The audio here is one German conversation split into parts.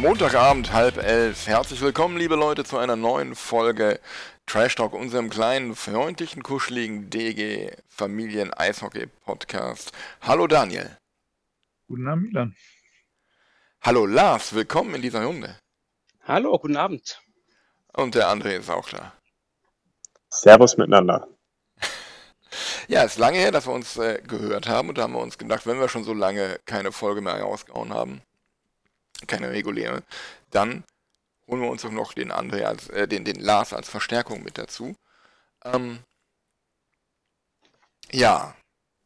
Montagabend, halb elf. Herzlich willkommen, liebe Leute, zu einer neuen Folge Trash Talk, unserem kleinen, freundlichen, kuscheligen DG Familien Eishockey Podcast. Hallo Daniel. Guten Abend, Milan. Hallo Lars, willkommen in dieser Runde. Hallo, guten Abend. Und der André ist auch da. Servus miteinander. Ja, es ist lange her, dass wir uns äh, gehört haben und da haben wir uns gedacht, wenn wir schon so lange keine Folge mehr rausgehauen haben, keine reguläre, dann holen wir uns doch noch den André als, äh, den, den Lars als Verstärkung mit dazu. Ähm, ja,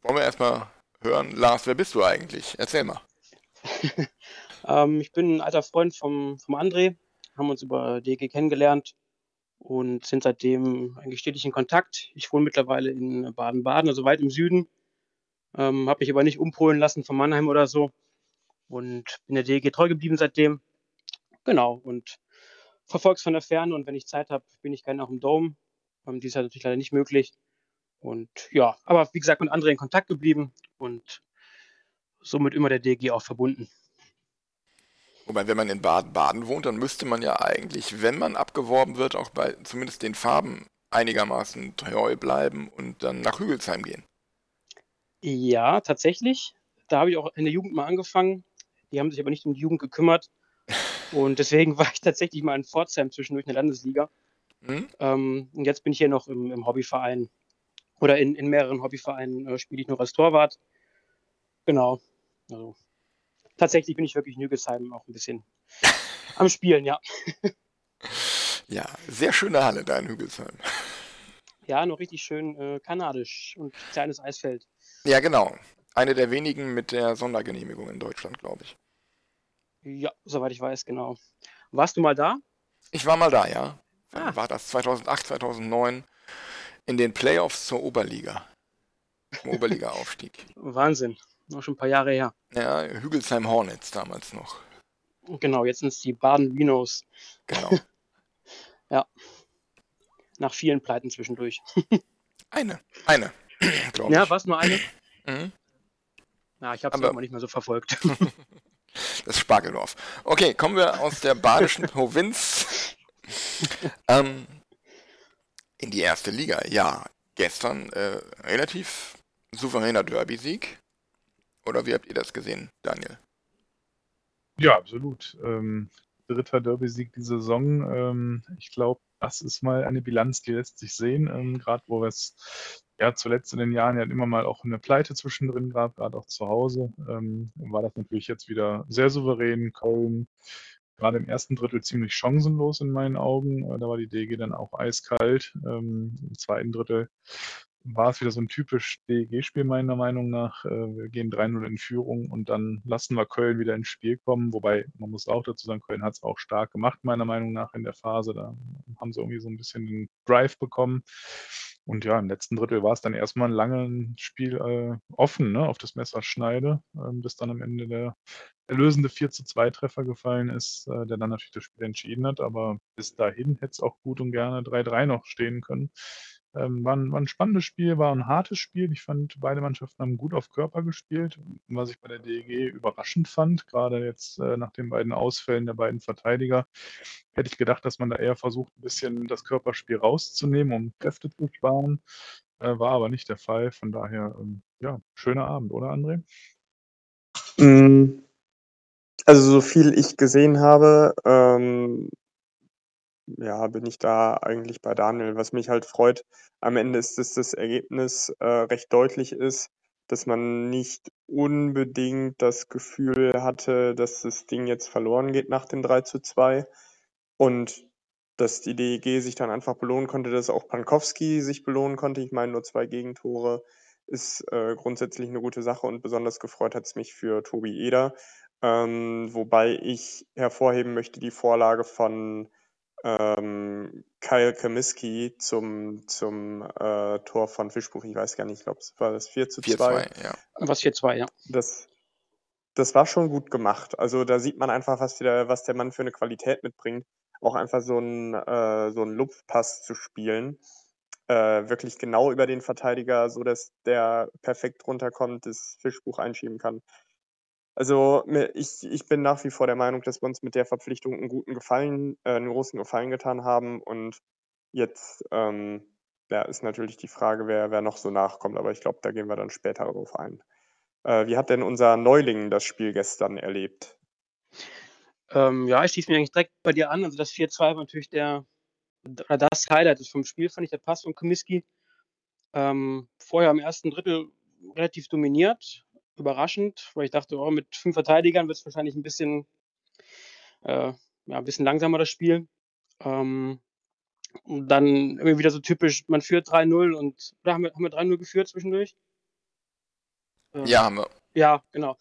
wollen wir erstmal hören, Lars, wer bist du eigentlich? Erzähl mal. ähm, ich bin ein alter Freund vom, vom André, haben uns über DG kennengelernt und sind seitdem eigentlich stetig in Kontakt. Ich wohne mittlerweile in Baden-Baden, also weit im Süden. Ähm, habe mich aber nicht umpolen lassen von Mannheim oder so und bin der DEG treu geblieben seitdem. Genau, und verfolge es von der Ferne und wenn ich Zeit habe, bin ich gerne auch im Dome. Ähm, dies ist halt natürlich leider nicht möglich. Und ja, aber wie gesagt, mit anderen in Kontakt geblieben und somit immer der DG auch verbunden. Wobei, wenn man in Baden-Baden wohnt, dann müsste man ja eigentlich, wenn man abgeworben wird, auch bei zumindest den Farben einigermaßen treu bleiben und dann nach Hügelsheim gehen. Ja, tatsächlich. Da habe ich auch in der Jugend mal angefangen. Die haben sich aber nicht um die Jugend gekümmert. Und deswegen war ich tatsächlich mal in Pforzheim zwischendurch in der Landesliga. Hm? Ähm, und jetzt bin ich hier noch im, im Hobbyverein. Oder in, in mehreren Hobbyvereinen äh, spiele ich noch als Torwart. Genau. Also, tatsächlich bin ich wirklich in Hügelsheim auch ein bisschen am Spielen, ja. Ja, sehr schöne Halle da in Hügelsheim. Ja, noch richtig schön äh, kanadisch und kleines Eisfeld. Ja, genau. Eine der wenigen mit der Sondergenehmigung in Deutschland, glaube ich. Ja, soweit ich weiß, genau. Warst du mal da? Ich war mal da, ja. Ah. war das? 2008, 2009 in den Playoffs zur Oberliga. Zum Oberliga-Aufstieg. Wahnsinn. Noch schon ein paar Jahre her. Ja, Hügelsheim Hornets damals noch. Genau, jetzt sind es die Baden Vinos. Genau. Nach vielen Pleiten zwischendurch. Eine. Eine. Ja, war es nur eine? Mhm. Na, ich habe es Aber- immer nicht mehr so verfolgt. Das Spargeldorf. Okay, kommen wir aus der badischen Provinz ähm, in die erste Liga. Ja, gestern äh, relativ souveräner Derby-Sieg. Oder wie habt ihr das gesehen, Daniel? Ja, absolut. Ähm, dritter Derby-Sieg die Saison. Ähm, ich glaube, das ist mal eine Bilanz, die lässt sich sehen. Ähm, gerade wo wir es ja zuletzt in den Jahren ja immer mal auch eine Pleite zwischendrin gab, gerade auch zu Hause, ähm, war das natürlich jetzt wieder sehr souverän. Köln gerade im ersten Drittel ziemlich chancenlos in meinen Augen. Äh, da war die DG dann auch eiskalt. Ähm, Im zweiten Drittel war es wieder so ein typisch DEG-Spiel meiner Meinung nach. Äh, Wir gehen 3-0 in Führung und dann lassen wir Köln wieder ins Spiel kommen. Wobei, man muss auch dazu sagen, Köln hat es auch stark gemacht, meiner Meinung nach, in der Phase. Da haben sie irgendwie so ein bisschen den Drive bekommen. Und ja, im letzten Drittel war es dann erstmal ein langes Spiel äh, offen, ne, auf das Messerschneide, ähm, bis dann am Ende der erlösende 4 zu 2 Treffer gefallen ist, äh, der dann natürlich das Spiel entschieden hat. Aber bis dahin hätte es auch gut und gerne 3-3 noch stehen können. Ähm, war, ein, war ein spannendes Spiel, war ein hartes Spiel. Ich fand, beide Mannschaften haben gut auf Körper gespielt. Was ich bei der DEG überraschend fand, gerade jetzt äh, nach den beiden Ausfällen der beiden Verteidiger, hätte ich gedacht, dass man da eher versucht, ein bisschen das Körperspiel rauszunehmen, um Kräfte zu sparen. Äh, war aber nicht der Fall. Von daher, ähm, ja, schöner Abend, oder André? Mm, Also so viel ich gesehen habe, ähm, ja, bin ich da eigentlich bei Daniel. Was mich halt freut, am Ende ist, dass das Ergebnis äh, recht deutlich ist, dass man nicht unbedingt das Gefühl hatte, dass das Ding jetzt verloren geht nach dem 3 zu 2 und dass die DEG sich dann einfach belohnen konnte, dass auch Pankowski sich belohnen konnte. Ich meine, nur zwei Gegentore ist äh, grundsätzlich eine gute Sache und besonders gefreut hat es mich für Tobi Eder. Ähm, wobei ich hervorheben möchte die Vorlage von ähm, Kyle Kamiski zum, zum äh, Tor von Fischbuch. Ich weiß gar nicht, ich glaube, es war das 4 zu 2. 4-2, ja. Was 4-2, ja. Das, das war schon gut gemacht. Also da sieht man einfach, was der, was der Mann für eine Qualität mitbringt. Auch einfach so einen, äh, so einen Lupfpass zu spielen. Äh, wirklich genau über den Verteidiger, so dass der perfekt runterkommt, das Fischbuch einschieben kann. Also mir- ich, ich bin nach wie vor der Meinung, dass wir uns mit der Verpflichtung einen guten Gefallen, äh, einen großen Gefallen getan haben. Und jetzt ähm, ja, ist natürlich die Frage, wer, wer noch so nachkommt. Aber ich glaube, da gehen wir dann später darauf ein. Äh, wie hat denn unser Neuling das Spiel gestern erlebt? Ähm, ja, ich schließe mich eigentlich direkt bei dir an. Also das 4-2 war natürlich der, das Highlight vom Spiel, fand ich, der Pass von Komiski. Ähm, vorher im ersten Drittel relativ dominiert, überraschend, weil ich dachte, oh, mit fünf Verteidigern wird es wahrscheinlich ein bisschen, äh, ja, ein bisschen langsamer das Spiel. Ähm, und dann irgendwie wieder so typisch, man führt 3-0 und, oder haben wir, haben wir 3-0 geführt zwischendurch? Äh, Ja, haben wir. Ja, genau.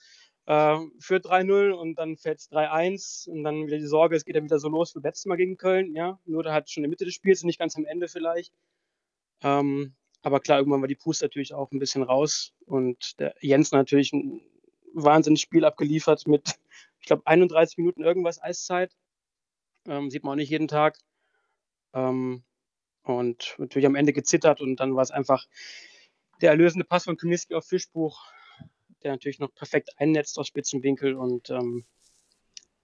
Äh, führt 3-0 und dann fällt es 3-1 und dann wieder die Sorge, es geht dann wieder so los wie letztes Mal gegen Köln, ja. Nur da halt schon in der Mitte des Spiels und nicht ganz am Ende vielleicht. Ähm, aber klar, irgendwann war die Puste natürlich auch ein bisschen raus und der Jens natürlich ein wahnsinniges Spiel abgeliefert mit, ich glaube, 31 Minuten irgendwas Eiszeit. Ähm, sieht man auch nicht jeden Tag. Ähm, und natürlich am Ende gezittert und dann war es einfach der erlösende Pass von Kuniski auf Fischbuch, der natürlich noch perfekt einnetzt aus spitzem Winkel und ähm,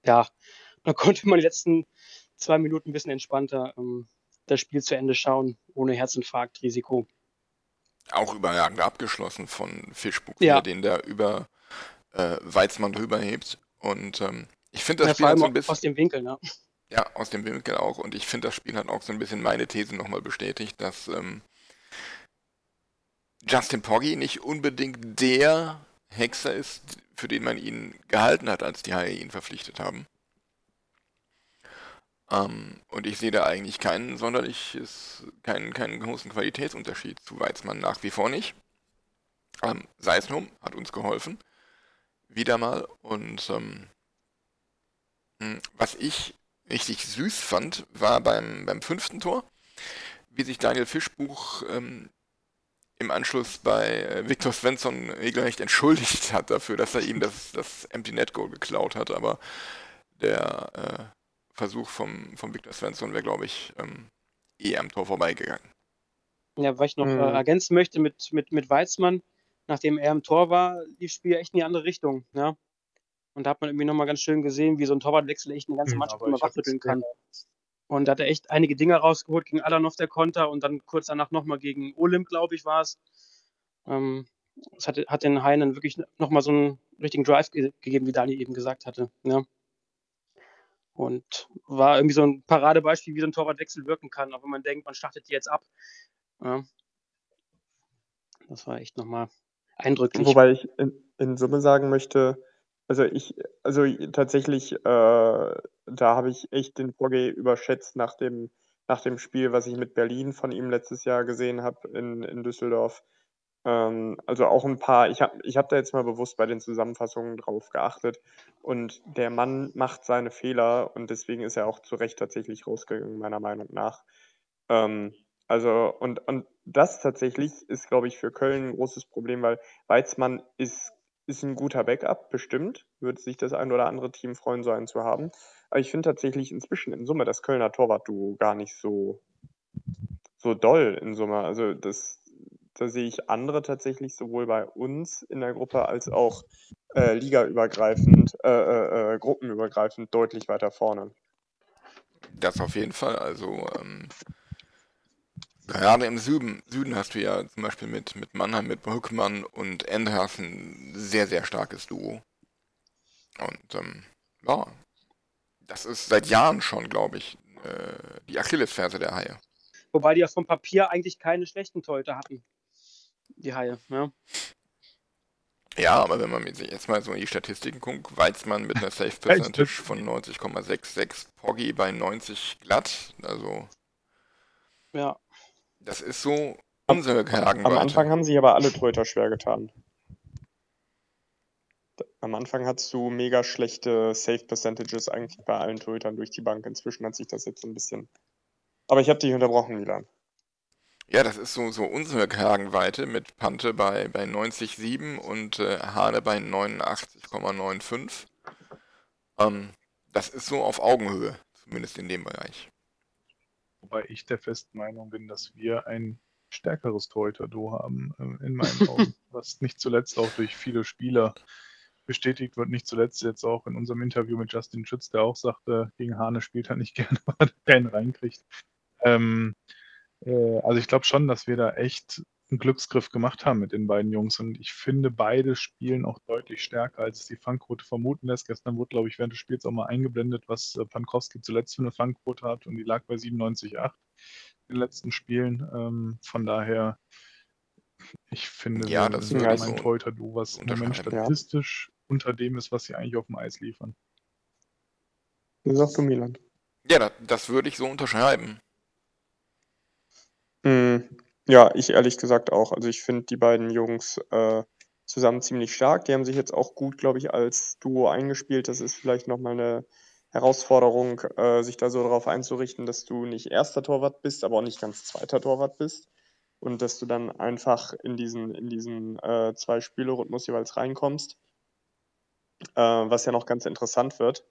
ja, dann konnte man die letzten zwei Minuten ein bisschen entspannter ähm, das Spiel zu Ende schauen, ohne Herzinfarktrisiko. Auch überragend abgeschlossen von Fischbuch, Ja. der den da über äh, Weizmann drüber hebt. Und ähm, ich finde das Ja, Spiel allem so ein bisschen. aus dem Winkel, ne? Ja, aus dem Winkel auch. Und ich finde, das Spiel hat auch so ein bisschen meine These nochmal bestätigt, dass ähm, Justin Poggi nicht unbedingt der Hexer ist, für den man ihn gehalten hat, als die Haie ihn verpflichtet haben. Ähm, und ich sehe da eigentlich keinen sonderliches, keinen, keinen großen Qualitätsunterschied zu Weizmann nach wie vor nicht. Ähm, Seisnum hat uns geholfen. Wieder mal. Und ähm, mh, was ich richtig süß fand, war beim, beim fünften Tor, wie sich Daniel Fischbuch ähm, im Anschluss bei äh, Viktor Svensson regelrecht entschuldigt hat dafür, dass er ihm das, das Empty Net Goal geklaut hat. Aber der äh, Versuch vom, vom Viktor Svensson wäre, glaube ich, ähm, eh am Tor vorbeigegangen. Ja, was ich noch Mhm. äh, ergänzen möchte mit, mit, mit Weizmann, nachdem er im Tor war, lief das Spiel echt in die andere Richtung. Ja? Und da hat man irgendwie nochmal ganz schön gesehen, wie so ein Torwartwechsel echt eine ganze Hm, Mannschaft aber immer wachrütteln kann. Und da hat er echt einige Dinge rausgeholt gegen Alanov, der Konter, und dann kurz danach nochmal gegen Olim, glaube ich, war es. Ähm, das hat, hat den Heinen wirklich nochmal so einen richtigen Drive ge gegeben, wie Dani eben gesagt hatte. Ja. Und war irgendwie so ein Paradebeispiel, wie so ein Torwartwechsel wirken kann, auch wenn man denkt, man startet die jetzt ab. Ja. Das war echt nochmal eindrücklich. Wobei ich in, in Summe sagen möchte, also ich, also tatsächlich, äh, da habe ich echt den Pogge überschätzt nach dem, nach dem Spiel, was ich mit Berlin von ihm letztes Jahr gesehen habe in, in Düsseldorf. Ähm, also auch ein paar, ich habe ich hab da jetzt mal bewusst bei den Zusammenfassungen drauf geachtet und der Mann macht seine Fehler und deswegen ist er auch zu Recht tatsächlich rausgegangen, meiner Meinung nach. Ähm, also, und, und das tatsächlich ist, glaube ich, für Köln ein großes Problem, weil Weizmann ist, ist ein guter Backup, bestimmt. Würde sich das ein oder andere Team freuen, so einen zu haben. Aber ich finde tatsächlich inzwischen in Summe das Kölner Torwart-Duo gar nicht so, so doll in Summe. Also, das, da sehe ich andere tatsächlich sowohl bei uns in der Gruppe als auch äh, ligaübergreifend, äh, äh, äh, gruppenübergreifend deutlich weiter vorne. Das auf jeden Fall. Also ähm, gerade im Süden, Süden hast du ja zum Beispiel mit, mit Mannheim, mit Brückmann und ein sehr, sehr starkes Duo. Und ähm, ja, das ist seit Jahren schon, glaube ich, äh, die Achillesferse der Haie. Wobei die ja vom Papier eigentlich keine schlechten Torhüter hatten. Die Haie, ja. Ja, aber wenn man sich jetzt mal so in die Statistiken guckt, Weizmann mit einer Safe Percentage von 90,66, Poggi bei 90 glatt, also Ja. das ist so unsere Am Kragenweite. Anfang haben sich aber alle Torhüter schwer getan. Am Anfang hattest du mega schlechte Save Percentages eigentlich bei allen Torhütern durch die Bank. Inzwischen hat sich das jetzt so 'n bisschen aber ich habe dich unterbrochen, Milan. Ja, das ist so so unsere Kragenweite mit Pante bei bei 90,7 und, äh, Hane bei 89,95. Ähm, das ist so auf Augenhöhe, zumindest in dem Bereich. Wobei ich der festen Meinung bin, dass wir ein stärkeres Torhüter-Duo haben, äh, in meinen Augen, was nicht zuletzt auch durch viele Spieler bestätigt wird. Nicht zuletzt jetzt auch in unserem Interview mit Justin Schütz, der auch sagte, gegen Hane spielt er nicht gerne, weil er keinen reinkriegt. Ähm, äh, also ich glaube schon, dass wir da echt 'n Glücksgriff gemacht haben mit den beiden Jungs und ich finde, beide spielen auch deutlich stärker, als es die Fangquote vermuten lässt. Gestern wurde, glaube ich, während des Spiels auch mal eingeblendet, was, äh, Pankowski zuletzt für 'ne Fangquote hat und die lag bei 97,8 in den letzten Spielen. Ähm, von daher ich finde, Ja, das ich ein so Torhüter-Duo, was im Moment unterschreiben. Ja. statistisch unter dem ist, was sie eigentlich aufm Eis liefern. Sag du, Milan. Ja, da das würde ich so unterschreiben. Hm, ja, ich ehrlich gesagt auch. Also, ich finde die beiden Jungs, äh, zusammen ziemlich stark. Die haben sich jetzt auch gut, glaube ich, als Duo eingespielt. Das ist vielleicht noch mal 'ne Herausforderung, äh, sich da so drauf einzurichten, dass du nicht 1. Torwart bist, aber auch nicht ganz 2. Torwart bist und dass du dann einfach in diesen in diesen, äh, 2 Spielrhythmus jeweils reinkommst. Äh, was ja noch ganz interessant wird,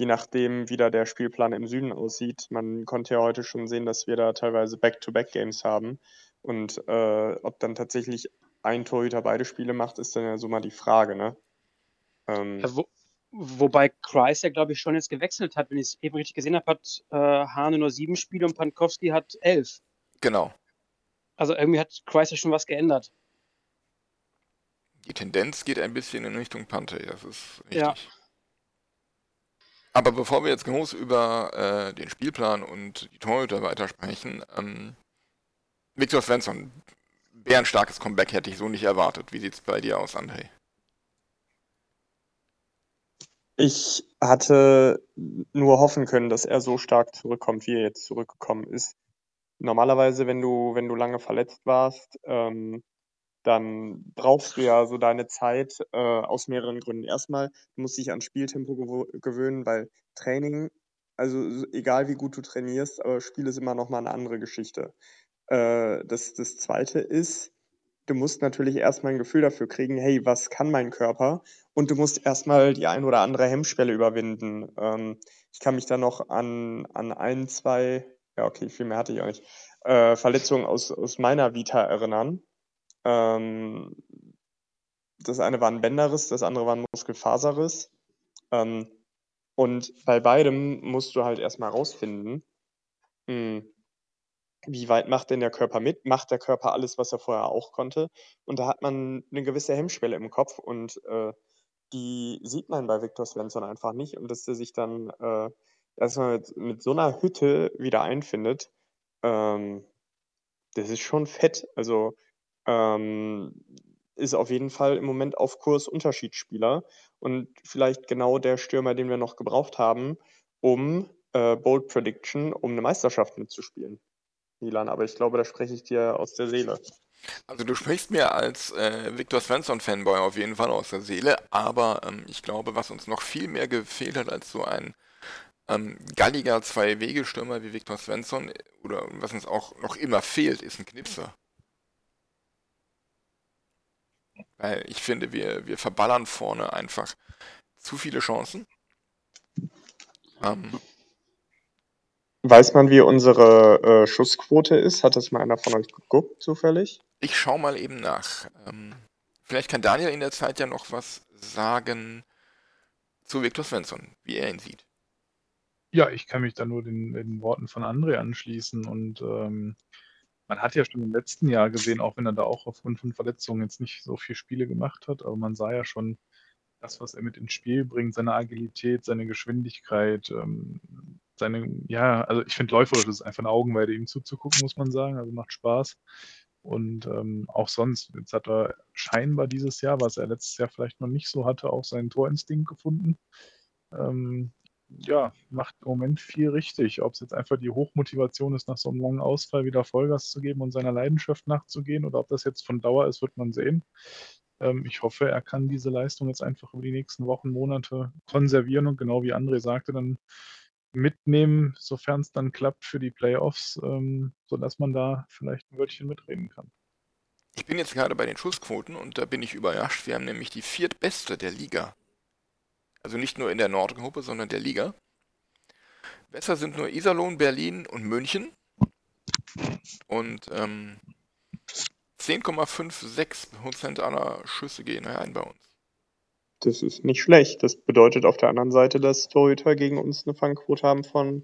je nachdem, wie da der Spielplan im Süden aussieht. Man konnte ja heute schon sehen, dass wir da teilweise Back-to-Back-Games haben und, äh, ob dann tatsächlich ein Torhüter beide Spiele macht, ist dann ja so mal die Frage, ne? Ähm Ja, wo wobei Kreis ja, glaube ich, schon jetzt gewechselt hat. Wenn ich's eben richtig gesehen habe, hat, äh, Hane nur 7 Spiele und Pankowski hat 11. Genau. Also, irgendwie hat Kreis ja schon was geändert. Die Tendenz geht ein bisschen in Richtung Pante, das ist Ja. Aber bevor wir jetzt groß über, äh, den Spielplan und die Torhüter weitersprechen, ähm, Viktor Svensson, bärenstarkes Comeback hätte ich so nicht erwartet. Wie sieht's bei dir aus, André? Ich hatte nur hoffen können, dass er so stark zurückkommt, wie er jetzt zurückgekommen ist. Normalerweise, wenn du wenn du lange verletzt warst, ähm, dann brauchst du ja so deine Zeit, äh, aus mehreren Gründen. Erst mal, du musst dich ans Spieltempo gewo gewöhnen, weil Training also, egal wie gut du trainierst, aber Spiel ist immer noch mal 'ne andere Geschichte. Äh, das das Zweite ist, du musst natürlich erst mal 'n Gefühl dafür kriegen: „Hey, was kann mein Körper?“ Und du musst erst mal die ein oder andere Hemmschwelle überwinden. Ähm, ich kann mich da noch an an 1, 2 ja, okay, viel mehr hatte ich auch nicht, äh, Verletzungen aus aus meiner Vita erinnern. Ähm, das eine war 'n Bänderriss, das andere war 'n Muskelfaserriss. Ähm, und bei beidem musst du halt erst mal rausfinden, hm, wie weit macht denn der Körper mit? Macht der Körper alles, was er vorher auch konnte? Und da hat man 'ne gewisse Hemmschwelle im Kopf und, äh, die sieht man bei Viktor Svensson einfach nicht und dass der sich dann, äh, erst mal mit mit so 'ner Hütte wieder einfindet, ähm, das ist schon fett. Also, ähm, ist auf jeden Fall im Moment auf Kurs Unterschiedsspieler und vielleicht genau der Stürmer, den wir noch gebraucht haben, um, äh, Bold Prediction, um 'ne Meisterschaft mitzuspielen, Milan. Aber ich glaube, da spreche ich dir aus der Seele. Also, du sprichst mir als, äh, Viktor Svensson-Fanboy auf jeden Fall aus der Seele, aber, ähm, ich glaube, was uns noch viel mehr gefehlt hat als so ein, ähm, galliger Zwei-Wege-Stürmer wie Viktor Svensson oder was uns auch noch immer fehlt, ist 'n Knipser. Weil ich finde, wir wir verballern vorne einfach zu viele Chancen. Ähm Weiß man, wie unsere, äh, Schussquote ist? Hat das mal einer von euch geguckt zufällig? Ich schaue mal eben nach. Ähm, vielleicht kann Daniel in der Zeit ja noch was sagen zu Viktor Svensson, wie er ihn sieht. Ja, ich kann mich da nur den den Worten von André anschließen und, ähm, man hat ja schon im letzten Jahr gesehen, auch wenn er da auch aufgrund von Verletzungen jetzt nicht so viel Spiele gemacht hat, aber man sah ja schon das, was er mit ins Spiel bringt, seine Agilität, seine Geschwindigkeit, ähm, seine ja, also, ich finde läuferisch ist einfach 'ne Augenweide, ihm zuzugucken, muss man sagen. Also, macht Spaß. Und, ähm, auch sonst, jetzt hat er scheinbar dieses Jahr, was er letztes Jahr vielleicht noch nicht so hatte, auch seinen Torinstinkt gefunden. Ähm, ja, macht im Moment viel richtig. Ob es jetzt einfach die Hochmotivation ist, nach so einem langen Ausfall wieder Vollgas zu geben und seiner Leidenschaft nachzugehen oder ob das jetzt von Dauer ist, wird man sehen. Ähm, ich hoffe, er kann diese Leistung jetzt einfach über die nächsten Wochen, Monate konservieren und genau wie André sagte, dann mitnehmen, sofern es dann klappt für die Playoffs, ähm, sodass man da vielleicht ein Wörtchen mitreden kann. Ich bin jetzt gerade bei den Schussquoten und da bin ich überrascht. Wir haben nämlich die viertbeste der Liga. Also nicht nur in der Nordgruppe, sondern der Liga. Besser sind nur Iserlohn, Berlin und München. Und ähm, 10,56% aller Schüsse gehen rein bei uns. Das ist nicht schlecht. Das bedeutet auf der anderen Seite, dass Torhüter gegen uns eine Fangquote haben von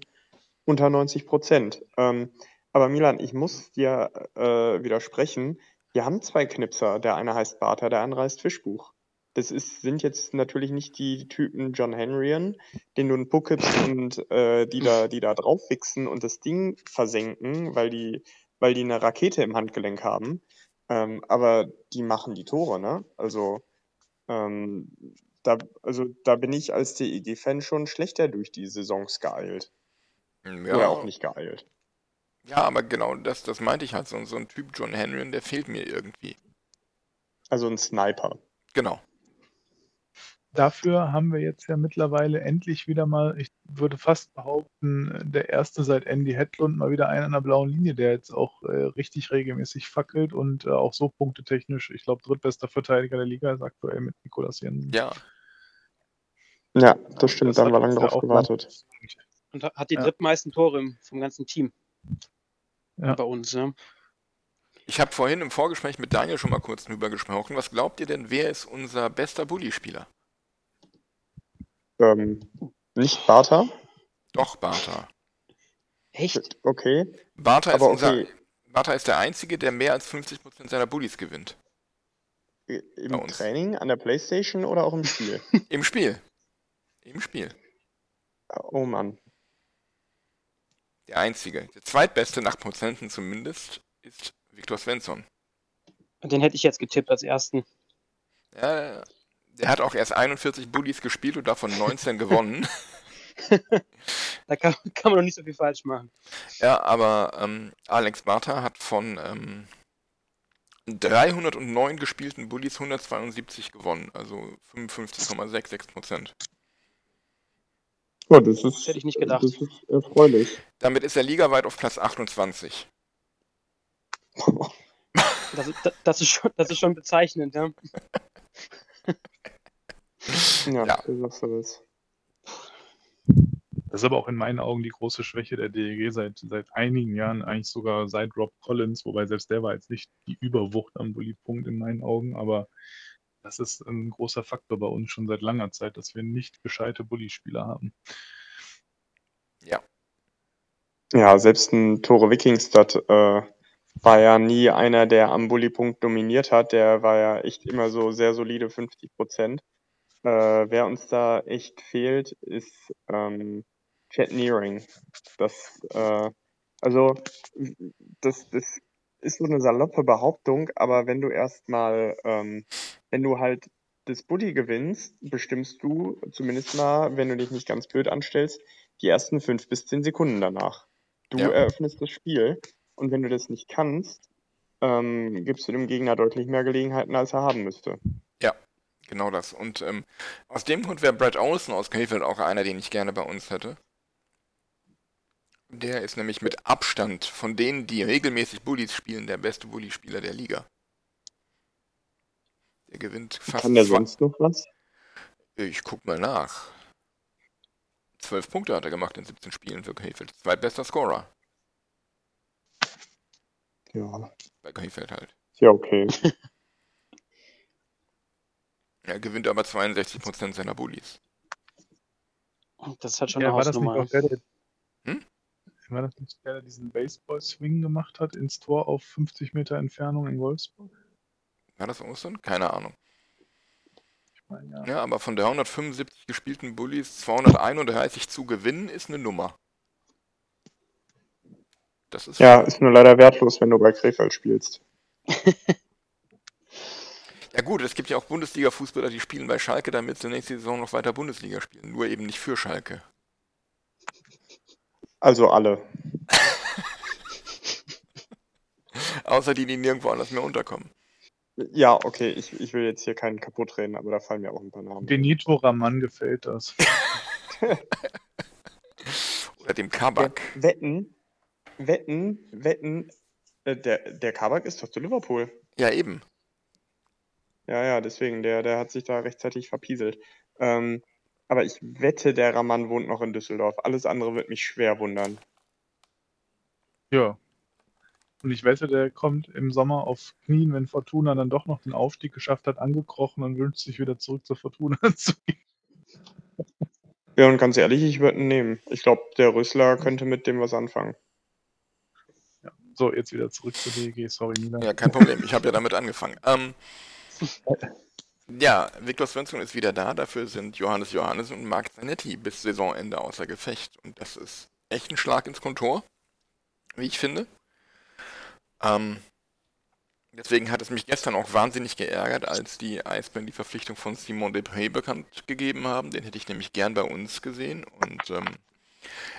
unter 90 Prozent. Ähm, aber Milan, ich muss dir äh, widersprechen. Wir haben zwei Knipser. Der eine heißt Barter, der andere heißt Fischbuch. Das ist, sind jetzt natürlich nicht die Typen John Henryan, den du einen Puck gibst und äh, die da, die da drauf wichsen und das Ding versenken, weil die, weil die eine Rakete im Handgelenk haben. Ähm, aber die machen die Tore, ne? Also, ähm, da, also da bin ich als DEG-Fan schon schlechter durch die Saisons geeilt. Ja, Oder auch nicht geeilt. ja aber genau das, das meinte ich halt. So, so ein Typ John Henry, der fehlt mir irgendwie. Also ein Sniper. Genau. Dafür haben wir jetzt ja mittlerweile endlich wieder mal, ich würde fast behaupten, der erste seit Andy Hedlund mal wieder einen an der blauen Linie, der jetzt auch äh, richtig regelmäßig fackelt und äh, auch so punktetechnisch, ich glaube, drittbester Verteidiger der Liga ist aktuell mit Nikolas Jensen. Ja, Ja, das stimmt, Das da haben wir lange drauf auch gewartet. Und ha- hat die Ja. drittmeisten Tore im, vom ganzen Team Ja. bei uns. Ne? ich habe vorhin im Vorgespräch mit Daniel schon mal kurz drüber gesprochen. Was glaubt ihr denn, wer ist unser bester Bully-Spieler? Ähm, nicht Barter? Doch, Bartha. Echt? Okay. Bartha ist, unser, okay. Bartha ist der Einzige, der mehr als 50% seiner Bullies gewinnt. Im. Training, an der Playstation oder auch im Spiel? Im Spiel. Im Spiel. oh Mann. Der Einzige. Der zweitbeste, nach Prozenten zumindest, ist Viktor Svensson. Den hätte ich jetzt getippt als ersten. Ja, der hat auch erst 41 Bullies gespielt und davon 19 gewonnen. Da kann, kann man noch nicht so viel falsch machen. Ja, aber ähm, Alex Bartha hat von ähm, 309 gespielten Bullies 172 gewonnen, also 55,66 Prozent. Oh, das ist, hätte ich nicht gedacht. Das ist erfreulich. Damit ist er ligaweit auf Platz 28. Das, ist- das, ist, schon, das ist schon bezeichnend. Ja? ja, Ja. so sagst du das. Das ist aber auch in meinen Augen die große Schwäche der DEG seit, seit einigen Jahren, eigentlich sogar seit Rob Collins, wobei selbst der war jetzt nicht die Überwucht am Bully-Punkt in meinen Augen, aber das ist ein großer Faktor bei uns schon seit langer Zeit, dass wir nicht gescheite Bully-Spieler haben. Ja, selbst ein Tore Wikingstad äh, war ja nie einer, der am Bullypunkt dominiert hat. Der war ja echt immer so sehr solide 50 Prozent. Äh, wer uns da echt fehlt, ist ähm, Chad Nearing. Das, äh, also, das, das ist so eine saloppe Behauptung, aber wenn du erstmal, ähm, wenn du halt das Bully gewinnst, bestimmst du zumindest mal, wenn du dich nicht ganz blöd anstellst, die ersten fünf bis zehn Sekunden danach. Du Ja. eröffnest das Spiel und wenn du das nicht kannst, ähm, gibst du dem Gegner deutlich mehr Gelegenheiten, als er haben müsste. Genau das. Und ähm, aus dem Grund wäre Brad Olsen aus Krefeld auch einer, den ich gerne bei uns hätte. Der ist nämlich mit Abstand von denen, die regelmäßig Bullies spielen, der beste Bully-Spieler der Liga. Der gewinnt fast. Kann der sonst noch was? Ich guck mal nach. Zwölf Punkte hat er gemacht in 17 Spielen für Krefeld. Zweitbester Scorer Ja, bei Krefeld halt. ja okay. Er gewinnt aber 62% seiner Bullies. Das halt schon Ja, eine war das nicht auch der, der, Hm? war das nicht der, der diesen Baseball-Swing gemacht hat ins Tor auf 50 Meter Entfernung in Wolfsburg? War das Ostern? Keine Ahnung. Ich meine, ja. Ja, aber von 375 gespielten Bullies 231 zu gewinnen, ist eine Nummer. Das ist Ja, ist nur leider wertlos, wenn du bei Krefeld spielst. Ja gut, es gibt ja auch Bundesliga-Fußballer, die spielen bei Schalke, damit sie nächste Saison noch weiter Bundesliga spielen. Nur eben nicht für Schalke. Also alle. Außer die, die nirgendwo anders mehr unterkommen. Ja, okay, ich, ich will jetzt hier keinen kaputt reden, aber da fallen mir auch ein paar Namen. Benito Raman gefällt das. Oder dem Ja, Kabak. wetten, wetten, wetten, äh, der, der Kabak ist doch zu Liverpool. Ja, eben. Ja, ja, deswegen, der, der hat sich da rechtzeitig verpieselt. Ähm, aber ich wette, der Raman wohnt noch in Düsseldorf. Alles andere wird mich schwer wundern. Ja. Und ich wette, der kommt im Sommer auf Knien, wenn Fortuna dann doch noch den Aufstieg geschafft hat, angekrochen und wünscht sich wieder zurück zur Fortuna zu gehen. Ja, und ganz ehrlich, ich würde ihn nehmen. Ich glaube, der Rösler könnte mit dem was anfangen. So, jetzt wieder zurück zur DEG. Sorry, Nina. Ja, kein Problem. Ich habe ja damit angefangen. Ähm, ja, Viktor Svensson ist wieder da. Dafür sind Johannes Johannes und Marc Zanetti bis Saisonende außer Gefecht. Und das ist echt ein Schlag ins Kontor, wie ich finde. Ähm, deswegen hat es mich gestern auch wahnsinnig geärgert, als die Eisbären die Verpflichtung von Simon Depré bekannt gegeben haben. Den hätte ich nämlich gern bei uns gesehen. Und ähm,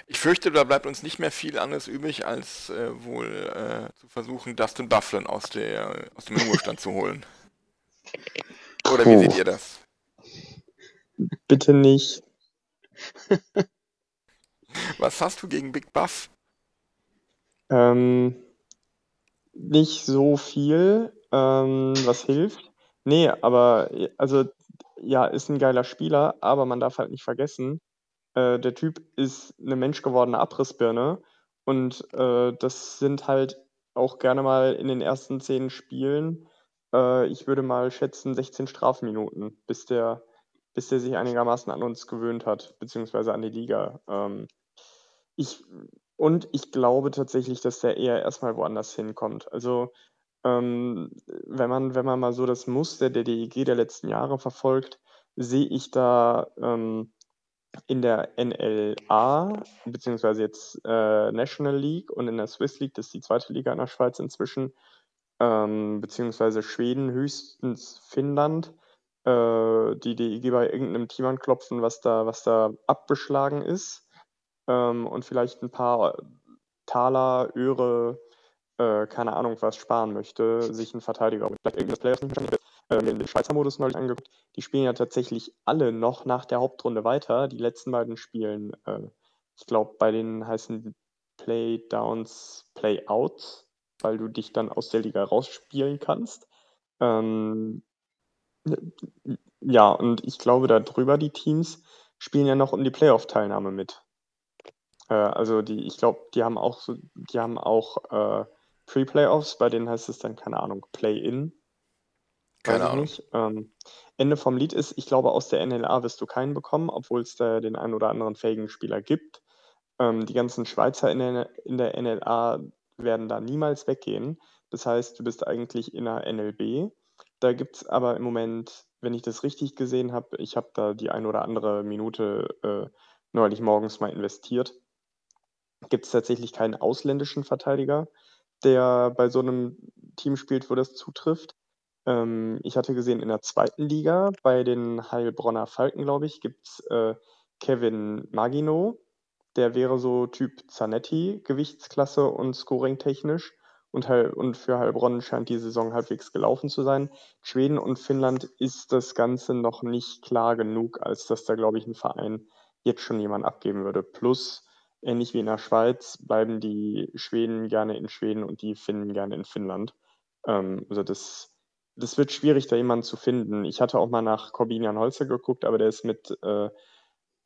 ich fürchte, da bleibt uns nicht mehr viel anderes übrig, als äh, wohl äh, zu versuchen, Dustin Bufflin aus, der, aus dem Ruhestand zu holen. Oder wie Puh. seht ihr das? Bitte nicht. Was hast du gegen Big Buff? Ähm, nicht so viel, ähm, was hilft. Nee, aber also ja, ist ein geiler Spieler, aber man darf halt nicht vergessen, äh, der Typ ist eine menschgewordene Abrissbirne und äh, das sind halt auch gerne mal in den ersten zehn Spielen, äh, ich würde mal schätzen, 16 Strafminuten, bis der, bis der sich einigermaßen an uns gewöhnt hat, beziehungsweise an die Liga. Ähm, ich, und ich glaube tatsächlich, dass der eher erstmal woanders hinkommt. Also, ähm, wenn man, wenn man mal so das Muster der DEG der letzten Jahre verfolgt, sehe ich da ähm, in der NLA, beziehungsweise jetzt äh, National League und in der Swiss League, das ist die zweite Liga in der Schweiz inzwischen, ähm, beziehungsweise Schweden, höchstens Finnland, äh, die DEG bei irgendeinem Team anklopfen, was da, was da abgeschlagen ist. Ähm, und vielleicht ein paar Taler, Öre, äh, keine Ahnung was sparen möchte, sich einen Verteidiger, vielleicht irgendwas Players nicht äh, den Schweizer Modus neulich angeguckt, die spielen ja tatsächlich alle noch nach der Hauptrunde weiter. Die letzten beiden spielen, äh, ich glaube, bei denen heißen Playdowns Playouts, weil du dich dann aus der Liga rausspielen kannst. Ähm, ja, und ich glaube, darüber die Teams spielen ja noch um die Playoff-Teilnahme mit. Äh, also die, ich glaube, die haben auch so, die haben auch äh, Pre-Playoffs, bei denen heißt es dann, keine Ahnung, Play-In. Keine Ahnung. Ähm, Ende vom Lied ist, ich glaube, aus der NLA wirst du keinen bekommen, obwohl es da den einen oder anderen fähigen Spieler gibt. Ähm, die ganzen Schweizer in der, in der NLA werden da niemals weggehen. Das heißt, du bist eigentlich in der NLB. Da gibt es aber im Moment, wenn ich das richtig gesehen habe, ich habe da die ein oder andere Minute äh, neulich morgens mal investiert, gibt es tatsächlich keinen ausländischen Verteidiger, der bei so einem Team spielt, wo das zutrifft. Ähm, ich hatte gesehen, in der zweiten Liga bei den Heilbronner Falken, glaube ich, gibt es äh, Kevin Magino. Der wäre so Typ Zanetti, Gewichtsklasse und Scoring-technisch. Und, und für Heilbronn scheint die Saison halbwegs gelaufen zu sein. Schweden und Finnland ist das Ganze noch nicht klar genug, als dass da, glaube ich, ein Verein jetzt schon jemand abgeben würde. Plus, ähnlich wie in der Schweiz, bleiben die Schweden gerne in Schweden und die Finnen gerne in Finnland. Ähm, also das, das wird schwierig, da jemanden zu finden. Ich hatte auch mal nach Corbinian Holzer geguckt, aber der ist mit äh,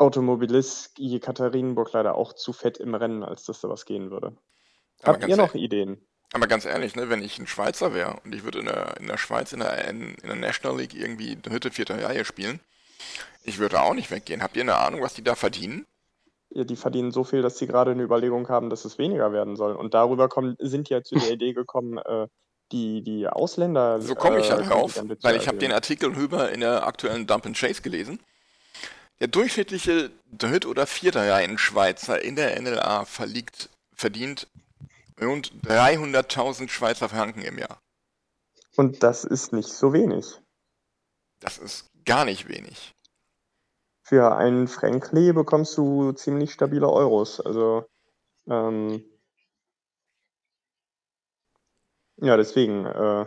Automobilist Jekaterinburg leider auch zu fett im Rennen, als dass da was gehen würde. Aber Habt ihr noch ehrlich- Ideen? Aber ganz ehrlich, ne, wenn ich ein Schweizer wäre und ich würde in der, in der Schweiz in der, in, in der National League irgendwie dritte, vierte Reihe spielen, ich würde auch nicht weggehen. Habt ihr eine Ahnung, was die da verdienen? Ja, die verdienen so viel, dass sie gerade eine Überlegung haben, dass es weniger werden soll. Und darüber kommen, sind die ja zu der Idee gekommen, äh, die, die Ausländer. So komme ich äh, halt drauf, weil ich habe den. Artikel über in der aktuellen Dump and Chase gelesen. Der durchschnittliche Dritt- oder Vierter-Reihen-Schweizer in der NLA verliegt, verdient rund 300.000 Schweizer Franken im Jahr. Und das ist nicht so wenig. Das ist gar nicht wenig. Für einen Frankly bekommst du ziemlich stabile Euros. Also Ähm, ja, deswegen, äh,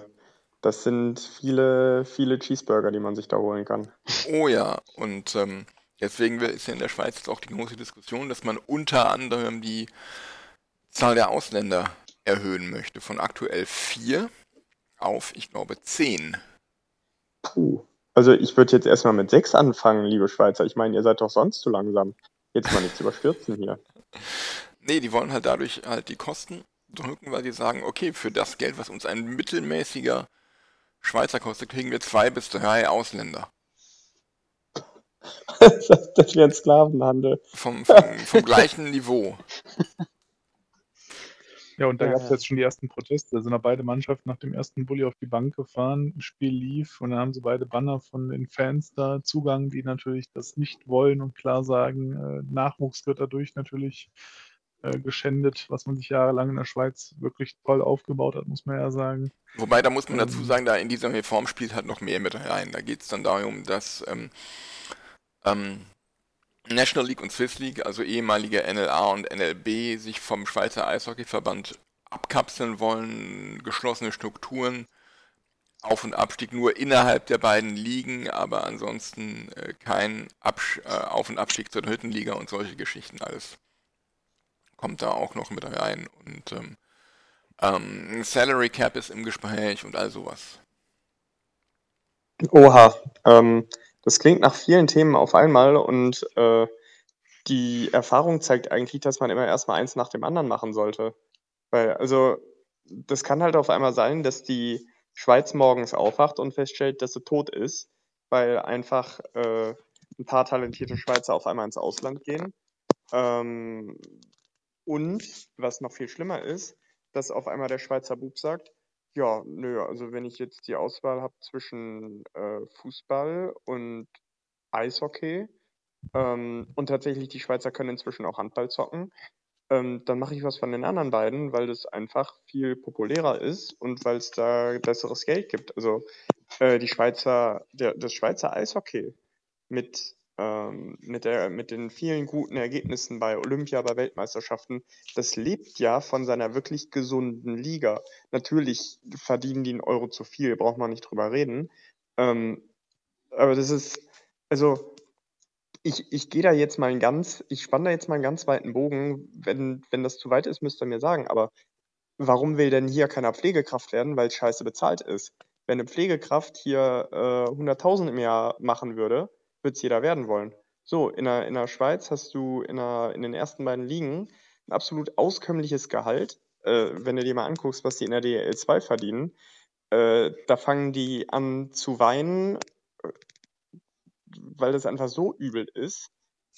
das sind viele, viele Cheeseburger, die man sich da holen kann. Oh ja, und ähm, deswegen ist ja in der Schweiz jetzt auch die große Diskussion, dass man unter anderem die Zahl der Ausländer erhöhen möchte. Von aktuell vier auf, ich glaube, zehn. Puh. Also ich würde jetzt erstmal mit sechs anfangen, liebe Schweizer. Ich meine, ihr seid doch sonst zu langsam. Jetzt mal nichts überstürzen hier. Nee, die wollen halt dadurch halt die Kosten drücken, weil sie sagen, okay, für das Geld, was uns ein mittelmäßiger Schweizer kostet, kriegen wir zwei bis drei Ausländer. das wäre ein Sklavenhandel. Vom, vom, vom gleichen Niveau. Ja, und da Ja, gab es ja. jetzt schon die ersten Proteste. Da sind da beide Mannschaften nach dem ersten Bulli auf die Bank gefahren, das Spiel lief und dann haben sie beide Banner von den Fans da Zugang, die natürlich das nicht wollen und klar sagen, äh, Nachwuchs wird dadurch natürlich äh, geschändet, was man sich jahrelang in der Schweiz wirklich toll aufgebaut hat, muss man ja sagen. Wobei, da muss man dazu Ähm. sagen, da in dieser Reform spielt halt noch mehr mit rein. Da geht es dann darum, dass ähm, ähm, National League und Swiss League, also ehemalige NLA und NLB, sich vom Schweizer Eishockeyverband abkapseln wollen, geschlossene Strukturen, Auf- und Abstieg nur innerhalb der beiden Ligen, aber ansonsten äh, kein Absch äh, Auf- und Abstieg zur dritten Liga und solche Geschichten alles. Kommt da auch noch mit rein und ähm, ähm, Salary Cap ist im Gespräch und all sowas. Oha, ähm, das klingt nach vielen Themen auf einmal und äh, die Erfahrung zeigt eigentlich, dass man immer erstmal eins nach dem anderen machen sollte. Weil, also, das kann halt auf einmal sein, dass die Schweiz morgens aufwacht und feststellt, dass sie tot ist, weil einfach äh, ein paar talentierte Schweizer auf einmal ins Ausland gehen. Ähm, und, was noch viel schlimmer ist, dass auf einmal der Schweizer Bub sagt, ja, nö, also wenn ich jetzt die Auswahl habe zwischen äh, Fußball und Eishockey ähm, und tatsächlich die Schweizer können inzwischen auch Handball zocken, ähm, dann mache ich was von den anderen beiden, weil das einfach viel populärer ist und weil es da besseres Geld gibt. Also äh, die Schweizer, der, das Schweizer Eishockey mit, ähm, mit, der, mit den vielen guten Ergebnissen bei Olympia, bei Weltmeisterschaften, das lebt ja von seiner wirklich gesunden Liga. Natürlich verdienen die einen Euro zu viel, braucht man nicht drüber reden. Ähm, aber das ist, also ich, ich gehe da jetzt mal einen ganz, ich spanne da jetzt mal einen ganz weiten Bogen. Wenn, wenn das zu weit ist, müsst ihr mir sagen. Aber warum will denn hier keiner Pflegekraft werden, weil scheiße bezahlt ist? Wenn eine Pflegekraft hier äh, 100.000 im Jahr machen würde, würde es jeder werden wollen. So, in der, in der Schweiz hast du in, der, in den ersten beiden Ligen ein absolut auskömmliches Gehalt. Äh, wenn du dir mal anguckst, was die in der DL 2 verdienen, äh, da fangen die an zu weinen, äh, weil das einfach so übel ist.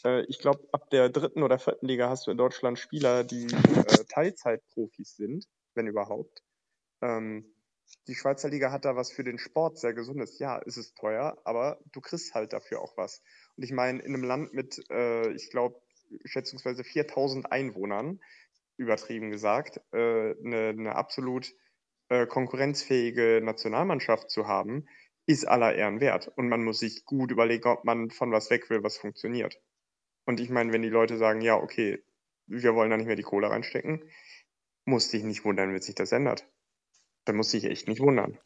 Äh, ich glaube, ab der dritten oder vierten Liga hast du in Deutschland Spieler, die äh, Teilzeitprofis sind, wenn überhaupt. Ähm, die Schweizer Liga hat da was für den Sport sehr Gesundes. Ja, es ist teuer, aber du kriegst halt dafür auch was. Und ich meine, in einem Land mit, äh, ich glaube, schätzungsweise 4000 Einwohnern, übertrieben gesagt, äh, eine, eine absolut äh, konkurrenzfähige Nationalmannschaft zu haben, ist aller Ehren wert. Und man muss sich gut überlegen, ob man von was weg will, was funktioniert. Und ich meine, wenn die Leute sagen, ja, okay, wir wollen da nicht mehr die Kohle reinstecken, muss dich nicht wundern, wenn sich das ändert. Da muss dich echt nicht wundern.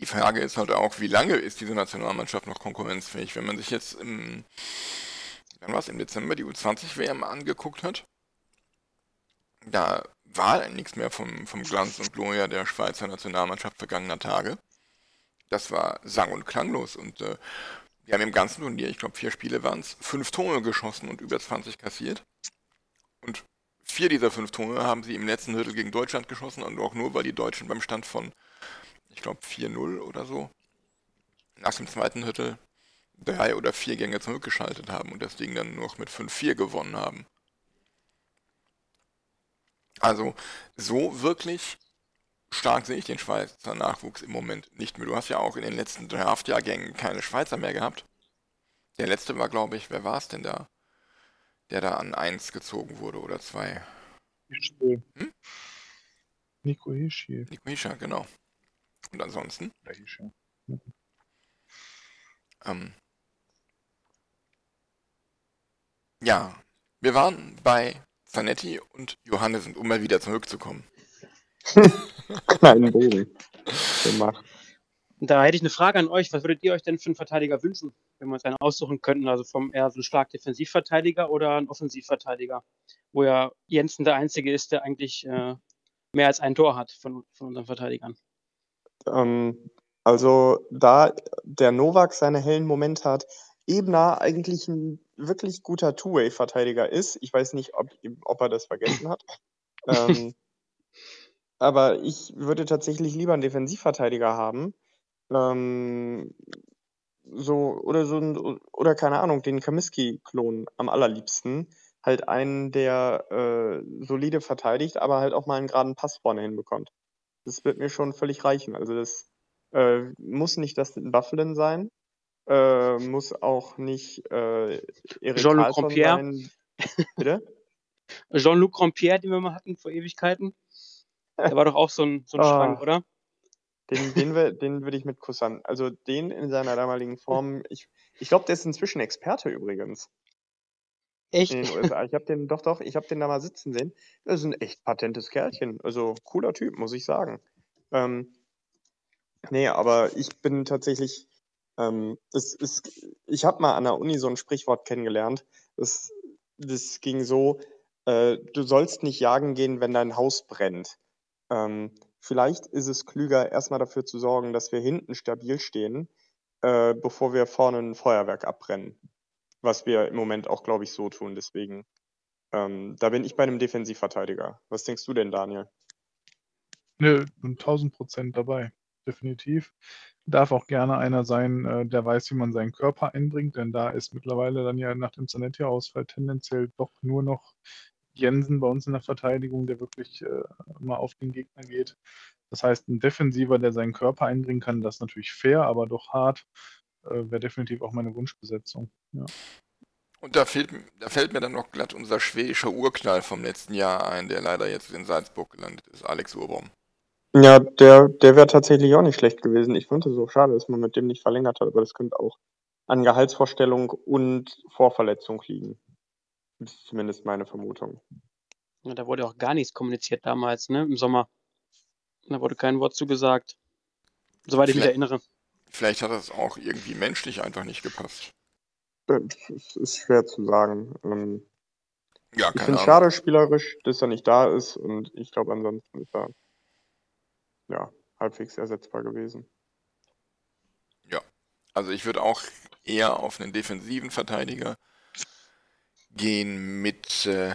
Die Frage ist halt auch, wie lange ist diese Nationalmannschaft noch konkurrenzfähig? Wenn man sich jetzt im, wann war's, im Dezember die U20-WM angeguckt hat, da war nichts mehr vom, vom Glanz und Gloria der Schweizer Nationalmannschaft vergangener Tage. Das war sang- und klanglos und äh, die haben im ganzen Turnier, ich glaube vier Spiele waren es, fünf Tore geschossen und über 20 kassiert. Und vier dieser fünf Tore haben sie im letzten Drittel gegen Deutschland geschossen und auch nur, weil die Deutschen beim Stand von, ich glaube 4-0 oder so, nach dem zweiten Drittel drei oder vier Gänge zurückgeschaltet haben und das Ding dann noch mit 5-4 gewonnen haben. Also so wirklich stark sehe ich den Schweizer Nachwuchs im Moment nicht mehr. Du hast ja auch in den letzten Draftjahrgängen keine Schweizer mehr gehabt. Der letzte war, glaube ich, wer war es denn da? Der da an 1 gezogen wurde oder 2. Hischiel. Hm? Nico Hischiel. Nico Hischer, genau. Und ansonsten, Hischiel. ähm, ja, wir waren bei Zanetti und Johannes, um mal wieder zurückzukommen. Kleinen Bogen gemacht. Da hätte ich eine Frage an euch. Was würdet ihr euch denn für einen Verteidiger wünschen, wenn wir uns einen aussuchen könnten? Also vom eher so einen stark Defensivverteidiger oder einen Offensivverteidiger? Wo ja Jensen der Einzige ist, der eigentlich äh, mehr als ein Tor hat von, von unseren Verteidigern. Ähm, also, da der Novak seine hellen Momente hat, Ebner eigentlich ein wirklich guter Two-Way-Verteidiger ist. Ich weiß nicht, ob, ob er das vergessen hat. ähm, aber ich würde tatsächlich lieber einen Defensivverteidiger haben. Ähm, so, oder so ein, oder keine Ahnung, den Kamiski-Klon am allerliebsten. Halt einen, der äh, solide verteidigt, aber halt auch mal einen geraden Pass vorne hinbekommt. Das wird mir schon völlig reichen. Also das äh, muss nicht das Bufflin sein. Äh, muss auch nicht äh, Jean-Luc Karlsson Rompier. sein. Bitte? Jean-Luc Rompier, den wir mal hatten vor Ewigkeiten. Der war doch auch so ein, so ein Ah. Schrank, oder? Den, den, den würde ich mit kussern. Also den in seiner damaligen Form. Ich, ich glaube, der ist inzwischen Experte übrigens Echt? in den USA. Ich habe den, doch, doch, ich habe den da mal sitzen sehen. Das ist ein echt patentes Kerlchen. Also cooler Typ, muss ich sagen. Ähm, nee, aber ich bin tatsächlich, ähm, es ist, ich habe mal an der Uni so ein Sprichwort kennengelernt. Das, das ging so, äh, du sollst nicht jagen gehen, wenn dein Haus brennt. Ähm, vielleicht ist es klüger, erstmal dafür zu sorgen, dass wir hinten stabil stehen, äh, bevor wir vorne ein Feuerwerk abbrennen. Was wir im Moment auch, glaube ich, so tun. Deswegen, ähm, da bin ich bei einem Defensivverteidiger. Was denkst du denn, Daniel? Ne, 1000 Prozent dabei. Definitiv. Darf auch gerne einer sein, äh, der weiß, wie man seinen Körper einbringt, denn da ist mittlerweile dann ja nach dem Zanetti-Ausfall tendenziell doch nur noch Jensen bei uns in der Verteidigung, der wirklich äh, mal auf den Gegner geht. Das heißt, ein Defensiver, der seinen Körper einbringen kann, das ist natürlich fair, aber doch hart, äh, wäre definitiv auch meine Wunschbesetzung. Ja. Und da fällt, da fällt mir dann noch glatt unser schwedischer Urknall vom letzten Jahr ein, der leider jetzt in Salzburg gelandet ist, Alex Urbaum. Ja, der, der wäre tatsächlich auch nicht schlecht gewesen. Ich finde es so schade, dass man mit dem nicht verlängert hat, aber das könnte auch an Gehaltsvorstellung und Vorverletzung liegen. Das ist zumindest meine Vermutung. Ja, da wurde auch gar nichts kommuniziert damals, ne? Im Sommer. Da wurde kein Wort zugesagt. Soweit ich mich Vielleicht- erinnere. Vielleicht hat das auch irgendwie menschlich einfach nicht gepasst. Das ist- schwer zu sagen. Ähm, Ja, Ich finde es schade spielerisch, dass er nicht da ist und ich glaube, ansonsten ist er ja, halbwegs ersetzbar gewesen. Also ich würde auch eher auf einen defensiven Verteidiger gehen mit äh,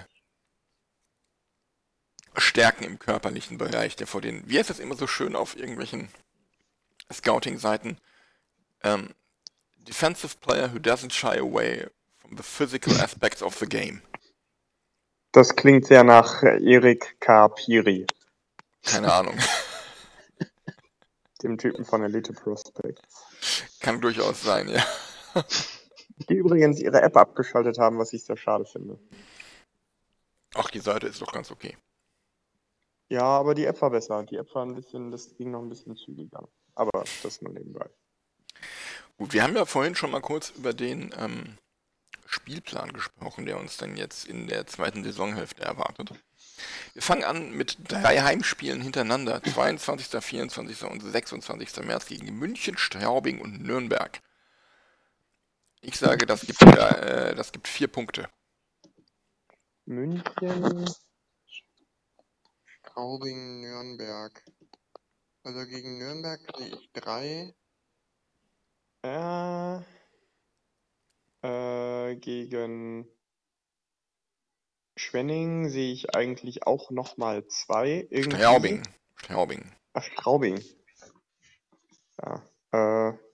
Stärken im körperlichen Bereich, der vor den, wie heißt das immer so schön auf irgendwelchen Scouting-Seiten, ähm, Defensive player who doesn't shy away from the physical aspects of the game. Das klingt sehr nach Erik K. Piri, Keine Ahnung. dem Typen von Elite Prospects. Kann durchaus sein, ja. Die übrigens ihre App abgeschaltet haben, was ich sehr schade finde. Ach, die Seite ist doch ganz okay. Ja, aber die App war besser. Die App war ein bisschen, das ging noch ein bisschen zügiger. Aber das nur nebenbei. Gut, wir haben ja vorhin schon mal kurz über den ähm, Spielplan gesprochen, der uns dann jetzt in der zweiten Saisonhälfte erwartet. Wir fangen an mit drei Heimspielen hintereinander, 22., 24. und 26. März gegen München, Straubing und Nürnberg. Ich sage, das gibt, äh, das gibt vier Punkte. München, Straubing, Nürnberg. Also gegen Nürnberg sehe ich drei. Äh, äh, gegen Schwenning sehe ich eigentlich auch nochmal zwei. Irgendwie. Straubing. Straubing. Ach, Straubing. Ja. Äh,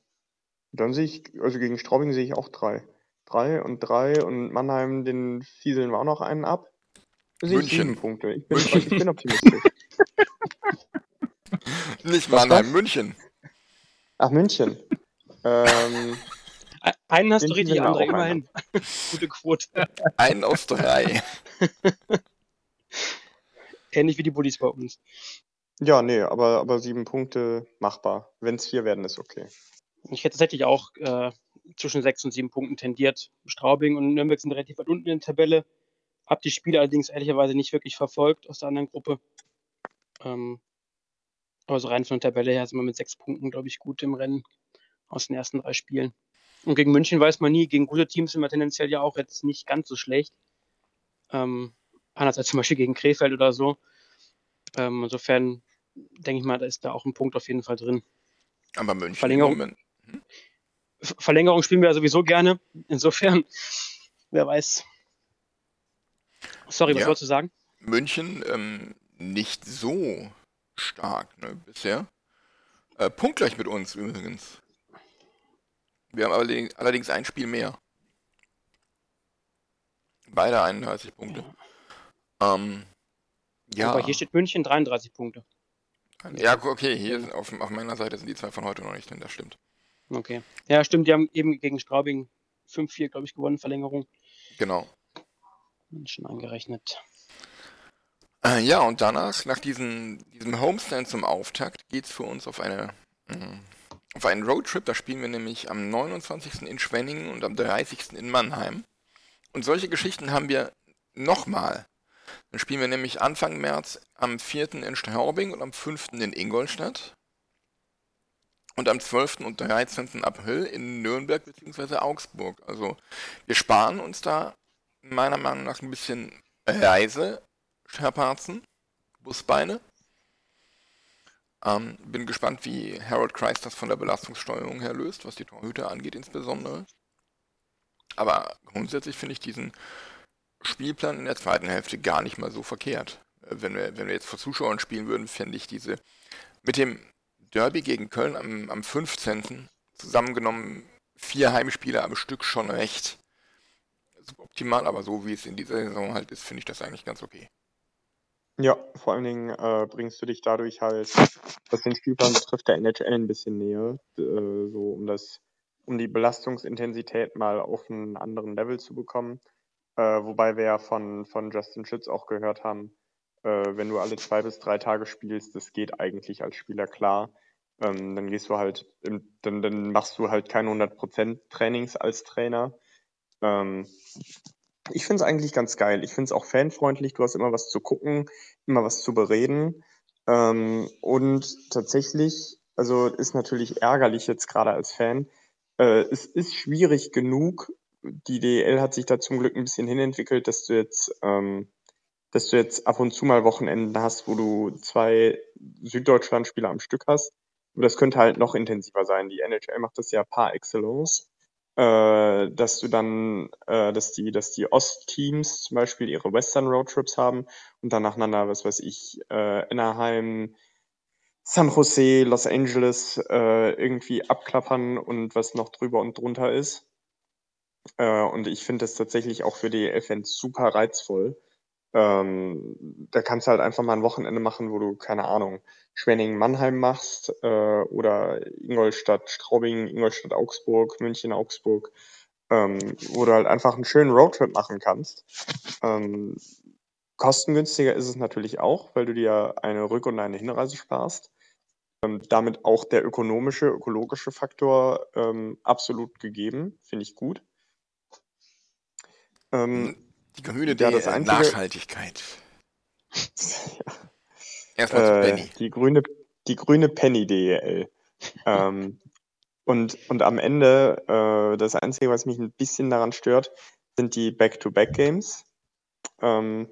dann sehe ich, also gegen Straubing sehe ich auch drei. Drei und drei und Mannheim, den fieseln wir auch noch einen ab. Sehe ich München. sieben Punkte. Ich bin, ich bin optimistisch. Nicht Mannheim? München. Ach, München. ähm, Einen hast du richtig, André, auch immerhin. Gute Quote. Einen aus drei. Ähnlich wie die Bullies bei uns. ja, nee, aber, aber sieben Punkte machbar. Wenn es vier werden, ist okay. Ich hätte tatsächlich auch äh, zwischen sechs und sieben Punkten tendiert. Straubing und Nürnberg sind relativ weit unten in der Tabelle. Hab die Spiele allerdings ehrlicherweise nicht wirklich verfolgt aus der anderen Gruppe. Ähm, aber so rein von der Tabelle her sind wir mit sechs Punkten, glaube ich, gut im Rennen aus den ersten drei Spielen. Und gegen München weiß man nie. Gegen gute Teams sind wir tendenziell ja auch jetzt nicht ganz so schlecht. Ähm, anders als zum Beispiel gegen Krefeld oder so. Ähm, insofern denke ich mal, da ist da auch ein Punkt auf jeden Fall drin. Aber München Verlängerung. Moment. Ver- Verlängerung spielen wir ja sowieso gerne. Insofern, wer weiß. Sorry, was Ja. wolltest du sagen? München ähm, nicht so stark ne, bisher. Äh, punktgleich mit uns übrigens. Wir haben allerdings, ein Spiel mehr. Beide 31 Punkte. Ähm, ja, Aber hier steht München 33 Punkte. ja, okay, hier auf, auf meiner Seite sind die zwei von heute noch nicht drin, das stimmt. Okay. Ja, stimmt, die haben eben gegen Straubing 5-4, glaube ich, gewonnen, Verlängerung. Genau. Schon angerechnet. Äh, ja, und danach, nach diesen, diesem Homestand zum Auftakt, geht's für uns auf eine mh, auf einen Roadtrip. Da spielen wir nämlich am 29. in Schwenningen und am 30. in Mannheim. Und solche Geschichten haben wir nochmal. Dann spielen wir nämlich Anfang März am 4. in Straubing und am 5. in Ingolstadt. Und am 12. und 13. April in Nürnberg bzw. Augsburg. Also wir sparen uns da meiner Meinung nach ein bisschen Reise, Scherparzen, Busbeine. Ähm, bin gespannt, wie Harold Kreis das von der Belastungssteuerung her löst, was die Torhüter angeht insbesondere. Aber grundsätzlich finde ich diesen Spielplan in der zweiten Hälfte gar nicht mal so verkehrt. Äh, Wenn wir, wenn wir jetzt vor Zuschauern spielen würden, fände ich diese mit dem Derby gegen Köln am, am 15. zusammengenommen vier Heimspiele am Stück schon recht suboptimal, aber so wie es in dieser Saison halt ist, finde ich das eigentlich ganz okay. Ja, vor allen Dingen äh, bringst du dich dadurch halt, was den Spielplan betrifft, der NHL ein bisschen näher, äh, so um das, um die Belastungsintensität mal auf einen anderen Level zu bekommen. Äh, wobei wir ja von, von Justin Schütz auch gehört haben, äh, wenn du alle zwei bis drei Tage spielst, das geht eigentlich als Spieler klar. Ähm, dann gehst du halt, im, dann, dann machst du halt keine 100% Trainings als Trainer. Ähm, ich finde es eigentlich ganz geil. Ich finde es auch fanfreundlich. Du hast immer was zu gucken, immer was zu bereden. Ähm, und tatsächlich, also ist natürlich ärgerlich jetzt gerade als Fan. Äh, es ist schwierig genug. Die DL hat sich da zum Glück ein bisschen hinentwickelt, dass du jetzt, ähm, dass du jetzt ab und zu mal Wochenenden hast, wo du zwei Süddeutschland-Spieler am Stück hast. Und das könnte halt noch intensiver sein. Die NHL macht das ja par excellence äh, dass du dann, äh, dass die, dass die Ostteams zum Beispiel ihre Western Roadtrips haben und dann nacheinander, was weiß ich, äh, Anaheim, San Jose, Los Angeles äh, irgendwie abklappern und was noch drüber und drunter ist. Äh, und ich finde das tatsächlich auch für die Fans super reizvoll. Ähm, da kannst du halt einfach mal ein Wochenende machen, wo du, keine Ahnung, Schwenningen-Mannheim machst äh, oder Ingolstadt-Straubing, Ingolstadt-Augsburg, München-Augsburg, ähm, wo du halt einfach einen schönen Roadtrip machen kannst. Ähm, kostengünstiger ist es natürlich auch, weil du dir eine Rück- und eine Hinreise sparst. Ähm, damit auch der ökonomische, ökologische Faktor ähm, absolut gegeben, finde ich gut. Ähm, Die Gemüde Ja, das äh, einzige- Nachhaltigkeit. Erstmal zu äh, Benny. die grüne, die grüne Penny DEL. ähm, und, und am Ende, äh, das Einzige, was mich ein bisschen daran stört, sind die Back-to-Back-Games. Ähm,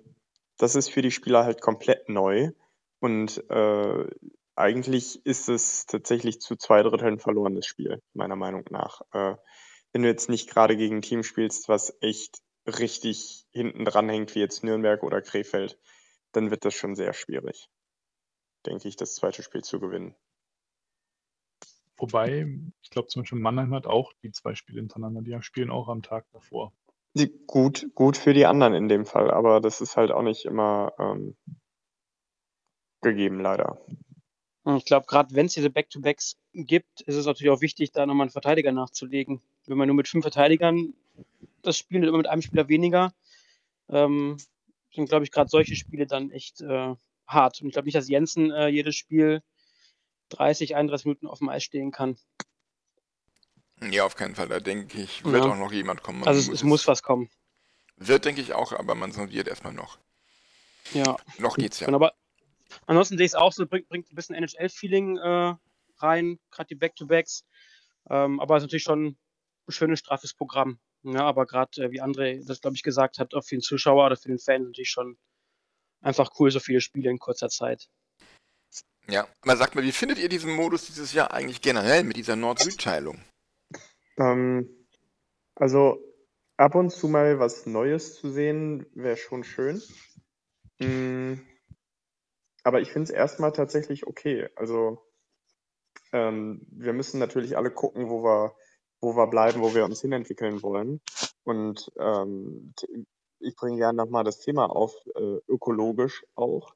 das ist für die Spieler halt komplett neu. Und äh, eigentlich ist es tatsächlich zu zwei Dritteln verlorenes Spiel, meiner Meinung nach. Äh, wenn du jetzt nicht gerade gegen ein Team spielst, was echt richtig hinten dran hängt, wie jetzt Nürnberg oder Krefeld, dann wird das schon sehr schwierig, denke ich, das zweite Spiel zu gewinnen. Wobei, ich glaube zum Beispiel Mannheim hat auch die zwei Spiele hintereinander, die spielen auch am Tag davor. Gut, gut für die anderen in dem Fall, aber das ist halt auch nicht immer ähm, gegeben, leider. Und Ich glaube, gerade wenn es diese Back-to-Backs gibt, ist es natürlich auch wichtig, da nochmal einen Verteidiger nachzulegen. Wenn man nur mit fünf Verteidigern das immer mit einem Spieler weniger, ähm, sind, glaube ich, gerade solche Spiele dann echt äh, hart. Und ich glaube nicht, dass Jensen äh, jedes Spiel 30, 31 Minuten auf dem Eis stehen kann. Ja, auf keinen Fall. Da denke ich, wird Ja. auch noch jemand kommen. Man Also es, es muss was kommen. Wird, denke ich auch, aber man sondiert erstmal noch. Ja. Noch geht's ja. Aber ansonsten sehe ich es auch so, bringt, bringt ein bisschen NHL-Feeling äh, rein, gerade die Back-to-Backs. Ähm, aber es ist natürlich schon ein schönes, straffes Programm. Ja, aber gerade, äh, wie André das, glaube ich, gesagt hat, auch für den Zuschauer oder für den Fan natürlich schon einfach cool, so viele Spiele in kurzer Zeit. Ja, aber sagt mal, wie findet ihr diesen Modus dieses Jahr eigentlich generell mit dieser Nord-Süd-Teilung? Ähm, also ab und zu mal was Neues zu sehen, wäre schon schön. Mm, aber ich finde es erstmal tatsächlich okay. Also ähm, wir müssen natürlich alle gucken, wo wir, wo wir bleiben, wo wir uns hinentwickeln wollen. Und ähm, ich bringe gerne nochmal das Thema auf, äh, ökologisch auch.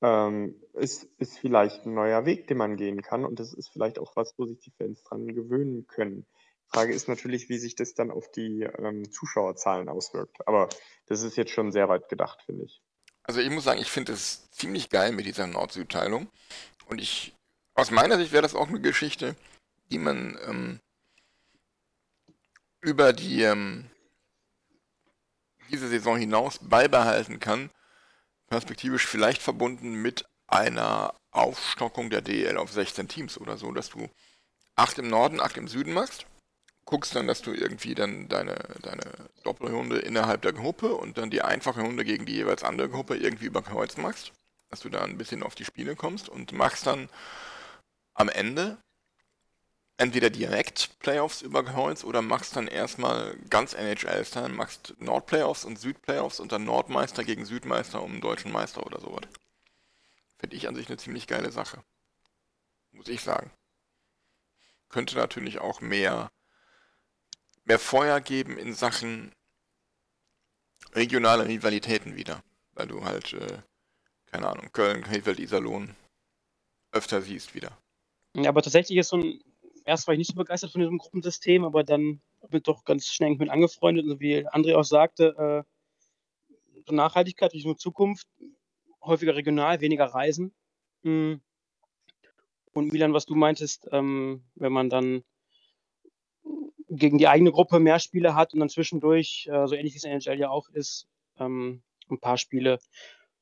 Ähm, ist, ist vielleicht ein neuer Weg, den man gehen kann. Und das ist vielleicht auch was, wo sich die Fans dran gewöhnen können. Frage ist natürlich, wie sich das dann auf die ähm, Zuschauerzahlen auswirkt. Aber das ist jetzt schon sehr weit gedacht, finde ich. Also ich muss sagen, ich finde es ziemlich geil mit dieser Nord-Süd-Teilung. Und ich, aus meiner Sicht wäre das auch eine Geschichte, die man ähm, über die ähm, diese Saison hinaus beibehalten kann. Perspektivisch vielleicht verbunden mit einer Aufstockung der DL auf 16 Teams oder so, dass du 8 im Norden, 8 im Süden machst guckst dann, dass du irgendwie dann deine, deine Doppelhunde innerhalb der Gruppe und dann die einfache Hunde gegen die jeweils andere Gruppe irgendwie überkreuzt machst. Dass du da ein bisschen auf die Spiele kommst und machst dann am Ende entweder direkt Playoffs über Kreuz oder machst dann erstmal ganz NHL-Style, machst Nord-Playoffs und Süd-Playoffs und dann Nordmeister gegen Südmeister um deutschen Meister oder sowas. Finde ich an sich eine ziemlich geile Sache. Muss ich sagen. Könnte natürlich auch mehr mehr Feuer geben in Sachen regionale Rivalitäten wieder. Weil du halt, äh, keine Ahnung, Köln, Krefeld, Iserlohn öfter siehst wieder. Ja, aber tatsächlich ist so ein, erst war ich nicht so begeistert von diesem Gruppensystem, aber dann bin ich doch ganz schnell mit angefreundet und wie André auch sagte, äh, Nachhaltigkeit Richtung Zukunft, häufiger regional, weniger Reisen. Hm. Und Milan, was du meintest, ähm, wenn man dann gegen die eigene Gruppe mehr Spiele hat und dann zwischendurch, äh, so ähnlich wie es in NHL ja auch ist, ähm, ein paar Spiele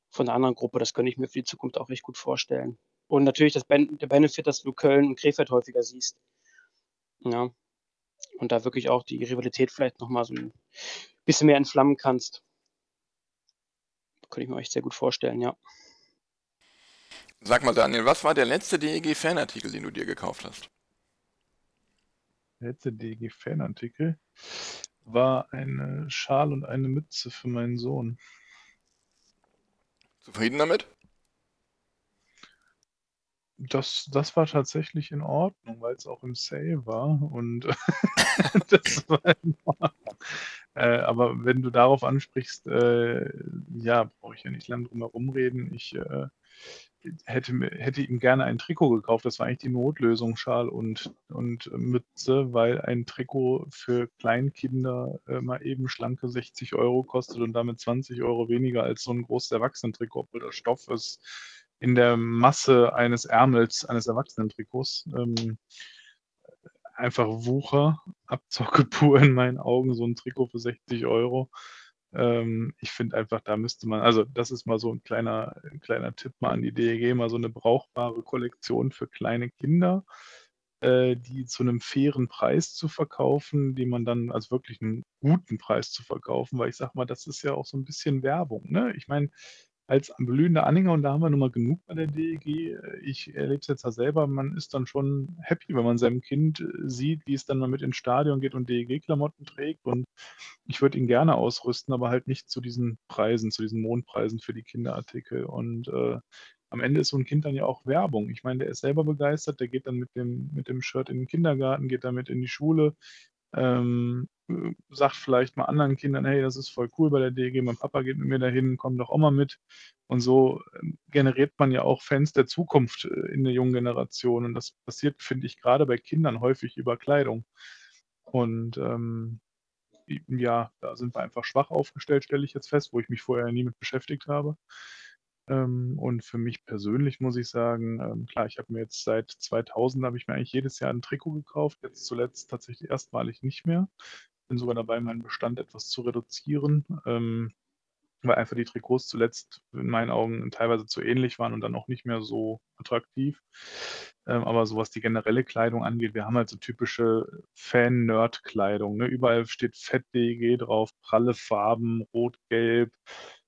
von der anderen Gruppe. Das könnte ich mir für die Zukunft auch echt gut vorstellen. Und natürlich das ben der Benefit, dass du Köln und Krefeld häufiger siehst. Ja. Und da wirklich auch die Rivalität vielleicht nochmal so ein bisschen mehr entflammen kannst. Könnte ich mir echt sehr gut vorstellen, ja. Sag mal, Daniel, was war der letzte DEG-Fanartikel, den du dir gekauft hast? Der letzte DEG-Fanartikel war eine Schal und eine Mütze für meinen Sohn. Zufrieden damit? Das, das war tatsächlich in Ordnung, weil es auch im Sale war und das war in Ordnung. Äh, aber wenn du darauf ansprichst, äh, ja, brauche ich ja nicht lange drum herum reden. Ich äh, hätte, hätte ihm gerne ein Trikot gekauft. Das war eigentlich die Notlösung, Schal und, und Mütze, weil ein Trikot für Kleinkinder äh, mal eben schlanke 60 Euro kostet und damit 20 Euro weniger als so ein großes Erwachsenentrikot, obwohl der Stoff ist in der Masse eines Ärmels eines Erwachsenentrikots. Ähm, einfach Wucher, Abzocke pur in meinen Augen, so ein Trikot für 60 Euro. Ähm, ich finde einfach, da müsste man, also das ist mal so ein kleiner, ein kleiner Tipp mal an die DEG, mal so eine brauchbare Kollektion für kleine Kinder, äh, die zu einem fairen Preis zu verkaufen, die man dann als wirklich einen guten Preis zu verkaufen, weil ich sage mal, das ist ja auch so ein bisschen Werbung. Ne? Ich meine, als blühender Anhänger, und da haben wir nun mal genug bei der DEG, ich erlebe es jetzt ja selber, man ist dann schon happy, wenn man seinem Kind äh, sieht, wie es dann mal mit ins Stadion geht und DEG-Klamotten trägt. Und ich würde ihn gerne ausrüsten, aber halt nicht zu diesen Preisen, zu diesen Mondpreisen für die Kinderartikel. Und äh, am Ende ist so ein Kind dann ja auch Werbung. Ich meine, der ist selber begeistert, der geht dann mit dem, mit dem Shirt in den Kindergarten, geht damit in die Schule, ähm, sagt vielleicht mal anderen Kindern, hey, das ist voll cool bei der DG, mein Papa geht mit mir dahin, komm doch auch mal mit. Und so ähm, generiert man ja auch Fans der Zukunft äh, in der jungen Generation. Und das passiert, finde ich, gerade bei Kindern häufig über Kleidung. Und ähm, ja, da sind wir einfach schwach aufgestellt, stelle ich jetzt fest, wo ich mich vorher nie mit beschäftigt habe. Ähm, und für mich persönlich muss ich sagen, ähm, klar, ich habe mir jetzt seit 2000 habe ich mir eigentlich jedes Jahr ein Trikot gekauft, jetzt zuletzt tatsächlich erstmalig nicht mehr. Bin sogar dabei, meinen Bestand etwas zu reduzieren, ähm, weil einfach die Trikots zuletzt in meinen Augen teilweise zu ähnlich waren und dann auch nicht mehr so attraktiv. Ähm, aber so was die generelle Kleidung angeht, wir haben halt so typische Fan-Nerd-Kleidung. Ne? Überall steht Fett DEG drauf, pralle Farben, rot, gelb.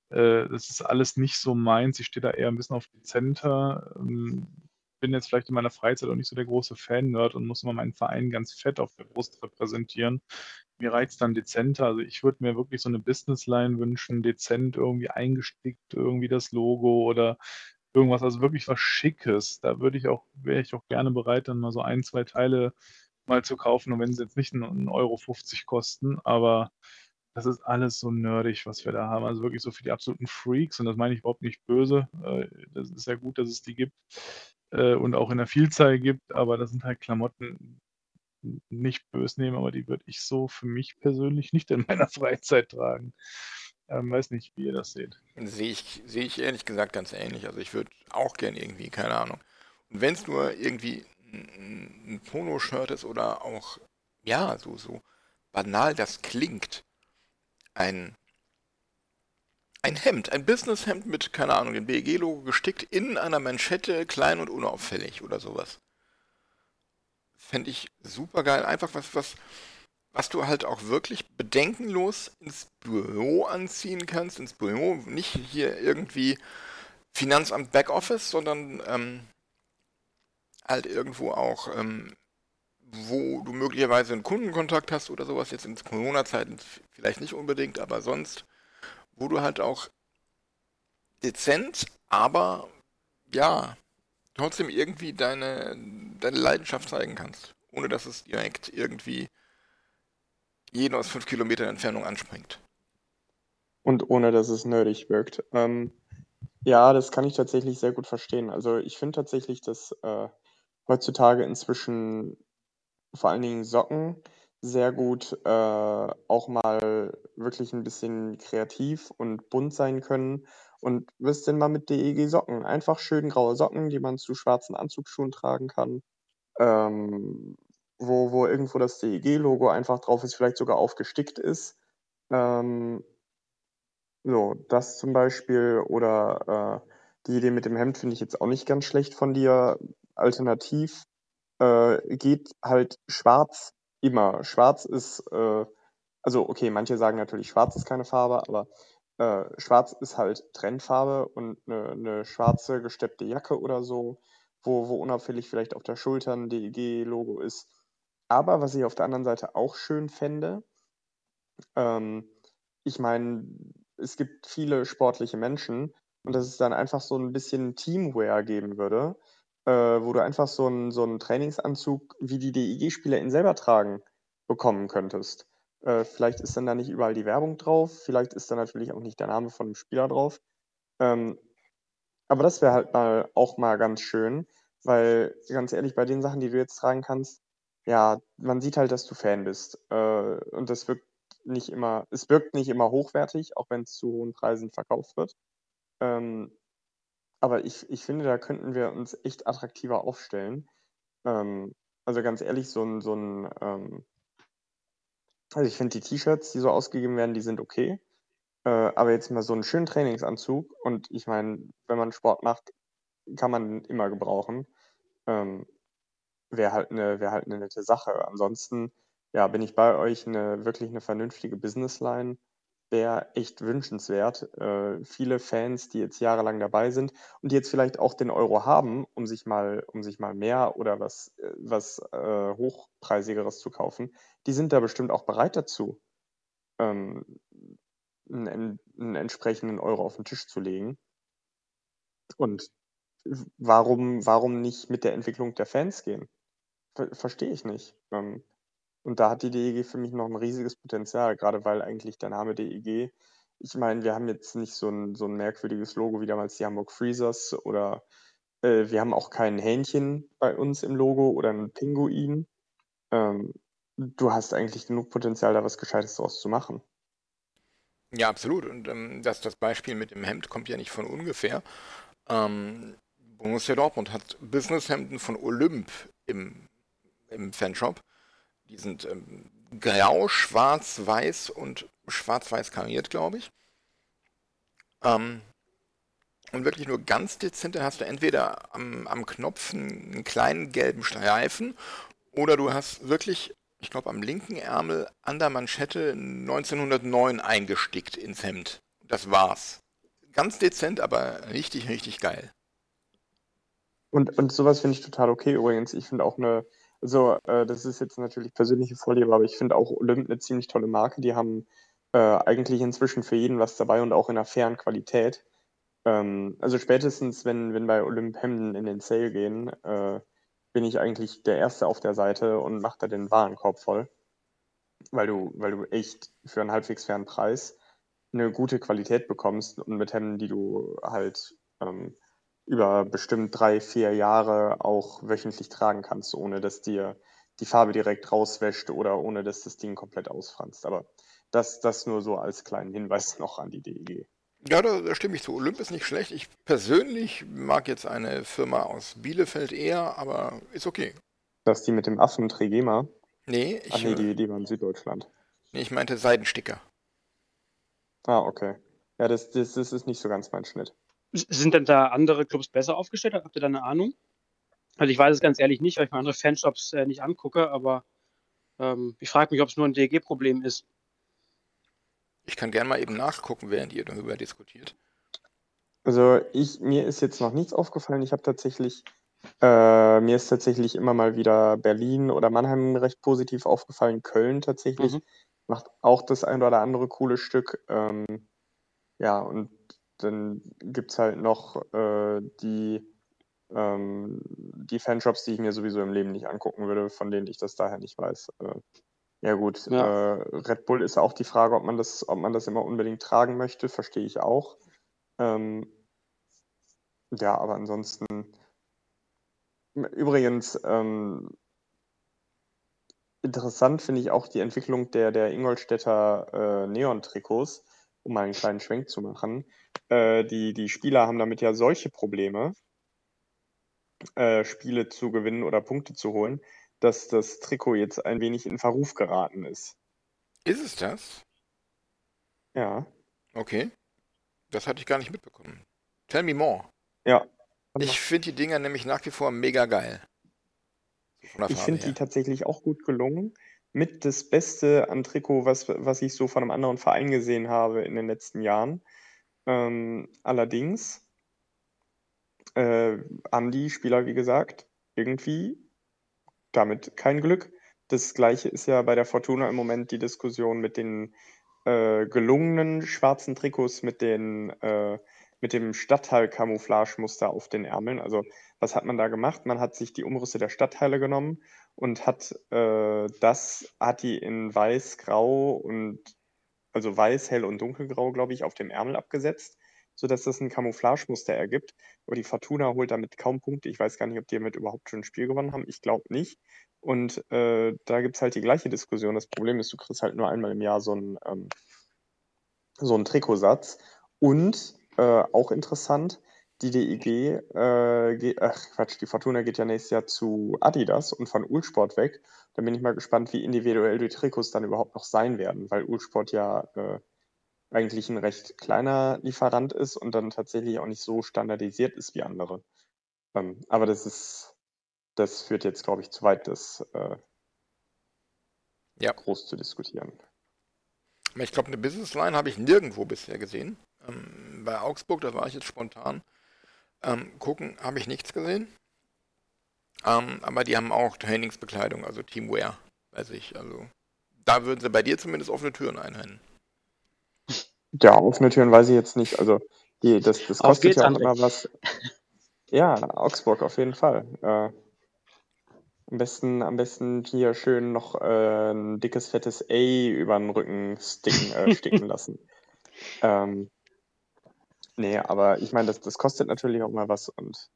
Äh, das ist alles nicht so meins. Ich stehe da eher ein bisschen auf dezenter. Ähm, bin jetzt vielleicht in meiner Freizeit auch nicht so der große Fan-Nerd und muss immer meinen Verein ganz fett auf der Brust repräsentieren. Mir reicht es dann dezenter. Also ich würde mir wirklich so eine Businessline wünschen, dezent irgendwie eingestickt, irgendwie das Logo oder irgendwas, also wirklich was Schickes. Da würde ich auch, wäre ich auch gerne bereit, dann mal so ein, zwei Teile mal zu kaufen, und wenn sie jetzt nicht 1,50 Euro kosten, aber das ist alles so nerdig, was wir da haben. Also wirklich so für die absoluten Freaks und das meine ich überhaupt nicht böse. Äh, das ist ja gut, dass es die gibt äh, und auch in der Vielzahl gibt, aber das sind halt Klamotten, nicht böse nehmen, aber die würde ich so für mich persönlich nicht in meiner Freizeit tragen. Ähm, weiß nicht, wie ihr das seht. Sehe ich, sehe ich ehrlich gesagt ganz ähnlich. Also ich würde auch gern irgendwie, keine Ahnung. Und wenn es nur irgendwie ein, Polo-Shirt ist oder auch, ja, so, so banal das klingt, ein, ein Hemd, ein Businesshemd mit, keine Ahnung, dem BEG-Logo gestickt in einer Manschette, klein und unauffällig oder sowas. Fände ich super geil. Einfach was, was, was du halt auch wirklich bedenkenlos ins Büro anziehen kannst. Ins Büro, nicht hier irgendwie Finanzamt Backoffice, sondern ähm, halt irgendwo auch, ähm, wo du möglicherweise einen Kundenkontakt hast oder sowas. Jetzt in Corona-Zeiten vielleicht nicht unbedingt, aber sonst, wo du halt auch dezent, aber ja, trotzdem irgendwie deine, deine Leidenschaft zeigen kannst, ohne dass es direkt irgendwie jeden aus fünf Kilometern Entfernung anspringt. Und ohne dass es nerdig wirkt. Ähm, ja, das kann ich tatsächlich sehr gut verstehen. Also ich finde tatsächlich, dass äh, heutzutage inzwischen vor allen Dingen Socken sehr gut äh, auch mal wirklich ein bisschen kreativ und bunt sein können. Und was denn mal mit DEG-Socken? Einfach schön graue Socken, die man zu schwarzen Anzugsschuhen tragen kann. Ähm, wo, wo irgendwo das DEG-Logo einfach drauf ist, vielleicht sogar aufgestickt ist. Ähm, so, das zum Beispiel. Oder äh, die Idee mit dem Hemd finde ich jetzt auch nicht ganz schlecht von dir. Alternativ äh, geht halt schwarz immer. Schwarz ist, äh, also okay, manche sagen natürlich, schwarz ist keine Farbe, aber äh, schwarz ist halt Trendfarbe und eine, eine schwarze gesteppte Jacke oder so, wo, wo unauffällig vielleicht auf der Schulter ein DEG-Logo ist, aber was ich auf der anderen Seite auch schön fände, ähm, ich meine, es gibt viele sportliche Menschen und dass es dann einfach so ein bisschen Teamwear geben würde, äh, wo du einfach so einen so Trainingsanzug, wie die DEG-Spieler ihn selber tragen, bekommen könntest. Äh, vielleicht ist dann da nicht überall die Werbung drauf, vielleicht ist da natürlich auch nicht der Name von dem Spieler drauf. Ähm, aber das wäre halt mal auch mal ganz schön, weil ganz ehrlich, bei den Sachen, die du jetzt tragen kannst, ja, man sieht halt, dass du Fan bist. Äh, und das wirkt nicht immer, es wirkt nicht immer hochwertig, auch wenn es zu hohen Preisen verkauft wird. Ähm, aber ich, ich finde, da könnten wir uns echt attraktiver aufstellen. Ähm, also ganz ehrlich, so ein, so ein ähm, also ich finde die T-Shirts, die so ausgegeben werden, die sind okay. Äh, aber jetzt mal so einen schönen Trainingsanzug und ich meine, wenn man Sport macht, kann man immer gebrauchen. Ähm, wäre halt eine wäre halt 'ne nette Sache. Ansonsten, ja, bin ich bei euch, 'ne wirklich eine vernünftige Businessline wäre echt wünschenswert. Äh, viele Fans, die jetzt jahrelang dabei sind und die jetzt vielleicht auch den Euro haben, um sich mal um sich mal mehr oder was äh, was, äh, Hochpreisigeres zu kaufen, die sind da bestimmt auch bereit dazu, ähm, 'n 'n entsprechenden Euro auf den Tisch zu legen. Und warum warum nicht mit der Entwicklung der Fans gehen? Ver verstehe ich nicht. Ähm, und da hat die DEG für mich noch ein riesiges Potenzial, gerade weil eigentlich der Name DEG ich meine, wir haben jetzt nicht so ein so 'n merkwürdiges Logo wie damals die Hamburg Freezers oder, äh, wir haben auch kein Hähnchen bei uns im Logo oder einen Pinguin. Ähm, du hast eigentlich genug Potenzial, da was Gescheites draus zu machen. Ja, absolut. Und ähm, das, das Beispiel mit dem Hemd kommt ja nicht von ungefähr. Ähm, Borussia Dortmund hat Businesshemden von Olymp im im Fanshop. Die sind ähm, grau, schwarz, weiß und schwarz-weiß kariert, glaube ich. Ähm, und wirklich nur ganz dezent, dann hast du entweder am, am Knopf einen kleinen gelben Streifen oder du hast wirklich, ich glaube, am linken Ärmel an der Manschette 1909 eingestickt ins Hemd. Das war's. Ganz dezent, aber richtig, richtig geil. Und, und sowas finde ich total okay übrigens. Ich finde auch eine, also äh, das ist jetzt natürlich persönliche Vorliebe, aber ich finde auch Olymp eine ziemlich tolle Marke. Die haben äh, eigentlich inzwischen für jeden was dabei und auch in einer fairen Qualität. Ähm, also spätestens, wenn, wenn bei Olymp Hemden in den Sale gehen, äh, bin ich eigentlich der Erste auf der Seite und mache da den Warenkorb voll. Weil du, weil du echt für einen halbwegs fairen Preis eine gute Qualität bekommst und mit Hemden, die du halt ähm, über bestimmt drei, vier Jahre auch wöchentlich tragen kannst, ohne dass dir die Farbe direkt rauswäscht oder ohne dass das Ding komplett ausfranst. Aber das, das nur so als kleinen Hinweis noch an die DEG. Ja, da, da, stimme ich zu. Olymp ist nicht schlecht. Ich persönlich mag jetzt eine Firma aus Bielefeld eher, aber ist okay. Das ist die mit dem Affen Trigema? Nee, ich. Ach nee, die, die war in Süddeutschland. Nee, ich meinte Seidensticker. Ah, okay. Ja, das, das, das ist nicht so ganz mein Schnitt. Sind denn da andere Clubs besser aufgestellt? Habt ihr da eine Ahnung? Also ich weiß es ganz ehrlich nicht, weil ich mir andere Fanshops äh, nicht angucke, aber ähm, ich frage mich, ob es nur ein DEG-Problem ist. Ich kann gerne mal eben nachgucken, während ihr darüber diskutiert. Also ich, mir ist jetzt noch nichts aufgefallen. Ich habe tatsächlich, äh, mir ist tatsächlich immer mal wieder Berlin oder Mannheim recht positiv aufgefallen. Köln tatsächlich mhm. macht auch das ein oder andere coole Stück. Ähm, ja, und dann gibt es halt noch äh, die, ähm, die Fanshops, die ich mir sowieso im Leben nicht angucken würde, von denen ich das daher nicht weiß. Äh, ja gut, ja. Äh, Red Bull ist auch die Frage, ob man das, ob man das immer unbedingt tragen möchte, verstehe ich auch. Ähm, ja, aber ansonsten. Übrigens, ähm, interessant finde ich auch die Entwicklung der, der Ingolstädter äh, Neon-Trikots, um mal einen kleinen Schwenk zu machen. Äh, die, die Spieler haben damit ja solche Probleme, äh, Spiele zu gewinnen oder Punkte zu holen, dass das Trikot jetzt ein wenig in Verruf geraten ist. Ist es das? Ja. Okay. Das hatte ich gar nicht mitbekommen. Tell me more. Ja. Ich finde die Dinger nämlich nach wie vor mega geil. Ich finde die tatsächlich auch gut gelungen. Mit das Beste an Trikot, was, was ich so von einem anderen Verein gesehen habe in den letzten Jahren. Ähm, allerdings äh, haben die Spieler, wie gesagt, irgendwie damit kein Glück. Das gleiche ist ja bei der Fortuna im Moment die Diskussion mit den äh, gelungenen schwarzen Trikots mit den äh, mit dem Stadtteil-Camouflage-Muster auf den Ärmeln. Also was hat man da gemacht? Man hat sich die Umrisse der Stadtteile genommen und hat äh, das, hat die in weiß, grau und also weiß, hell und dunkelgrau, glaube ich, auf dem Ärmel abgesetzt sodass das ein Camouflagemuster ergibt. Aber die Fortuna holt damit kaum Punkte. Ich weiß gar nicht, ob die damit überhaupt schon ein Spiel gewonnen haben. Ich glaube nicht. Und äh, da gibt es halt die gleiche Diskussion. Das Problem ist, du kriegst halt nur einmal im Jahr so einen, ähm, so einen Trikotsatz. Und äh, auch interessant, die DEG, äh, geht, ach Quatsch, die Fortuna geht ja nächstes Jahr zu Adidas und von Ulsport weg. Da bin ich mal gespannt, wie individuell die Trikots dann überhaupt noch sein werden, weil Ulsport ja äh, eigentlich ein recht kleiner Lieferant ist und dann tatsächlich auch nicht so standardisiert ist wie andere. Ähm, aber das ist, das führt jetzt, glaube ich, zu weit, das äh, ja. groß zu diskutieren. Ich glaube, eine Businessline habe ich nirgendwo bisher gesehen. Ähm, bei Augsburg, da war ich jetzt spontan. Ähm, gucken, habe ich nichts gesehen. Ähm, aber die haben auch Trainingsbekleidung, also Teamwear, weiß ich. Also da würden sie bei dir zumindest offene Türen einrennen. Ja, offene Türen weiß ich jetzt nicht. Also die, das, das kostet ja auch immer was. Ja, Augsburg auf jeden Fall. Äh, am besten, am besten hier schön noch äh, ein dickes, fettes A über den Rücken sticken, äh, sticken lassen. Ähm, nee, aber ich meine, das, das kostet natürlich auch mal was und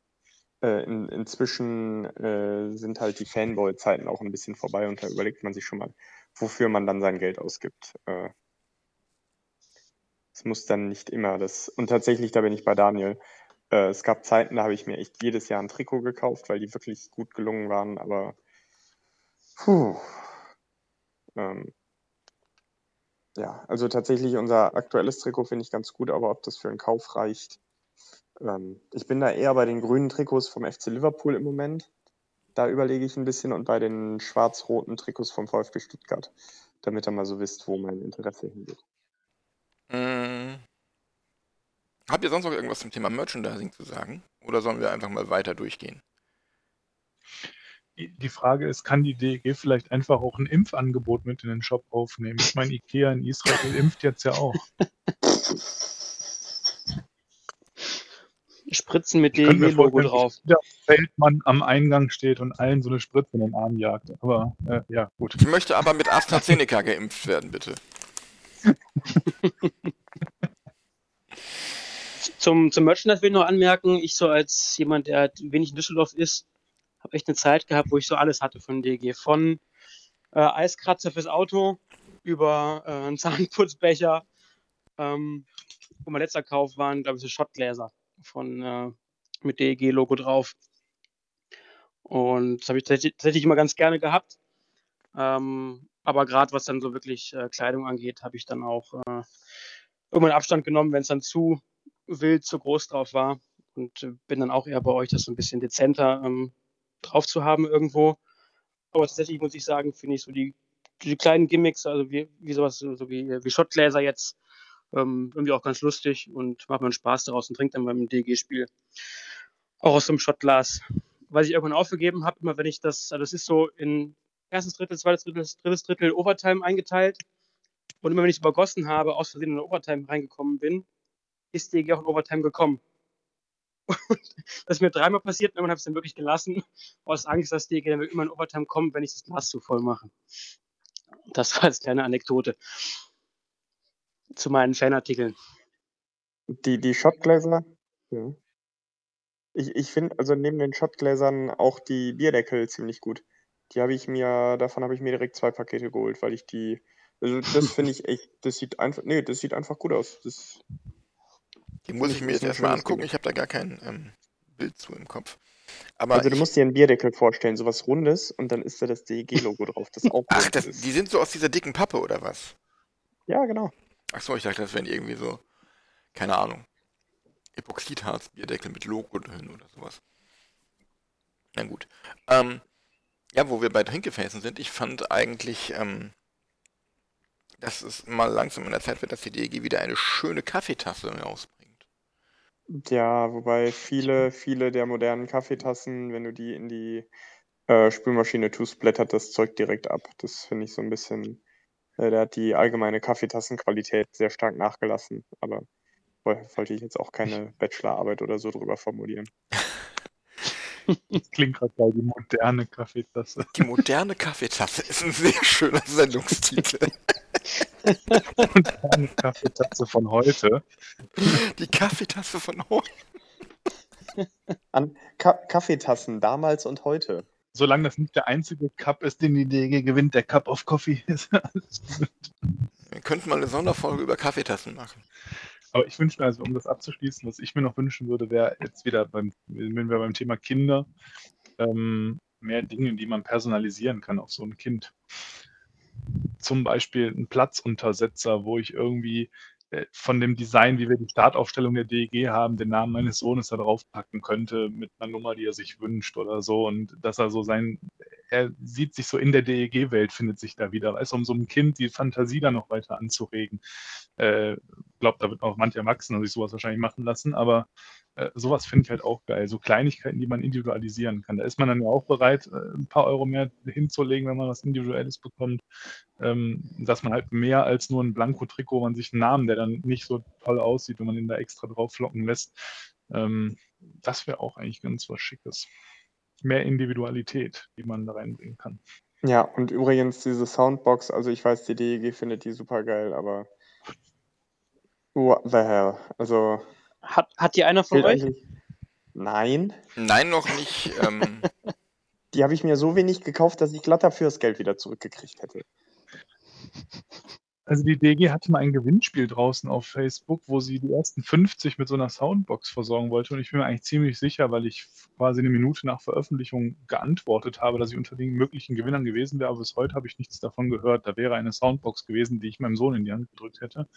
äh, in, inzwischen äh, sind halt die Fanboy-Zeiten auch ein bisschen vorbei und da überlegt man sich schon mal, wofür man dann sein Geld ausgibt. Äh, es muss dann nicht immer das. Und tatsächlich, da bin ich bei Daniel. Äh, es gab Zeiten, da habe ich mir echt jedes Jahr ein Trikot gekauft, weil die wirklich gut gelungen waren, aber puh, Ähm, ja, also tatsächlich unser aktuelles Trikot finde ich ganz gut, aber ob das für einen Kauf reicht. Ähm, ich bin da eher bei den grünen Trikots vom FC Liverpool im Moment. Da überlege ich ein bisschen und bei den schwarz-roten Trikots vom VfB Stuttgart, damit ihr mal so wisst, wo mein Interesse hingeht. Mm. Habt ihr sonst noch irgendwas zum Thema Merchandising zu sagen? Oder sollen wir einfach mal weiter durchgehen? Die Frage ist, kann die DEG vielleicht einfach auch ein Impfangebot mit in den Shop aufnehmen? Ich meine, Ikea in Israel impft jetzt ja auch. Spritzen mit DEG-Logo drauf. dass der Feldmann am Eingang steht und allen so eine Spritze in den Arm jagt. Aber äh, ja, gut. Ich möchte aber mit AstraZeneca geimpft werden, bitte. Zum, zum Merchandise will ich noch anmerken, ich so als jemand, der halt wenig in Düsseldorf ist, habe echt eine Zeit gehabt, wo ich so alles hatte von DG. Von äh, Eiskratzer fürs Auto über äh, einen Zahnputzbecher. Ähm, und mein letzter Kauf waren, glaube ich, so Schottgläser von, äh, mit DEG-Logo drauf. Und das habe ich tatsächlich immer ganz gerne gehabt. Ähm, aber gerade was dann so wirklich äh, Kleidung angeht, habe ich dann auch äh, irgendwann Abstand genommen, wenn es dann zu wild, zu groß drauf war. Und äh, bin dann auch eher bei euch, das so ein bisschen dezenter ähm, drauf zu haben irgendwo. Aber tatsächlich muss ich sagen, finde ich so die, die kleinen Gimmicks, also wie, wie sowas, so wie, wie Schottgläser jetzt, ähm, irgendwie auch ganz lustig und macht man Spaß daraus und trinkt dann beim DG-Spiel auch aus so einem Schottglas. Was ich irgendwann aufgegeben habe, immer wenn ich das, also das ist so in erstes Drittel, zweites Drittel, drittes Drittel Overtime eingeteilt. Und immer wenn ich es übergossen habe, aus Versehen in eine Overtime reingekommen bin, ist DG auch in Overtime gekommen. Und das ist mir dreimal passiert und habe ich es dann wirklich gelassen, aus Angst, dass DG dann immer in Overtime kommt, wenn ich das Glas zu voll mache. Das war als kleine Anekdote zu meinen Fanartikeln. Die, die Shotgläser, ja. Ich, ich finde also neben den Shotgläsern auch die Bierdeckel ziemlich gut. Die habe ich mir, davon habe ich mir direkt zwei Pakete geholt, weil ich die, also das finde ich echt, das sieht einfach, nee, das sieht einfach gut aus. Das, Die muss ich mir jetzt erstmal angucken. Ich habe da gar kein ähm, Bild zu im Kopf. Aber also du ich, musst dir einen Bierdeckel vorstellen, sowas Rundes und dann ist da das DEG-Logo drauf, das auch ach, das, die sind so aus dieser dicken Pappe oder was? Ja, genau. Ach so, ich dachte, das wären irgendwie so, keine Ahnung, Epoxidharz-Bierdeckel mit Logo drin oder sowas. Na gut. Ähm, ja, wo wir bei Trinkgefäßen sind, ich fand eigentlich, ähm, dass es mal langsam in der Zeit wird, dass die DEG wieder eine schöne Kaffeetasse rausbringt. Ja, wobei viele, viele der modernen Kaffeetassen, wenn du die in die äh, Spülmaschine tust, blättert das Zeug direkt ab. Das finde ich so ein bisschen, äh, da hat die allgemeine Kaffeetassenqualität sehr stark nachgelassen. Aber woll- wollte ich jetzt auch keine Bachelorarbeit oder so drüber formulieren. Das klingt gerade geil, die moderne Kaffeetasse. Die moderne Kaffeetasse ist ein sehr schöner Sendungstitel. Moderne Kaffeetasse von heute. Die Kaffeetasse von heute. An Ka Kaffeetassen damals und heute. Solange das nicht der einzige Cup ist, den die DG gewinnt, der Cup of Coffee ist. alles gut. Wir könnten mal eine Sonderfolge über Kaffeetassen machen. Aber ich wünsche mir also, um das abzuschließen, was ich mir noch wünschen würde, wäre jetzt wieder beim, wenn wir beim Thema Kinder, ähm, mehr Dinge, die man personalisieren kann auf so ein Kind. Zum Beispiel ein Platzuntersetzer, wo ich irgendwie äh, von dem Design, wie wir die Startaufstellung der DEG haben, den Namen meines Sohnes da draufpacken könnte mit einer Nummer, die er sich wünscht oder so. Und dass er so sein, er sieht sich so in der DEG-Welt, findet sich da wieder. Weißt du, um so einem Kind die Fantasie da noch weiter anzuregen. Äh, glaube, da wird auch manche Erwachsene sich sowas wahrscheinlich machen lassen, aber äh, sowas finde ich halt auch geil. So Kleinigkeiten, die man individualisieren kann. Da ist man dann ja auch bereit, äh, ein paar Euro mehr hinzulegen, wenn man was Individuelles bekommt. Ähm, dass man halt mehr als nur ein Blanko-Trikot, man sich einen Namen, der dann nicht so toll aussieht, wenn man ihn da extra drauf flocken lässt. Ähm, das wäre auch eigentlich ganz was Schickes. Mehr Individualität, die man da reinbringen kann. Ja, und übrigens diese Soundbox, also ich weiß, die DEG findet die super geil, aber what the hell? Also Hat, hat die einer von euch? eigentlich. Nein, Nein, noch nicht. Ähm, die habe ich mir so wenig gekauft, dass ich glatt dafür das Geld wieder zurückgekriegt hätte. Also die DG hatte mal ein Gewinnspiel draußen auf Facebook, wo sie die ersten 50 mit so einer Soundbox versorgen wollte. Und ich bin mir eigentlich ziemlich sicher, weil ich quasi eine Minute nach Veröffentlichung geantwortet habe, dass ich unter den möglichen Gewinnern gewesen wäre. Aber bis heute habe ich nichts davon gehört. Da wäre eine Soundbox gewesen, die ich meinem Sohn in die Hand gedrückt hätte.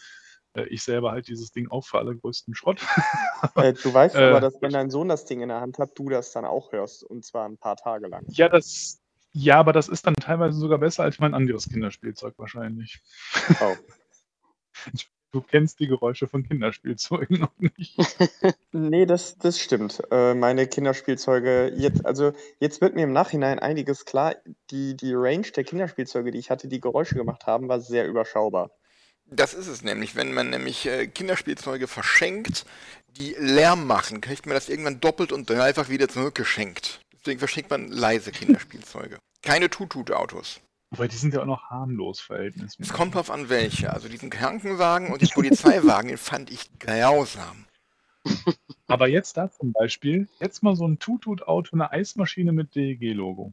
Äh, Ich selber halt dieses Ding auch für allergrößten Schrott. Äh, du weißt Äh, aber, dass wenn dein Sohn das Ding in der Hand hat, du das dann auch hörst. Und zwar ein paar Tage lang. Ja, das, ja, aber das ist dann teilweise sogar besser als mein anderes Kinderspielzeug wahrscheinlich. Oh. Du kennst die Geräusche von Kinderspielzeugen noch nicht. Nee, das, das stimmt. Äh, meine Kinderspielzeuge, jetzt, also jetzt wird mir im Nachhinein einiges klar. Die, die Range der Kinderspielzeuge, die ich hatte, die Geräusche gemacht haben, war sehr überschaubar. Das ist es nämlich. Wenn man nämlich äh, Kinderspielzeuge verschenkt, die Lärm machen, kriegt man das irgendwann doppelt und dreifach wieder zurückgeschenkt. Deswegen verschenkt man leise Kinderspielzeuge. Keine Tutut-Autos. Wobei, die sind ja auch noch harmlos Es verhältnismäßig. kommt drauf an, welche. Also diesen Krankenwagen und den Polizeiwagen, den fand ich grausam. Aber jetzt da zum Beispiel, jetzt mal so ein Tutut-Auto, eine Eismaschine mit DEG-Logo.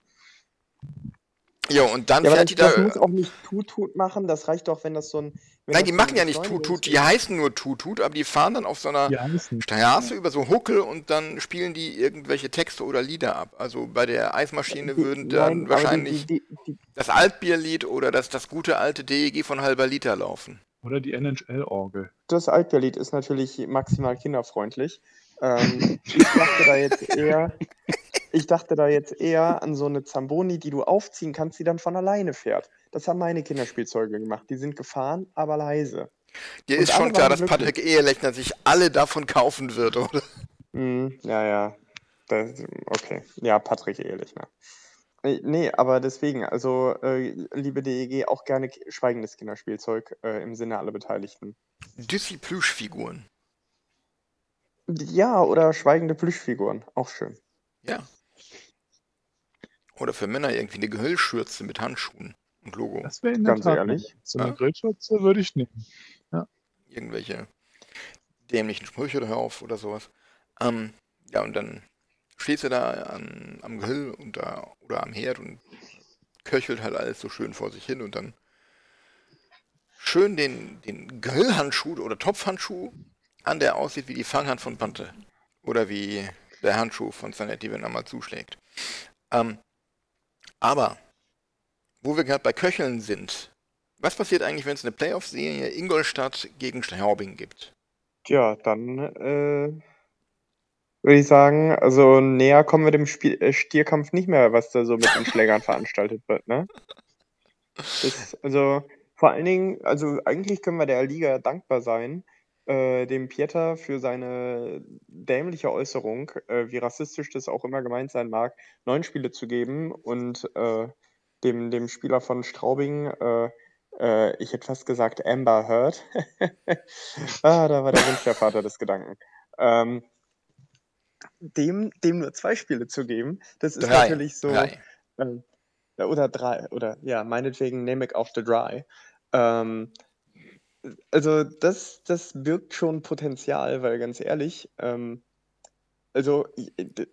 Ja, und dann Ja, fährt das, die da. das muss auch nicht Tutut machen. Das reicht doch, wenn das so ein. Nein, die so machen ja nicht Tutut, die heißen nur Tutut, aber die fahren dann auf so einer. Straße über so Huckel und dann spielen die irgendwelche Texte oder Lieder ab. Also bei der Eismaschine Die- würden dann nein, wahrscheinlich Die, die, die, das Altbierlied oder das, das gute alte DEG von halber Liter laufen. Oder die NHL-Orgel. das Altbierlied ist natürlich maximal kinderfreundlich. Ähm, ich dachte da jetzt eher. Ich dachte da jetzt eher an so eine Zamboni, die du aufziehen kannst, die dann von alleine fährt. Das haben meine Kinderspielzeuge gemacht. Die sind gefahren, aber leise. Dir Und ist schon klar, dass Patrick Ehelechner sich alle davon kaufen wird, oder? Hm, ja, ja. Das, okay. Ja, Patrick Ehrlichner. Nee, nee, aber deswegen, also, äh, liebe DEG, auch gerne schweigendes Kinderspielzeug äh, im Sinne aller Beteiligten. Düssi Plüschfiguren. Ja, oder schweigende Plüschfiguren. Auch schön. Ja. Oder für Männer irgendwie eine Gehüllschürze mit Handschuhen und Logo. Das wäre in der Ganz Tat ehrlich. So eine Ja. Grillschürze würde ich nehmen. Irgendwelche dämlichen Sprüche drauf oder sowas. Ähm, ja, und dann stehst du da an, am Grill und da, oder am Herd und köchelt halt alles so schön vor sich hin und dann schön den, den Grillhandschuh oder Topfhandschuh an, der aussieht wie die Fanghand von Pante. Oder wie der Handschuh von Zanetti, wenn er mal zuschlägt. Ähm, aber, wo wir gerade bei Köcheln sind, was passiert eigentlich, wenn es eine Playoff-Serie Ingolstadt gegen Straubing gibt? Tja, dann äh, würde ich sagen, also näher kommen wir dem Spiel, äh, Stierkampf nicht mehr, was da so mit den Schlägern veranstaltet wird, ne? Das, also vor allen Dingen, also eigentlich können wir der Liga dankbar sein, äh, dem Pieter für seine dämliche Äußerung, äh, wie rassistisch das auch immer gemeint sein mag, neun Spiele zu geben und äh, dem, dem Spieler von Straubing, äh, äh, ich hätte fast gesagt Amber Heard. ah, da war der Wunsch der Vater des Gedanken. Ähm, dem, dem nur zwei Spiele zu geben, das ist Drei. natürlich so. Drei. Ähm, oder drei, oder ja, meinetwegen Namek of the Dry. Ähm, also das, das birgt schon Potenzial, weil ganz ehrlich, ähm, also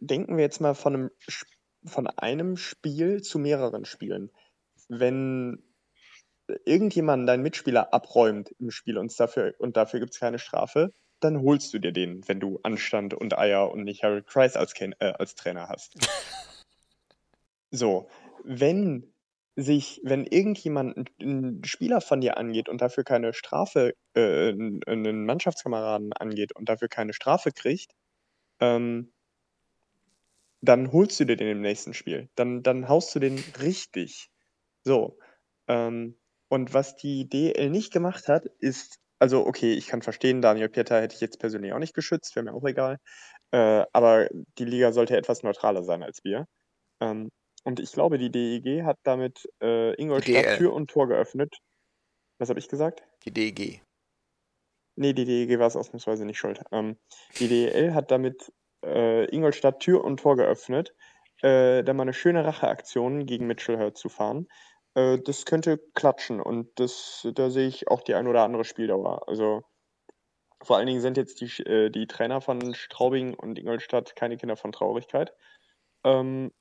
denken wir jetzt mal von einem, von einem Spiel zu mehreren Spielen. Wenn irgendjemand deinen Mitspieler abräumt im Spiel und dafür, und dafür gibt es keine Strafe, dann holst du dir den, wenn du Anstand und Eier und nicht Harold Kreis als, äh, als Trainer hast. So, wenn sich, wenn irgendjemand einen Spieler von dir angeht und dafür keine Strafe, äh, n- einen Mannschaftskameraden angeht und dafür keine Strafe kriegt, ähm, dann holst du dir den im nächsten Spiel. Dann, dann haust du den richtig. So. Ähm, und was die DL nicht gemacht hat, ist, also okay, ich kann verstehen, Daniel Pieter hätte ich jetzt persönlich auch nicht geschützt, wäre mir auch egal. Äh, aber die Liga sollte etwas neutraler sein als wir. Ähm, und ich glaube, die DEG hat damit äh, Ingolstadt DL. Tür und Tor geöffnet. Was habe ich gesagt? Die DG. Nee, die DEG war es ausnahmsweise nicht schuld. Ähm, die DEL hat damit äh, Ingolstadt Tür und Tor geöffnet, äh, da mal eine schöne Racheaktion gegen Mitchell Hurt zu fahren. Äh, das könnte klatschen und das, da sehe ich auch die ein oder andere Spieldauer. Also vor allen Dingen sind jetzt die, äh, die Trainer von Straubing und Ingolstadt keine Kinder von Traurigkeit. Ähm,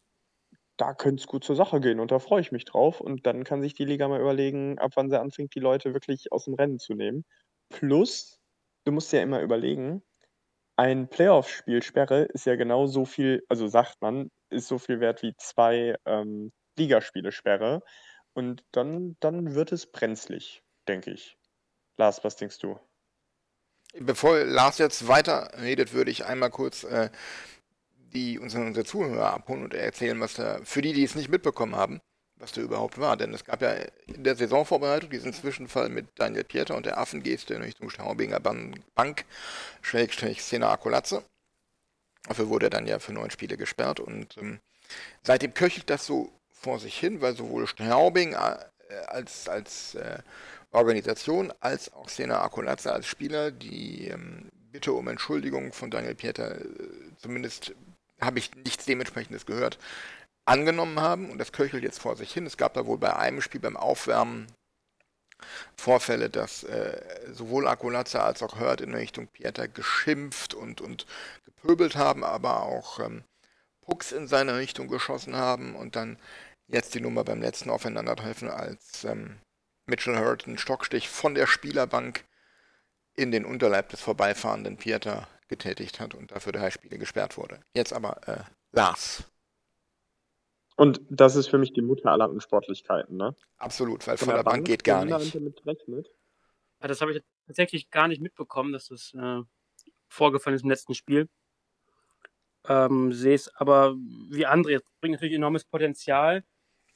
da könnte es gut zur Sache gehen und da freue ich mich drauf. Und dann kann sich die Liga mal überlegen, ab wann sie anfängt, die Leute wirklich aus dem Rennen zu nehmen. Plus, du musst ja immer überlegen, ein Playoff-Spiel Sperre ist ja genau so viel, also sagt man, ist so viel wert wie zwei ähm, Ligaspiele Sperre. Und dann, dann wird es brenzlig, denke ich. Lars, was denkst du? Bevor Lars jetzt weiter redet, würde ich einmal kurz äh, die unsere, unsere Zuhörer abholen und erzählen, was da, für die, die es nicht mitbekommen haben, was da überhaupt war. Denn es gab ja in der Saisonvorbereitung diesen Zwischenfall mit Daniel Pieter und der Affengeste in Richtung Straubinger Bank, Schrägstrich Szene Akulatze. Dafür wurde er dann ja für neun Spiele gesperrt und ähm, seitdem köchelt das so vor sich hin, weil sowohl Straubing äh, als, als äh, Organisation als auch Sena Akulatze als Spieler die ähm, Bitte um Entschuldigung von Daniel Pieter, äh, zumindest habe ich nichts dementsprechendes gehört, angenommen haben und das köchelt jetzt vor sich hin. Es gab da wohl bei einem Spiel beim Aufwärmen Vorfälle, dass äh, sowohl Akulazza als auch Hurt in Richtung Pieter geschimpft und, und gepöbelt haben, aber auch ähm, Pucks in seine Richtung geschossen haben und dann jetzt die Nummer beim letzten Aufeinandertreffen, als ähm, Mitchell Hurt einen Stockstich von der Spielerbank in den Unterleib des vorbeifahrenden Pieter getätigt hat und dafür drei Spiele gesperrt wurde. Jetzt aber äh, Lars. Und das ist für mich die Mutter aller Unsportlichkeiten, ne? Absolut, weil von, von der, Bank, Bank geht gar nicht. Ja, das habe ich tatsächlich gar nicht mitbekommen, dass das äh, vorgefallen ist im letzten Spiel. Ähm, sehe es aber wie André, es bringt natürlich enormes Potenzial.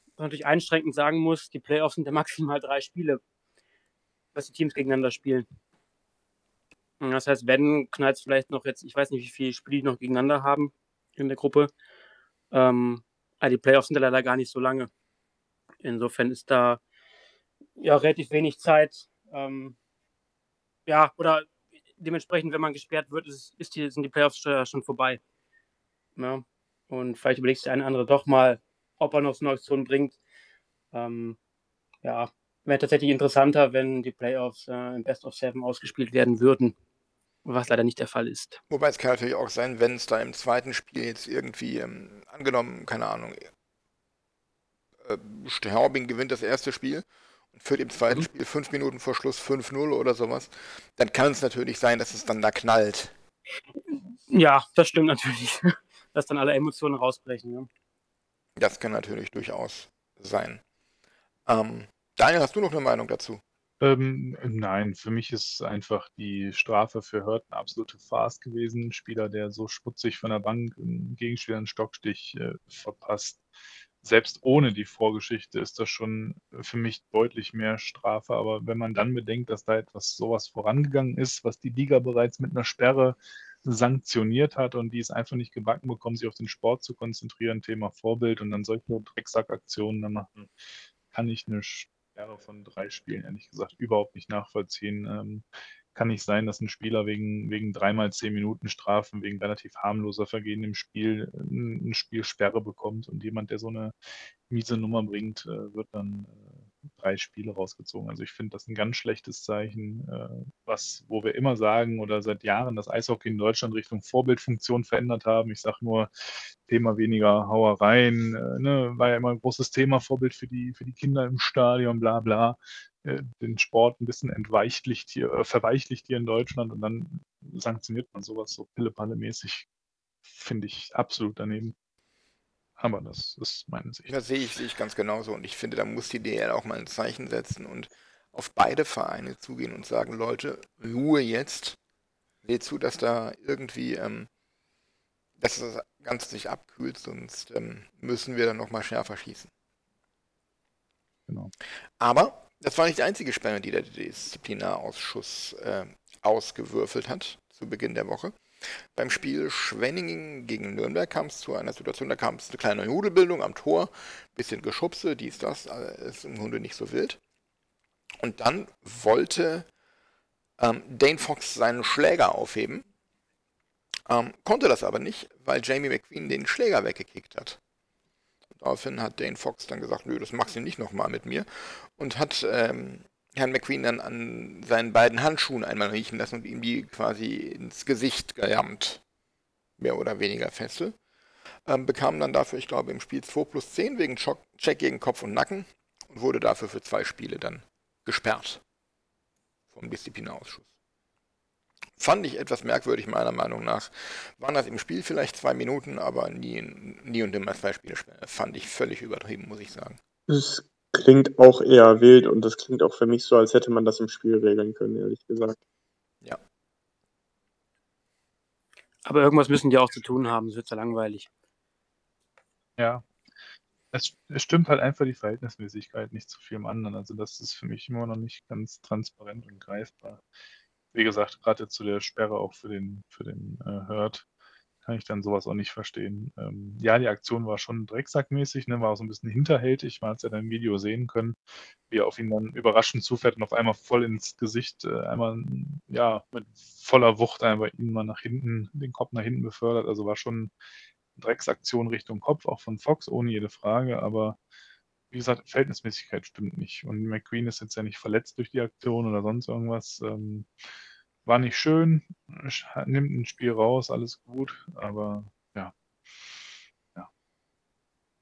Was man natürlich einschränkend sagen muss, die Playoffs sind ja maximal drei Spiele, was die Teams gegeneinander spielen. Das heißt, wenn knallt es vielleicht noch jetzt, ich weiß nicht, wie viele Spiele die noch gegeneinander haben in der Gruppe. Ähm, aber die Playoffs sind ja leider gar nicht so lange. Insofern ist da ja relativ wenig Zeit. Ähm, ja, oder dementsprechend, wenn man gesperrt wird, ist, ist die, sind die Playoffs schon vorbei. Ja, und vielleicht überlegt sich der eine andere doch mal, ob er noch so eine Aktion bringt. Ähm, ja, wäre tatsächlich interessanter, wenn die Playoffs äh, im Best of Seven ausgespielt werden würden was leider nicht der Fall ist. Wobei es kann natürlich auch sein, wenn es da im zweiten Spiel jetzt irgendwie, ähm, angenommen, keine Ahnung, äh, Straubing gewinnt das erste Spiel und führt im zweiten mhm. Spiel fünf Minuten vor Schluss 5-0 oder sowas, dann kann es natürlich sein, dass es dann da knallt. Ja, das stimmt natürlich. dass dann alle Emotionen rausbrechen. Ja. Das kann natürlich durchaus sein. Ähm, Daniel, hast du noch eine Meinung dazu? Ähm, nein, für mich ist einfach die Strafe für Hurt eine absolute Farce gewesen. 'N Spieler, der so schmutzig von der Bank 'n Gegenspieler 'n Stockstich, äh, verpasst. Selbst ohne die Vorgeschichte ist das schon für mich deutlich mehr Strafe. Aber wenn man dann bedenkt, dass da etwas sowas vorangegangen ist, was die Liga bereits mit einer Sperre sanktioniert hat und die es einfach nicht gebacken bekommen, sich auf den Sport zu konzentrieren, Thema Vorbild und dann solche Drecksackaktionen dann machen, kann ich eine Sperre von drei Spielen ehrlich gesagt überhaupt nicht nachvollziehen. Ähm, kann nicht sein, dass ein Spieler wegen, wegen dreimal zehn Minuten Strafen, wegen relativ harmloser Vergehen im Spiel ein, ein Spiel Sperre bekommt und jemand, der so eine miese Nummer bringt, äh, wird dann äh, drei Spiele rausgezogen. Also ich finde das ein ganz schlechtes Zeichen, äh, was, wo wir immer sagen oder seit Jahren das Eishockey in Deutschland Richtung Vorbildfunktion verändert haben. Ich sage nur Thema weniger Hauereien, ne, war ja immer ein großes Thema, Vorbild für die, für die Kinder im Stadion, bla bla den Sport ein bisschen entweichlicht hier, äh, verweichlicht hier in Deutschland und dann sanktioniert man sowas so pille-palle-mäßig, finde ich absolut daneben. Aber das ist meine Sicht. Das sehe ich, sehe ich ganz genauso. Und ich finde, da muss die DL auch mal ein Zeichen setzen und auf beide Vereine zugehen und sagen, Leute, Ruhe jetzt. Seht zu, dass da irgendwie, ähm, dass das Ganze sich abkühlt, sonst ähm, müssen wir dann nochmal schärfer schießen. Genau. Aber das war nicht die einzige Sperre, die der Disziplinarausschuss äh, ausgewürfelt hat zu Beginn der Woche. Beim Spiel Schwenningen gegen Nürnberg kam es zu einer Situation, da kam es eine kleine Nudelbildung am Tor, bisschen Geschubse, dies, das, ist im Grunde nicht so wild. Und dann wollte ähm, Dane Fox seinen Schläger aufheben, ähm, konnte das aber nicht, weil Jamie McQueen den Schläger weggekickt hat. Daraufhin hat Dane Fox dann gesagt, nö, das machst du nicht nochmal mit mir. Und hat ähm, Herrn McQueen dann an seinen beiden Handschuhen einmal riechen lassen und ihm die quasi ins Gesicht gejammt. Mehr oder weniger feste. ähm, bekam dann dafür, ich glaube, im Spiel 2 plus 10 wegen Check gegen Kopf und Nacken und wurde dafür für zwei Spiele dann gesperrt vom Disziplinarausschuss. Fand ich etwas merkwürdig, meiner Meinung nach. Waren das im Spiel vielleicht zwei Minuten, aber nie, nie und immer zwei Spiele. Fand ich völlig übertrieben, muss ich sagen. Es klingt auch eher wild und das klingt auch für mich so, als hätte man das im Spiel regeln können, ehrlich gesagt. Ja. Aber irgendwas müssen die auch zu tun haben, es wird so langweilig. Ja. Es, es stimmt halt einfach die Verhältnismäßigkeit nicht zu vielem anderen. Also das ist für mich immer noch nicht ganz transparent und greifbar. Wie gesagt, gerade zu der Sperre auch für den, für den äh, Hurt kann ich dann sowas auch nicht verstehen. Ähm, ja, die Aktion war schon drecksackmäßig, ne, war auch so ein bisschen hinterhältig. Man hat es ja dann im Video sehen können, wie er auf ihn dann überraschend zufährt und auf einmal voll ins Gesicht, äh, einmal, ja, mit voller Wucht einfach ihn mal nach hinten, den Kopf nach hinten befördert. Also war schon eine Drecksaktion Richtung Kopf, auch von Fox, ohne jede Frage. Aber wie gesagt, Verhältnismäßigkeit stimmt nicht. Und McQueen ist jetzt ja nicht verletzt durch die Aktion oder sonst irgendwas. Ähm, war nicht schön, nimmt ein Spiel raus, alles gut, aber ja. Ja.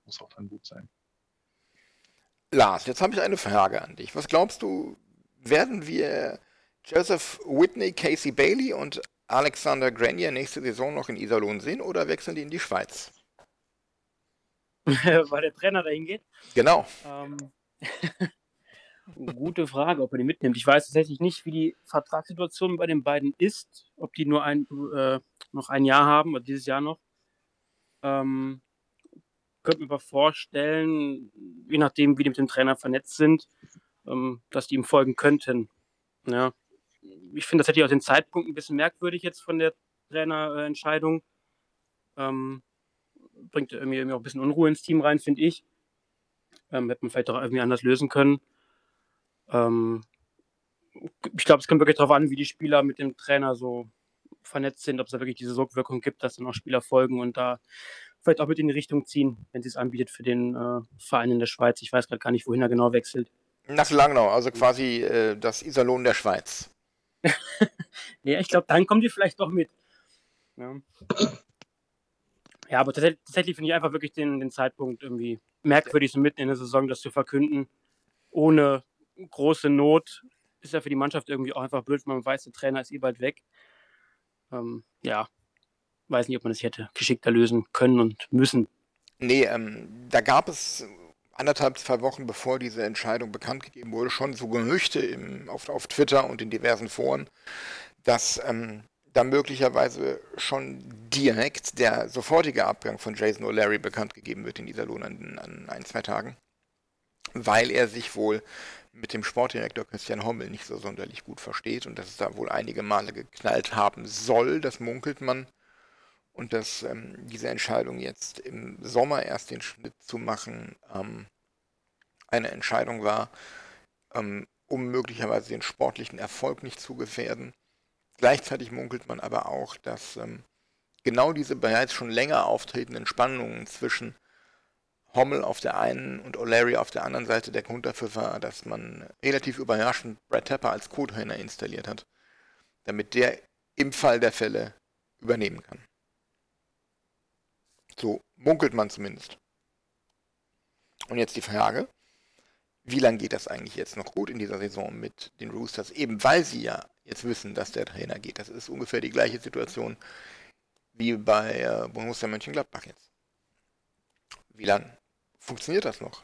Muss auch dann gut sein. Lars, jetzt habe ich eine Frage an dich. Was glaubst du, werden wir Joseph Whitney, Casey Bailey und Alexander Grenier nächste Saison noch in Iserlohn sehen oder wechseln die in die Schweiz? Weil der Trainer dahin geht? Genau. Ähm, Gute Frage, ob er die mitnimmt. Ich weiß tatsächlich nicht, wie die Vertragssituation bei den beiden ist, ob die nur ein, äh, noch ein Jahr haben oder dieses Jahr noch. Ähm, könnte mir aber vorstellen, je nachdem, wie die mit dem Trainer vernetzt sind, ähm, dass die ihm folgen könnten. Ja. Ich finde, das hätte ich auch den Zeitpunkt ein bisschen merkwürdig jetzt von der Trainerentscheidung. Ähm, bringt irgendwie, irgendwie auch ein bisschen Unruhe ins Team rein, finde ich. Ähm, hätte man vielleicht auch irgendwie anders lösen können. Ähm, ich glaube, es kommt wirklich darauf an, wie die Spieler mit dem Trainer so vernetzt sind, ob es da wirklich diese Sogwirkung gibt, dass dann auch Spieler folgen und da vielleicht auch mit in die Richtung ziehen, wenn sie es anbietet für den äh, Verein in der Schweiz. Ich weiß gerade gar nicht, wohin er genau wechselt. Nach Langnau, also quasi äh, das Iserlohn der Schweiz. ja, ich glaube, dann kommen die vielleicht doch mit. Ja, ja aber tatsächlich finde ich einfach wirklich den, den Zeitpunkt irgendwie merkwürdig, so mitten in der Saison das zu verkünden, ohne große Not. Ist ja für die Mannschaft irgendwie auch einfach blöd, man weiß, der Trainer ist eh bald weg. Ähm, ja, weiß nicht, ob man das hätte geschickter lösen können und müssen. Nee, ähm, da gab es anderthalb, zwei Wochen bevor diese Entscheidung bekannt gegeben wurde, schon so Gerüchte im, auf, auf Twitter und in diversen Foren, dass ähm, da möglicherweise schon direkt der sofortige Abgang von Jason O'Leary bekannt gegeben wird in dieser Lohn an, an ein, zwei Tagen, weil er sich wohl mit dem Sportdirektor Christian Hommel nicht so sonderlich gut versteht und dass es da wohl einige Male geknallt haben soll, das munkelt man. Und dass ähm, diese Entscheidung jetzt im Sommer erst den Schnitt zu machen ähm, eine Entscheidung war, ähm, um möglicherweise den sportlichen Erfolg nicht zu gefährden. Gleichzeitig munkelt man aber auch, dass ähm, genau diese bereits schon länger auftretenden Spannungen zwischen Hommel auf der einen und O'Leary auf der anderen Seite der Grund dafür war, dass man relativ überraschend Brad Tepper als Co-Trainer installiert hat, damit der im Fall der Fälle übernehmen kann. So munkelt man zumindest. Und jetzt die Frage, wie lange geht das eigentlich jetzt noch gut in dieser Saison mit den Roosters, eben weil sie ja jetzt wissen, dass der Trainer geht. Das ist ungefähr die gleiche Situation wie bei äh, Borussia Mönchengladbach jetzt. Wie lange funktioniert das noch?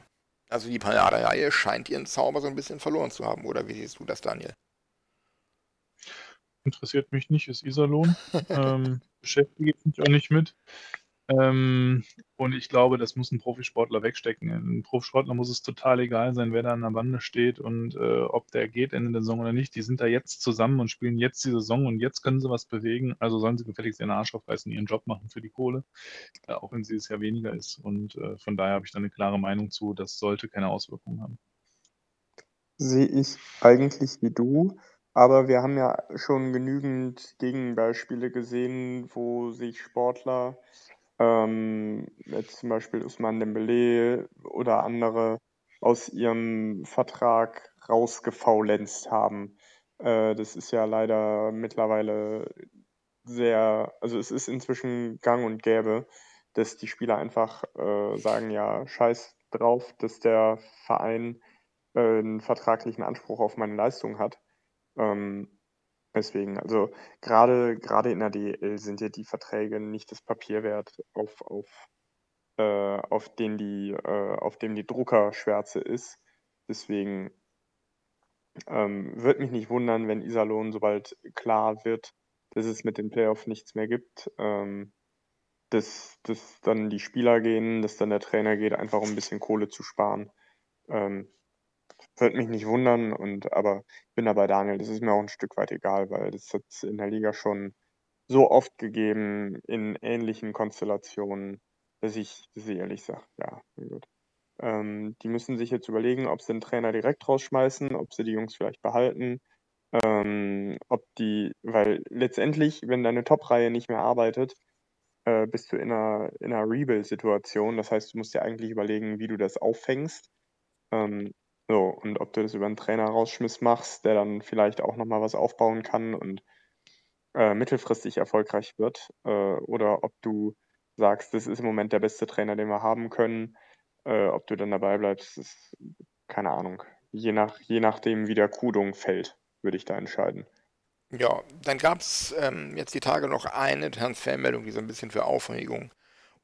Also die Paradereihe scheint ihren Zauber so ein bisschen verloren zu haben, oder wie siehst du das, Daniel? Interessiert mich nicht, ist Iserlohn. ähm, beschäftige ich mich auch nicht mit. Ähm, und ich glaube, das muss ein Profisportler wegstecken. Ein Profisportler muss es total egal sein, wer da an der Bande steht und äh, ob der geht Ende der Saison oder nicht. Die sind da jetzt zusammen und spielen jetzt die Saison und jetzt können sie was bewegen. Also sollen sie gefälligst ihren Arsch aufreißen, ihren Job machen für die Kohle, äh, auch wenn sie es ja weniger ist. Und äh, von daher habe ich da eine klare Meinung zu, das sollte keine Auswirkungen haben. Sehe ich eigentlich wie du. Aber wir haben ja schon genügend Gegenbeispiele gesehen, wo sich Sportler ähm, jetzt zum Beispiel Usman Dembele oder andere aus ihrem Vertrag rausgefaulenzt haben. Äh, das ist ja leider mittlerweile sehr, also es ist inzwischen gang und gäbe, dass die Spieler einfach äh, sagen, ja, scheiß drauf, dass der Verein äh, einen vertraglichen Anspruch auf meine Leistung hat. Ähm, deswegen, also gerade gerade in der DL sind ja die Verträge nicht das Papier wert, auf, auf, äh, auf, den die, äh, auf dem die Druckerschwärze ist. Deswegen ähm, würde mich nicht wundern, wenn Iserlohn, sobald klar wird, dass es mit den Playoffs nichts mehr gibt, ähm, dass, dass dann die Spieler gehen, dass dann der Trainer geht, einfach um ein bisschen Kohle zu sparen. Ähm, würde mich nicht wundern, und aber ich bin da bei Daniel, das ist mir auch ein Stück weit egal, weil das hat es in der Liga schon so oft gegeben, in ähnlichen Konstellationen, dass ich, dass ich ehrlich sage, ja, gut. Ähm, die müssen sich jetzt überlegen, ob sie den Trainer direkt rausschmeißen, ob sie die Jungs vielleicht behalten, ähm, ob die, weil letztendlich, wenn deine Top-Reihe nicht mehr arbeitet, äh, bist du in einer, in einer Rebuild-Situation. Das heißt, du musst dir eigentlich überlegen, wie du das auffängst. Ähm, so, und ob du das über einen Trainer rausschmiss machst, der dann vielleicht auch nochmal was aufbauen kann und äh, mittelfristig erfolgreich wird, äh, oder ob du sagst, das ist im Moment der beste Trainer, den wir haben können, äh, ob du dann dabei bleibst, ist keine Ahnung. Je, nach, je nachdem, wie der Kudung fällt, würde ich da entscheiden. Ja, dann gab es ähm, jetzt die Tage noch eine Transfermeldung, die so ein bisschen für Aufregung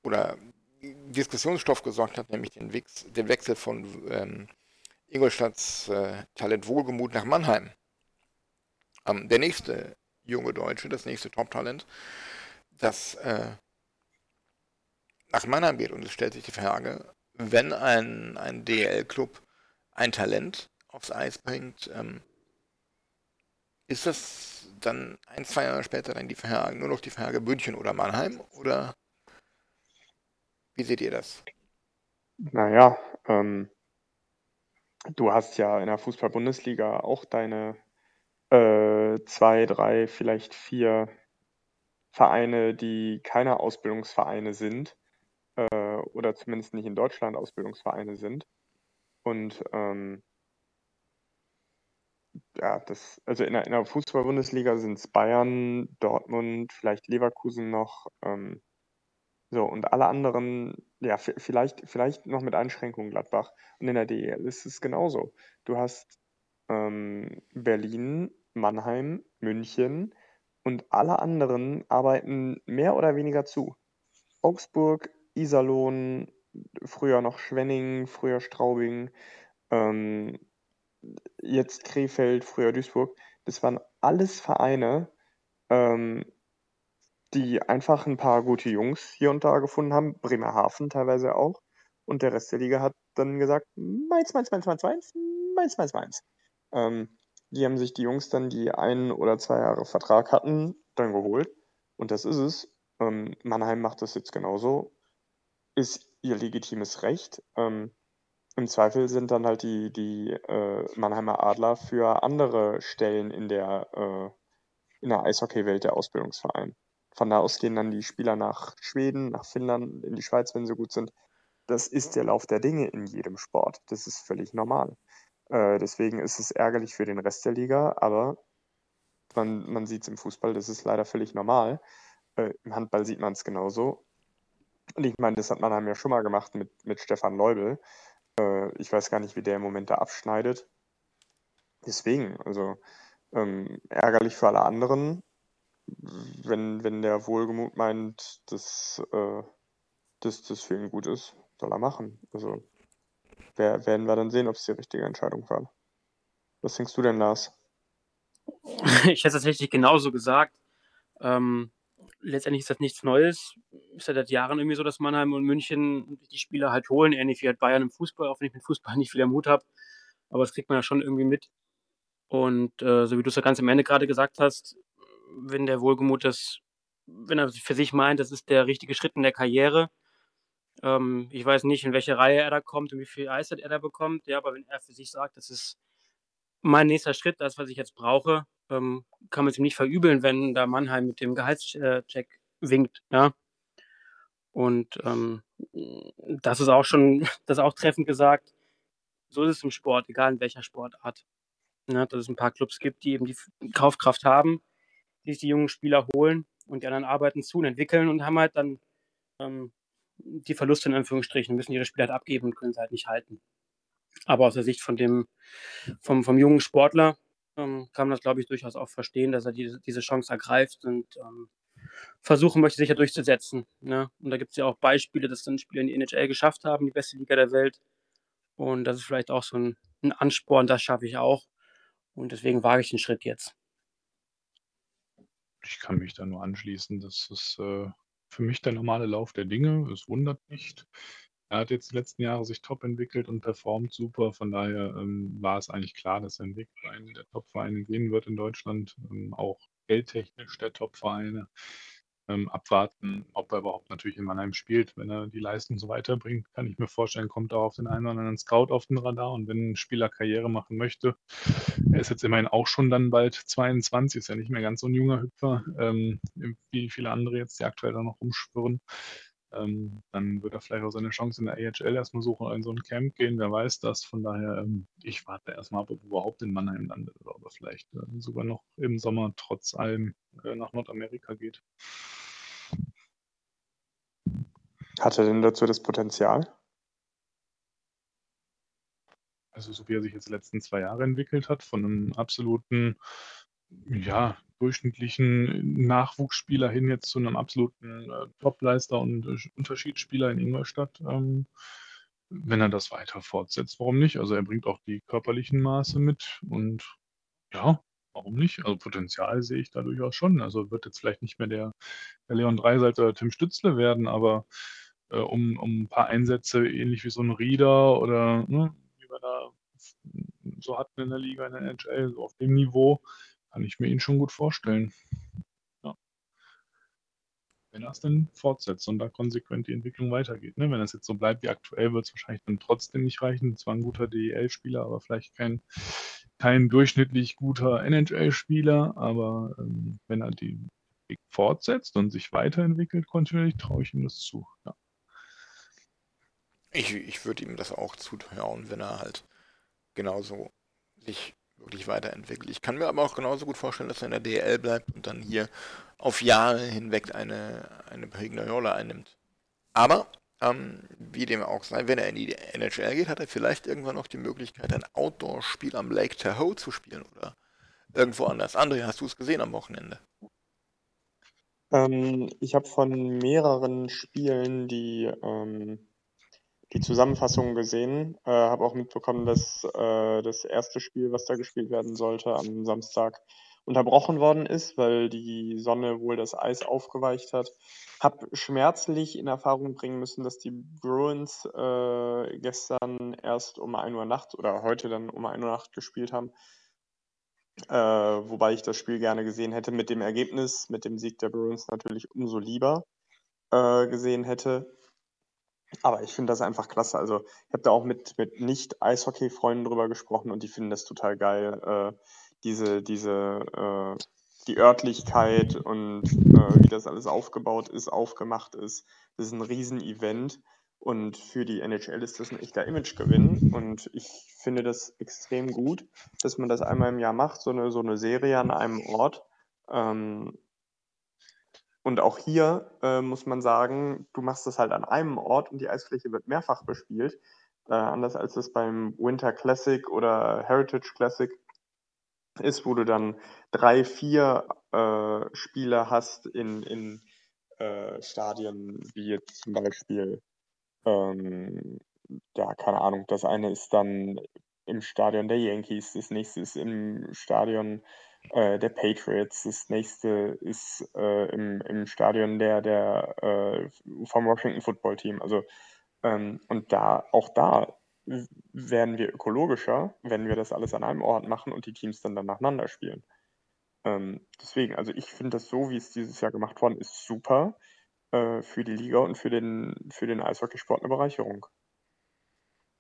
oder Diskussionsstoff gesorgt hat, nämlich den, Wix, den Wechsel von ähm, Ingolstadts äh, Talent Wohlgemut nach Mannheim. Ähm, der nächste junge Deutsche, das nächste Top-Talent, das äh, nach Mannheim geht. Und es stellt sich die Frage, wenn ein, ein DL-Club ein Talent aufs Eis bringt, ähm, ist das dann ein, zwei Jahre später dann die Frage, nur noch die Frage München oder Mannheim? Oder wie seht ihr das? Naja, ähm, du hast ja in der Fußball-Bundesliga auch deine äh, zwei, drei, vielleicht vier Vereine, die keine Ausbildungsvereine sind äh, oder zumindest nicht in Deutschland Ausbildungsvereine sind. Und ähm, ja, das, also in der, in der Fußball-Bundesliga sind es Bayern, Dortmund, vielleicht Leverkusen noch. Ähm, so, und alle anderen, ja, vielleicht, vielleicht noch mit Einschränkungen Gladbach. Und in der DEL ist es genauso. Du hast ähm, Berlin, Mannheim, München und alle anderen arbeiten mehr oder weniger zu. Augsburg, Iserlohn, früher noch Schwenning, früher Straubing, ähm, jetzt Krefeld, früher Duisburg. Das waren alles Vereine, ähm, die einfach ein paar gute Jungs hier und da gefunden haben, Bremerhaven teilweise auch. Und der Rest der Liga hat dann gesagt, Mainz, Mainz, Mainz, Mainz, Mainz, Mainz, Mainz, Mainz. Ähm, die haben sich die Jungs dann, die ein oder zwei Jahre Vertrag hatten, dann geholt. Und das ist es. Ähm, Mannheim macht das jetzt genauso. Ist ihr legitimes Recht. Ähm, Im Zweifel sind dann halt die, die äh, Mannheimer Adler für andere Stellen in der, äh, in der Eishockeywelt der Ausbildungsverein. Von da aus gehen dann die Spieler nach Schweden, nach Finnland, in die Schweiz, wenn sie gut sind. Das ist der Lauf der Dinge in jedem Sport. Das ist völlig normal. Äh, deswegen ist es ärgerlich für den Rest der Liga, aber man, man sieht es im Fußball, das ist leider völlig normal. Äh, Im Handball sieht man es genauso. Und ich meine, das hat Mannheim ja schon mal gemacht mit, mit Stefan Leubel. Äh, ich weiß gar nicht, wie der im Moment da abschneidet. Deswegen, also ähm, ärgerlich für alle anderen, wenn, wenn der Wohlgemut meint, dass, äh, dass das für ihn gut ist, soll er machen. Also wer, werden wir dann sehen, ob es die richtige Entscheidung war. Was denkst du denn, Lars? Ich hätte es tatsächlich genauso gesagt. Ähm, letztendlich ist das nichts Neues. Ist ja seit Jahren irgendwie so, dass Mannheim und München die Spieler halt holen, ähnlich wie halt Bayern im Fußball, auch wenn ich mit Fußball nicht viel am Hut habe. Aber das kriegt man ja schon irgendwie mit. Und äh, so wie du es ja ganz am Ende gerade gesagt hast, wenn der Wohlgemut das, wenn er für sich meint, das ist der richtige Schritt in der Karriere. Ähm, ich weiß nicht, in welche Reihe er da kommt und wie viel Eiszeit er da bekommt. Ja, aber wenn er für sich sagt, das ist mein nächster Schritt, das, was ich jetzt brauche, ähm, kann man es ihm nicht verübeln, wenn da Mannheim mit dem Gehaltscheck winkt, ja. Und ähm, das ist auch schon, das ist auch treffend gesagt. So ist es im Sport, egal in welcher Sportart. Ja, dass es ein paar Clubs gibt, die eben die Kaufkraft haben, die sich die jungen Spieler holen und die anderen arbeiten zu und entwickeln und haben halt dann ähm, die Verluste in Anführungsstrichen, müssen ihre Spieler halt abgeben und können sie halt nicht halten. Aber aus der Sicht von dem, vom, vom jungen Sportler ähm, kann man das, glaube ich, durchaus auch verstehen, dass er diese, diese Chance ergreift und ähm, versuchen möchte, sich ja durchzusetzen. Ne? Und da gibt es ja auch Beispiele, dass dann Spieler in die NHL geschafft haben, die beste Liga der Welt. Und das ist vielleicht auch so ein, ein Ansporn, das schaffe ich auch. Und deswegen wage ich den Schritt jetzt. Ich kann mich da nur anschließen. Das ist äh, für mich der normale Lauf der Dinge. Es wundert nicht. Er hat jetzt die letzten Jahre sich top entwickelt und performt super. Von daher ähm, war es eigentlich klar, dass er ein Weg für einen der Top-Vereine gehen wird in Deutschland. Ähm, auch geldtechnisch der Top-Vereine ähm, abwarten, ob er überhaupt natürlich in Mannheim spielt. Wenn er die Leistung so weiterbringt, kann ich mir vorstellen, kommt er auf den einen oder anderen Scout auf den Radar. Und wenn ein Spieler Karriere machen möchte, er ist jetzt immerhin auch schon dann bald 22, ist ja nicht mehr ganz so ein junger Hüpfer, ähm, wie viele andere jetzt, die aktuell da noch rumschwirren. Ähm, dann wird er vielleicht auch seine Chance in der AHL erstmal suchen oder in so ein Camp gehen, wer weiß das. Von daher, ähm, ich warte erstmal ab, ob er überhaupt in Mannheim landet oder ob er vielleicht äh, sogar noch im Sommer trotz allem äh, nach Nordamerika geht. Hat er denn dazu das Potenzial? Also so wie er sich jetzt die letzten zwei Jahre entwickelt hat, von einem absoluten, ja, durchschnittlichen Nachwuchsspieler hin jetzt zu einem absoluten äh, Topleister und äh, Unterschiedsspieler in Ingolstadt. Ähm, wenn er das weiter fortsetzt, warum nicht? Also er bringt auch die körperlichen Maße mit und ja, warum nicht? Also Potenzial sehe ich da durchaus schon. Also wird jetzt vielleicht nicht mehr der, der Leon Dreiseiter oder Tim Stützle werden, aber äh, um, um ein paar Einsätze ähnlich wie so ein Rieder oder ne, wie wir da so hatten in der Liga, in der NHL, so auf dem Niveau, kann ich mir ihn schon gut vorstellen. Ja. Wenn er es dann fortsetzt und da konsequent die Entwicklung weitergeht. Ne? Wenn es jetzt so bleibt wie aktuell, wird es wahrscheinlich dann trotzdem nicht reichen. Zwar ein guter DEL-Spieler, aber vielleicht kein, kein durchschnittlich guter NHL-Spieler. Aber ähm, wenn er die Weg fortsetzt und sich weiterentwickelt, kontinuierlich, traue ich ihm das zu. Ja. Ich, ich würde ihm das auch zutrauen, wenn er halt genauso sich wirklich weiterentwickelt. Ich kann mir aber auch genauso gut vorstellen, dass er in der DL bleibt und dann hier auf Jahre hinweg eine, eine prägende Rolle einnimmt. Aber, ähm, wie dem auch sei, wenn er in die NHL geht, hat er vielleicht irgendwann noch die Möglichkeit, ein Outdoor-Spiel am Lake Tahoe zu spielen oder irgendwo anders. André, hast du es gesehen am Wochenende? Ähm, ich habe von mehreren Spielen, die ähm, die Zusammenfassung gesehen, äh, habe auch mitbekommen, dass äh, das erste Spiel, was da gespielt werden sollte, am Samstag unterbrochen worden ist, weil die Sonne wohl das Eis aufgeweicht hat. Habe schmerzlich in Erfahrung bringen müssen, dass die Bruins äh, gestern erst um 1 Uhr nachts oder heute dann um 1 Uhr nachts gespielt haben. Äh, wobei ich das Spiel gerne gesehen hätte mit dem Ergebnis, mit dem Sieg der Bruins natürlich umso lieber äh, gesehen hätte. Aber ich finde das einfach klasse. Also ich habe da auch mit, mit Nicht-Eishockey-Freunden drüber gesprochen und die finden das total geil. Äh, diese, diese, äh, die Örtlichkeit und äh, wie das alles aufgebaut ist, aufgemacht ist. Das ist ein Riesen-Event. Und für die NHL ist das ein echter Imagegewinn. Und ich finde das extrem gut, dass man das einmal im Jahr macht, so eine, so eine Serie an einem Ort. Ähm, und auch hier äh, muss man sagen, du machst das halt an einem Ort und die Eisfläche wird mehrfach bespielt. Äh, anders als es beim Winter Classic oder Heritage Classic ist, wo du dann drei, vier äh, Spiele hast in, in äh, Stadien, wie jetzt zum Beispiel, ähm, ja, keine Ahnung, das eine ist dann im Stadion der Yankees, das nächste ist im Stadion äh, der Patriots. Das nächste ist äh, im, im Stadion der, der äh, vom Washington Football Team. Also ähm, und da auch da werden wir ökologischer, wenn wir das alles an einem Ort machen und die Teams dann, dann nacheinander spielen. Ähm, deswegen, also ich finde das so, wie es dieses Jahr gemacht worden ist, super äh, für die Liga und für den, für den Eishockeysport eine Bereicherung.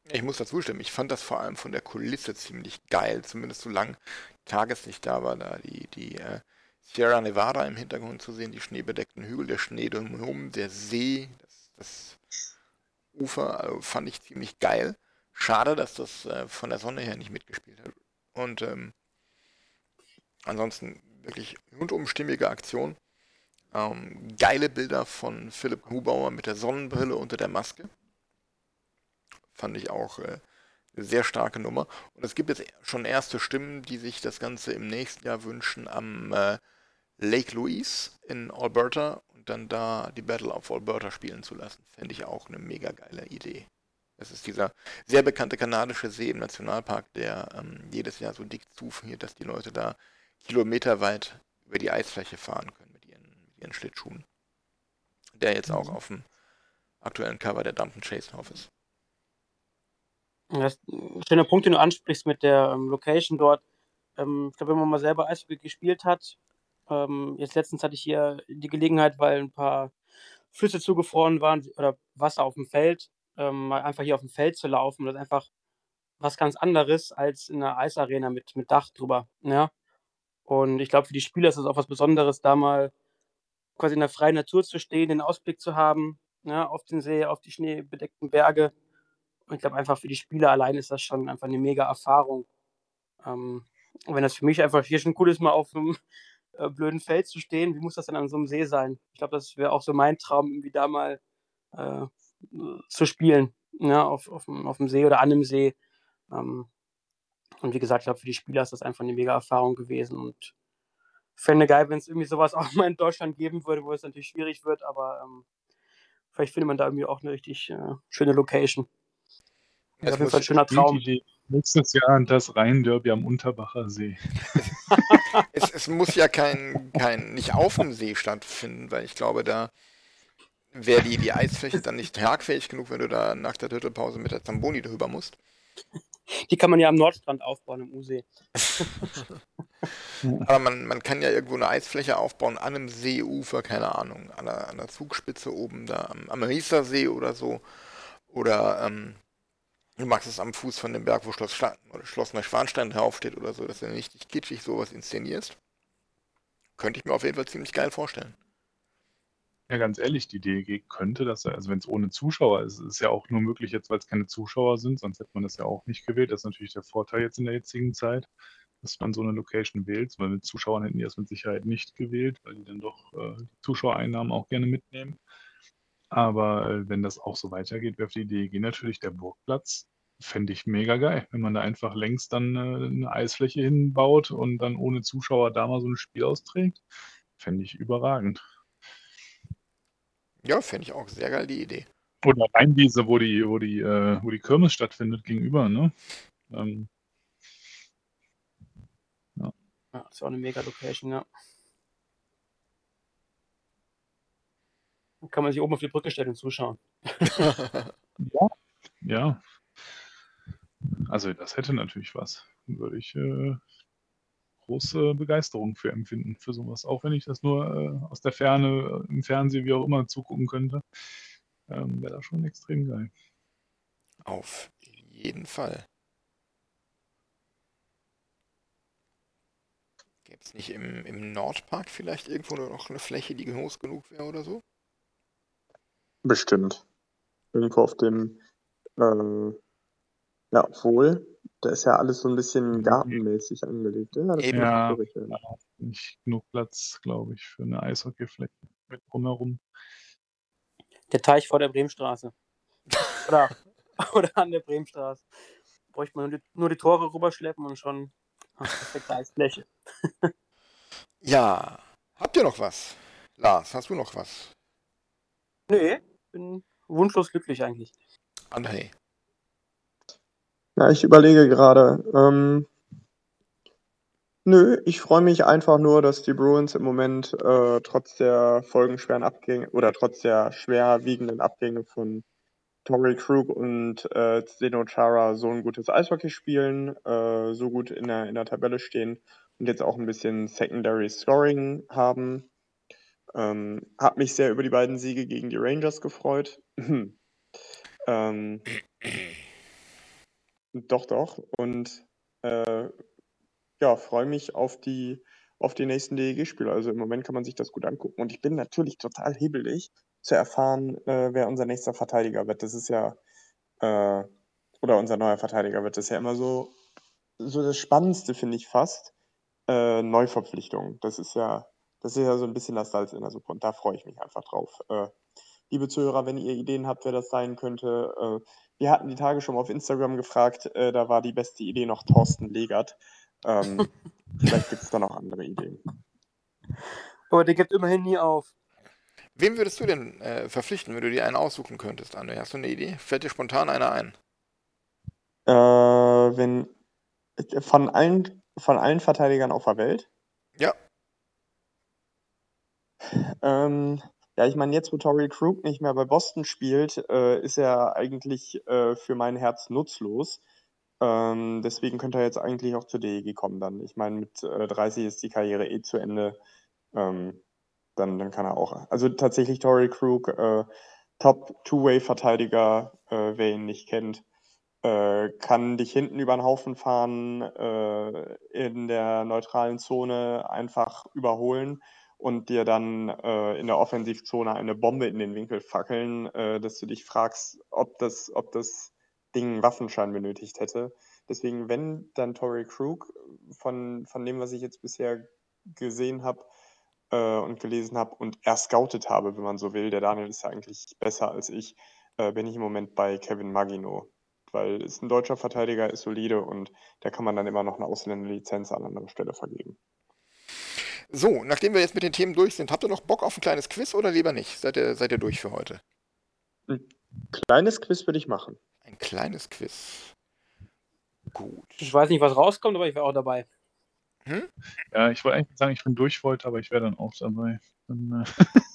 Ich muss dazu stimmen, ich fand das vor allem von der Kulisse ziemlich geil, zumindest solange Tageslicht da war, da die, die äh, Sierra Nevada im Hintergrund zu sehen, die schneebedeckten Hügel, der Schnee drumherum, der See, das, das Ufer, also fand ich ziemlich geil. Schade, dass das äh, von der Sonne her nicht mitgespielt hat. Und ähm, ansonsten wirklich rundum stimmige Aktion. Ähm, geile Bilder von Philipp Hubauer mit der Sonnenbrille unter der Maske. Fand ich auch äh, eine sehr starke Nummer. Und es gibt jetzt schon erste Stimmen, die sich das Ganze im nächsten Jahr wünschen am äh, Lake Louise in Alberta und dann da die Battle of Alberta spielen zu lassen. Fände ich auch eine mega geile Idee. Das ist dieser sehr bekannte kanadische See im Nationalpark, der ähm, jedes Jahr so dick zufriert, dass die Leute da kilometerweit über die Eisfläche fahren können mit ihren, mit ihren Schlittschuhen. Der jetzt auch mhm. auf dem aktuellen Cover der Dump Chase drauf ist. Das schöner Punkt, den du ansprichst mit der ähm, Location dort. Ähm, ich glaube, wenn man mal selber Eishockey gespielt hat, ähm, jetzt letztens hatte ich hier die Gelegenheit, weil ein paar Flüsse zugefroren waren oder Wasser auf dem Feld, ähm, mal einfach hier auf dem Feld zu laufen. Das ist einfach was ganz anderes als in einer Eisarena mit, mit Dach drüber. Ja? Und ich glaube, für die Spieler ist es auch was Besonderes, da mal quasi in der freien Natur zu stehen, den Ausblick zu haben, ja, auf den See, auf die schneebedeckten Berge. Und ich glaube, einfach für die Spieler allein ist das schon einfach eine mega Erfahrung. Ähm, und wenn das für mich einfach hier schon cool ist, mal auf einem äh, blöden Feld zu stehen, wie muss das denn an so einem See sein? Ich glaube, das wäre auch so mein Traum, irgendwie da mal äh, zu spielen, ne, auf, auf, auf dem See oder an dem See. Ähm, und wie gesagt, ich glaube, für die Spieler ist das einfach eine mega Erfahrung gewesen und fände geil, wenn es irgendwie sowas auch mal in Deutschland geben würde, wo es natürlich schwierig wird, aber ähm, vielleicht findet man da irgendwie auch eine richtig äh, schöne Location. Das ist auf jeden Fall ein schöner Traum. Nächstes Jahr das Rhein-Derby am Unterbacher See. es, es, muss ja kein, kein, nicht auf dem See stattfinden, weil ich glaube, da wäre die, die Eisfläche dann nicht tragfähig genug, wenn du da nach der Drittelpause mit der Zamboni drüber musst. Die kann man ja am Nordstrand aufbauen im Usee. Aber man, man kann ja irgendwo eine Eisfläche aufbauen an einem Seeufer, keine Ahnung, an der, an der Zugspitze oben da am, am Riesersee oder so. Oder ähm, du machst es am Fuß von dem Berg, wo Schloss, Schla oder Schloss Neuschwanstein draufsteht oder so, dass du richtig kitschig sowas inszenierst. Könnte ich mir auf jeden Fall ziemlich geil vorstellen. Ja, ganz ehrlich, die DEG könnte das, also wenn es ohne Zuschauer ist, ist ja auch nur möglich jetzt, weil es keine Zuschauer sind, sonst hätte man das ja auch nicht gewählt. Das ist natürlich der Vorteil jetzt in der jetzigen Zeit, dass man so eine Location wählt, weil mit Zuschauern hätten die das mit Sicherheit nicht gewählt, weil die dann doch äh, die Zuschauereinnahmen auch gerne mitnehmen. Aber äh, wenn das auch so weitergeht, wäre für die DEG natürlich der Burgplatz. Fände ich mega geil, wenn man da einfach längs dann äh, eine Eisfläche hinbaut und dann ohne Zuschauer da mal so ein Spiel austrägt. Fände ich überragend. Ja, fände ich auch sehr geil, die Idee. Oder Rheinwiese, wo die, wo die, äh, wo die Kirmes stattfindet, gegenüber, ne? Ähm, ja. ja, ist auch eine mega Location, ja. Kann man sich oben auf die Brücke stellen und zuschauen. ja, ja. Also das hätte natürlich was. Würde ich äh, große Begeisterung für empfinden, für sowas. Auch wenn ich das nur äh, aus der Ferne, äh, im Fernsehen, wie auch immer, zugucken könnte, ähm, wäre das schon extrem geil. Auf jeden Fall. Gäbe es nicht im, im Nordpark vielleicht irgendwo noch eine Fläche, die groß genug wäre oder so? Bestimmt. Irgendwo auf dem, äh, ja, wohl, da ist ja alles so ein bisschen mhm. gartenmäßig angelegt. Ja, das Ja, schwierig nicht genug Platz, glaube ich, für eine Eishockeyfläche mit drumherum. Der Teich vor der Bremenstraße. Oder, oder an der Bremenstraße. Bräuchte man nur die, nur die Tore rüberschleppen und schon perfekte Eisfläche. Ja, habt ihr noch was? Lars, hast du noch was? Nee, bin wunschlos glücklich eigentlich. André. Ja, ich überlege gerade. Ähm, nö, ich freue mich einfach nur, dass die Bruins im Moment äh, trotz der folgenschweren Abgänge oder trotz der schwerwiegenden Abgänge von Torrey Krug und äh, Zdeno Chara so ein gutes Eishockey spielen, äh, so gut in der, in der Tabelle stehen und jetzt auch ein bisschen Secondary Scoring haben. Ähm, hab mich sehr über die beiden Siege gegen die Rangers gefreut. ähm, doch, doch. Und äh, ja, freue mich auf die, auf die nächsten DEG-Spiele. Also im Moment kann man sich das gut angucken. Und ich bin natürlich total hibbelig zu erfahren, äh, wer unser nächster Verteidiger wird. Das ist ja, äh, oder unser neuer Verteidiger wird. Das ist ja immer so, so das Spannendste, finde ich fast. Äh, Neuverpflichtung. Das ist ja das ist ja so ein bisschen das Salz in der Suppe und da freue ich mich einfach drauf. Äh, liebe Zuhörer, wenn ihr Ideen habt, wer das sein könnte, äh, wir hatten die Tage schon mal auf Instagram gefragt, äh, da war die beste Idee noch Thorsten Legert. Ähm, vielleicht gibt es da noch andere Ideen. Aber der gibt immerhin nie auf. Wen würdest du denn äh, verpflichten, wenn du dir einen aussuchen könntest, André? Hast du eine Idee? Fällt dir spontan einer ein? Äh, wenn von allen, von allen Verteidigern auf der Welt? Ja. Ähm, ja, ich meine, jetzt wo Torrey Krug nicht mehr bei Boston spielt, äh, ist er eigentlich äh, für mein Herz nutzlos. Ähm, deswegen könnte er jetzt eigentlich auch zur DEG kommen dann. Ich meine, mit äh, 30 ist die Karriere eh zu Ende. Ähm, dann, dann kann er auch. Also tatsächlich Torrey Krug, äh, Top Two-Way-Verteidiger, äh, wer ihn nicht kennt, äh, kann dich hinten über den Haufen fahren, äh, in der neutralen Zone einfach überholen und dir dann äh, in der Offensivzone eine Bombe in den Winkel fackeln, äh, dass du dich fragst, ob das, ob das Ding einen Waffenschein benötigt hätte. Deswegen, wenn dann Torrey Krug, von, von dem, was ich jetzt bisher gesehen habe äh, und gelesen habe und er scoutet habe, wenn man so will, der Daniel ist ja eigentlich besser als ich, äh, bin ich im Moment bei Kevin Magino. Weil ist ein deutscher Verteidiger, ist solide und der kann man dann immer noch eine Ausländerlizenz an anderer Stelle vergeben. So, nachdem wir jetzt mit den Themen durch sind, habt ihr noch Bock auf ein kleines Quiz oder lieber nicht? Seid ihr, seid ihr durch für heute? Ein kleines Quiz würde ich machen. Ein kleines Quiz. Gut. Ich weiß nicht, was rauskommt, aber ich wäre auch dabei. Hm? Ja, ich wollte eigentlich sagen, ich bin durch wollte, aber ich wäre dann auch dabei. Dann, äh,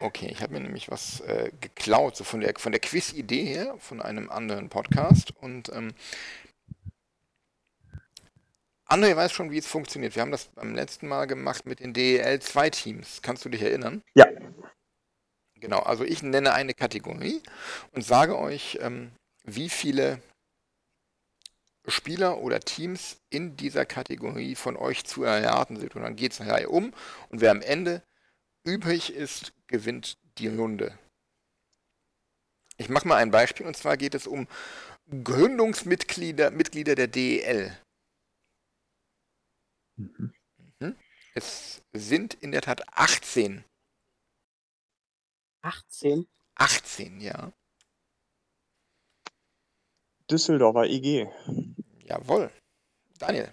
Okay, ich habe mir nämlich was äh, geklaut, so von der, von der Quiz-Idee her, von einem anderen Podcast. Und ähm, André weiß schon, wie es funktioniert. Wir haben das beim letzten Mal gemacht mit den DEL-2-Teams. Kannst du dich erinnern? Ja. Genau, also ich nenne eine Kategorie und sage euch, ähm, wie viele Spieler oder Teams in dieser Kategorie von euch zu erraten sind. Und dann geht es nachher um und wer am Ende übrig ist, gewinnt die Runde. Ich mache mal ein Beispiel und zwar geht es um Gründungsmitglieder Mitglieder der DEL. Mhm. Mhm. Es sind in der Tat 18. 18. 18, ja. Düsseldorfer IG. Jawohl. Daniel.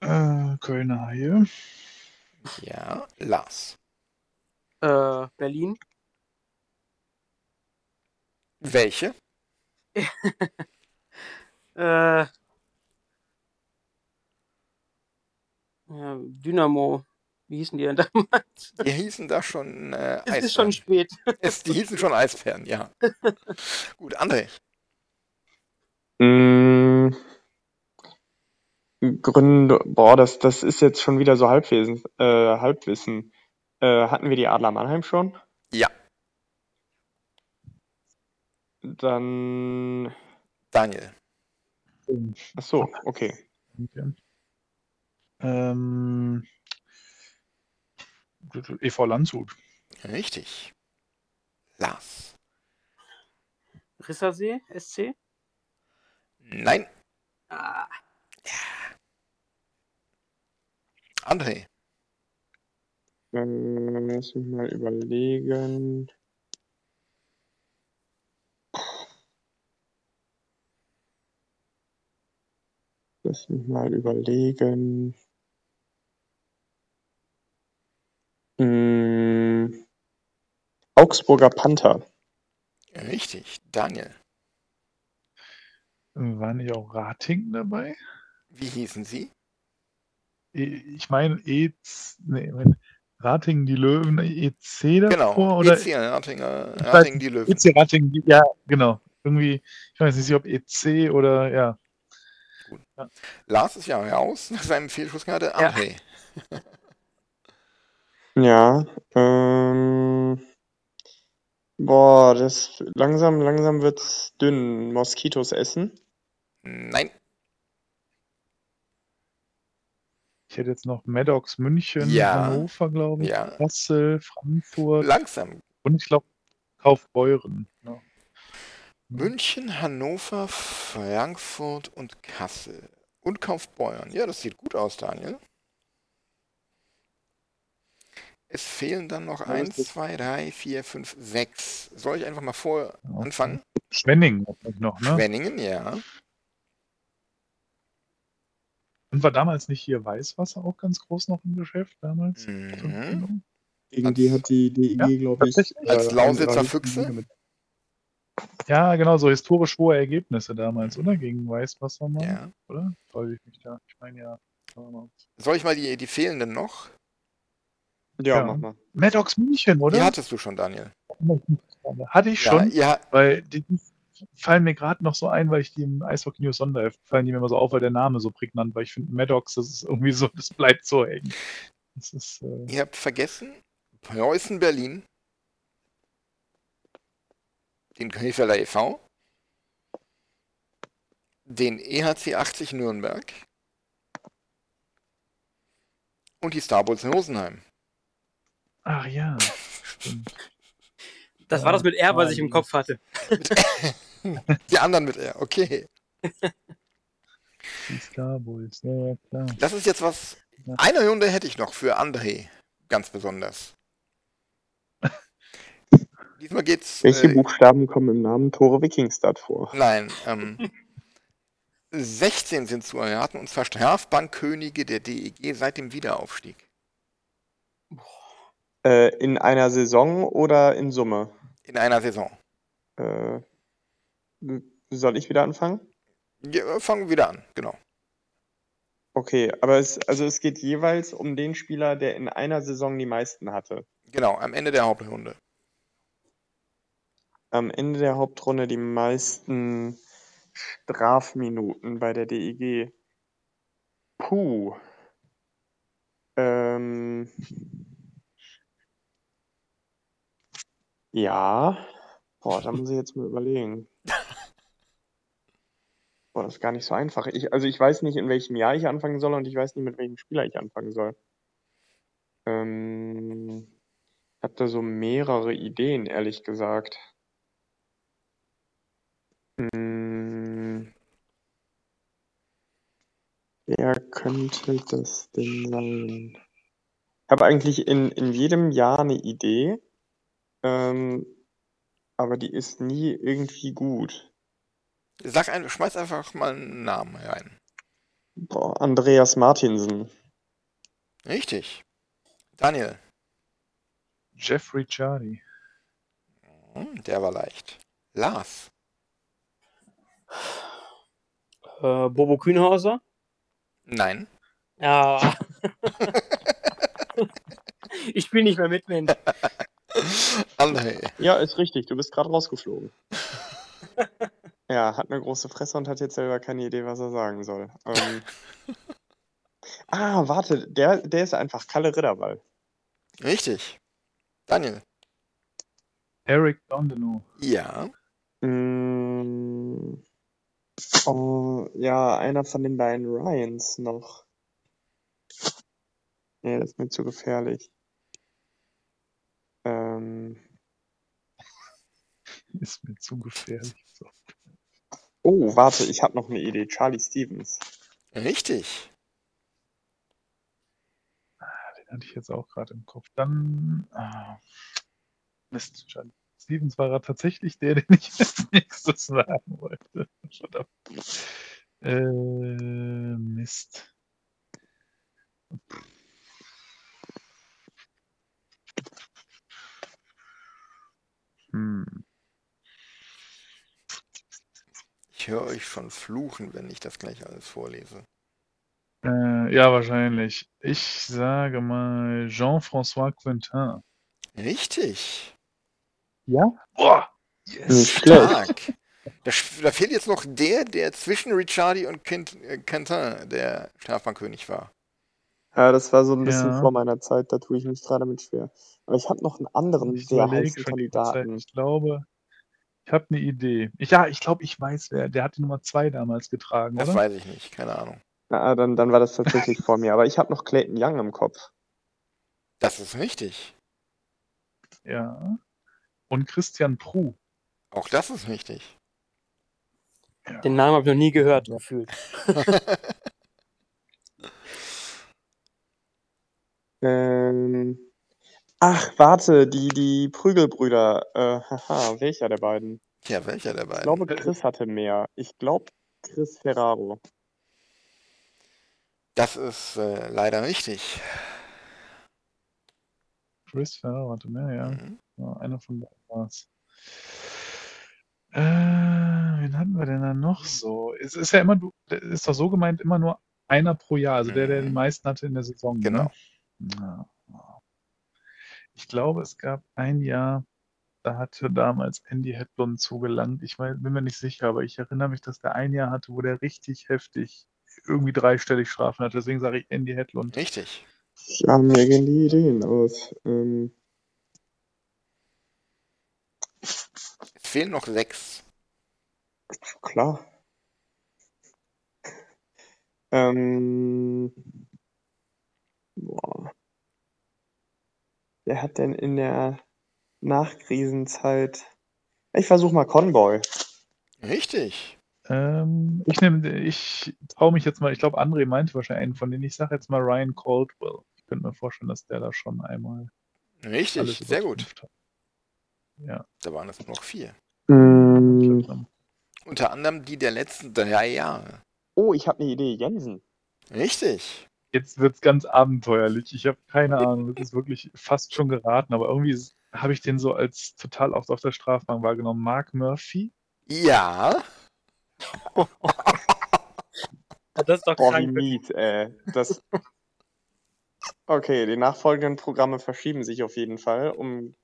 äh, Kölner Haie. Ja. Lars. Äh, Berlin. Welche? Äh, ja, Dynamo. Wie hießen die denn damals? Die hießen da schon äh, Es ist schon Eisbären. spät. Es, die hießen schon Eisbären, ja. Gut, André. Mm, Gründe, boah, das, das ist jetzt schon wieder so Halbwesen, äh, Halbwissen. Äh, hatten wir die Adler Mannheim schon? Ja. Dann, Daniel. ach so, okay. Okay. Ähm, EV Landshut. Richtig. Lars. Rissersee, SC? Nein. Ah, André. Ähm, lass mich mal überlegen. Lass mich mal überlegen. Mm, Augsburger Panther. Richtig. Daniel. Waren nicht auch Rating dabei? Wie hießen sie? E- Ich meine, E, nee, Rating die Löwen, EC davor Genau. oder EC, weiß Rating die Löwen. EC Rating, die- ja, genau. Irgendwie, ich weiß nicht, ob EC oder ja. Lars ist ja raus nach seinem Fehlschuss gerade. Ja. André. Ja, ähm, boah, das langsam, langsam wird's dünn. Moskitos essen. Nein. Ich hätte jetzt noch Maddox München, Ja. Hannover, glaube ich, Ja. Kassel, Frankfurt Langsam. und ich glaube Kaufbeuren. Ja. München, Hannover, Frankfurt und Kassel. Und Kaufbeuern. Ja, das sieht gut aus, Daniel. Es fehlen dann noch Ja, 1, das- 2, 3, 4, 5, 6. Soll ich einfach mal vor Ja. anfangen? Schwenning hat noch, ne? Schwenningen, ja. Und war damals nicht hier Weißwasser auch ganz groß noch im Geschäft damals? Mhm. Gegen die hat die DEG, Ja, glaube ich. Als äh, Lausitzer 31 Füchse? Ja, genau, so historisch hohe Ergebnisse damals, oder? Gegen Weißwasser mal, ja. oder? Täusche ich mich da? Ich meine ja. Soll ich mal die, die fehlenden noch? Ja, Ja. mach mal. Maddox München, oder? Die hattest du schon, Daniel. Hatte ich schon, Ja, ja, weil die fallen mir gerade noch so ein, weil ich die im Eishockey News Sonderheft fallen die mir immer so auf, weil der Name so prägnant war. Ich finde Maddox, das ist irgendwie so, das bleibt so hängen. Das ist, äh, ihr habt vergessen, Preußen Berlin, den Krefelder e.V., den EHC 80 Nürnberg und die Starbulls in Rosenheim. Ach ja, stimmt. Das war das mit R, was ich im Kopf hatte. Die anderen mit R, okay. Die Starbulls, ja, ja, klar. Das ist jetzt was. Eine Runde hätte ich noch für André, ganz besonders. Diesmal geht's. Welche äh, Buchstaben kommen im Namen Tore Wikingstad vor? Nein, ähm, 16 sind zu erraten, und zwar Strafbankkönige der DEG seit dem Wiederaufstieg. Äh, in einer Saison oder in Summe? In einer Saison. Äh, soll ich wieder anfangen? Ja, fangen wir wieder an, genau. Okay, aber es, also es geht jeweils um den Spieler, der in einer Saison die meisten hatte. Genau, am Ende der Hauptrunde. Am Ende der Hauptrunde die meisten Strafminuten bei der DEG. Puh. Ähm. Ja. Boah, da muss ich jetzt mal überlegen. Boah, das ist gar nicht so einfach. Ich, also ich weiß nicht, in welchem Jahr ich anfangen soll und ich weiß nicht, mit welchem Spieler ich anfangen soll. Ähm, ich habe da so mehrere Ideen, ehrlich gesagt. Hm. Wer könnte das denn sein? Ich habe eigentlich in, in jedem Jahr eine Idee, ähm, aber die ist nie irgendwie gut. Sag ein, schmeiß einfach mal einen Namen rein. Boah, Andreas Martinsen. Richtig. Daniel. Jeffrey Charlie. Hm, Der war leicht. Lars. Äh, Bobo Kühnhauser. Nein. Ja. ich spiele nicht mehr mit, Mensch. André. Ja, ist richtig, du bist gerade rausgeflogen. Ja, hat eine große Fresse und hat jetzt selber keine Idee, was er sagen soll. Ähm, ah, warte, der, der ist einfach Kalle Ritterwall. Richtig. Daniel. Eric Dondenou. Ja. Mm, oh, ja, einer von den beiden Ryans noch. Nee, das ist mir zu gefährlich. Ähm, Ist mir zu gefährlich. So. oh, warte, ich habe noch eine Idee. Charlie Stevens. Richtig. Den hatte ich jetzt auch gerade im Kopf. Dann. Ah, Mist. Charlie Stevens war er tatsächlich der, den ich als nächstes sagen wollte. Verdammt. Äh, Mist. Hm. Ich höre euch schon fluchen, wenn ich das gleich alles vorlese. Äh, ja, wahrscheinlich. Ich sage mal Jean-François Quentin. Richtig. Ja? Boah! Yes! Stark. Da, da fehlt jetzt noch der, der zwischen Ricciardi und Quint, äh, Quentin der Strafbankkönig war. Ja, das war so ein bisschen Ja. vor meiner Zeit, da tue ich mich gerade mit schwer. Aber ich habe noch einen anderen Ich sehr heißen. Kandidaten. Ich glaube, ich habe eine Idee. Ich, ja, ich glaube, ich weiß wer. Der hat die Nummer 2 damals getragen, Das oder? weiß ich nicht, keine Ahnung. Na, dann, dann war das tatsächlich vor mir. Aber ich habe noch Clayton Young im Kopf. Das ist richtig. Ja. Und Christian Pruh. Auch das ist richtig. Den Namen habe ich noch nie gehört, gefühlt. Ähm, ach, warte, die, die Prügelbrüder. Äh, haha, welcher der beiden? Tja, welcher der Ich beiden? glaube, Chris hatte mehr. Ich glaube, Chris Ferraro. Das ist äh, leider richtig. Chris Ferraro hatte mehr, ja. Mhm. ja einer von beiden war es. Äh, wen hatten wir denn da noch so? Es ist ja immer, ist doch so gemeint, immer nur einer pro Jahr. Also der, der die Mhm. meisten hatte in der Saison. Genau. Ne? Ich glaube, es gab ein Jahr, da hatte damals Andy Hedlund zugelangt. Ich mein, bin mir nicht sicher, aber ich erinnere mich, dass der ein Jahr hatte, wo der richtig heftig irgendwie dreistellig Strafen hatte. Deswegen sage ich Andy Hedlund. Richtig. Ja, mir gehen die Ideen aus. Ähm, Es fehlen noch sechs. klar. Ähm, boah. Wer hat denn in der Nachkrisenzeit. Ich versuche mal Conboy. Richtig. Ähm, ich nehme, ich traue mich jetzt mal, ich glaube, André meinte wahrscheinlich einen von denen. Ich sage jetzt mal Ryan Caldwell. Ich könnte mir vorstellen, dass der da schon einmal Richtig. alles Sehr gut. hat. Ja, Da waren es noch vier. Mm, dann- Unter anderem die der letzten drei Jahre. oh, ich habe eine Idee. Jensen. Richtig. Jetzt wird es ganz abenteuerlich. Ich habe keine Ahnung. Das ist wirklich fast schon geraten, aber irgendwie habe ich den so als total oft auf der Strafbank wahrgenommen. Mark Murphy. Ja. Das ist doch Boah, krank. mies, ey. Das. Okay, die nachfolgenden Programme verschieben sich auf jeden Fall um ein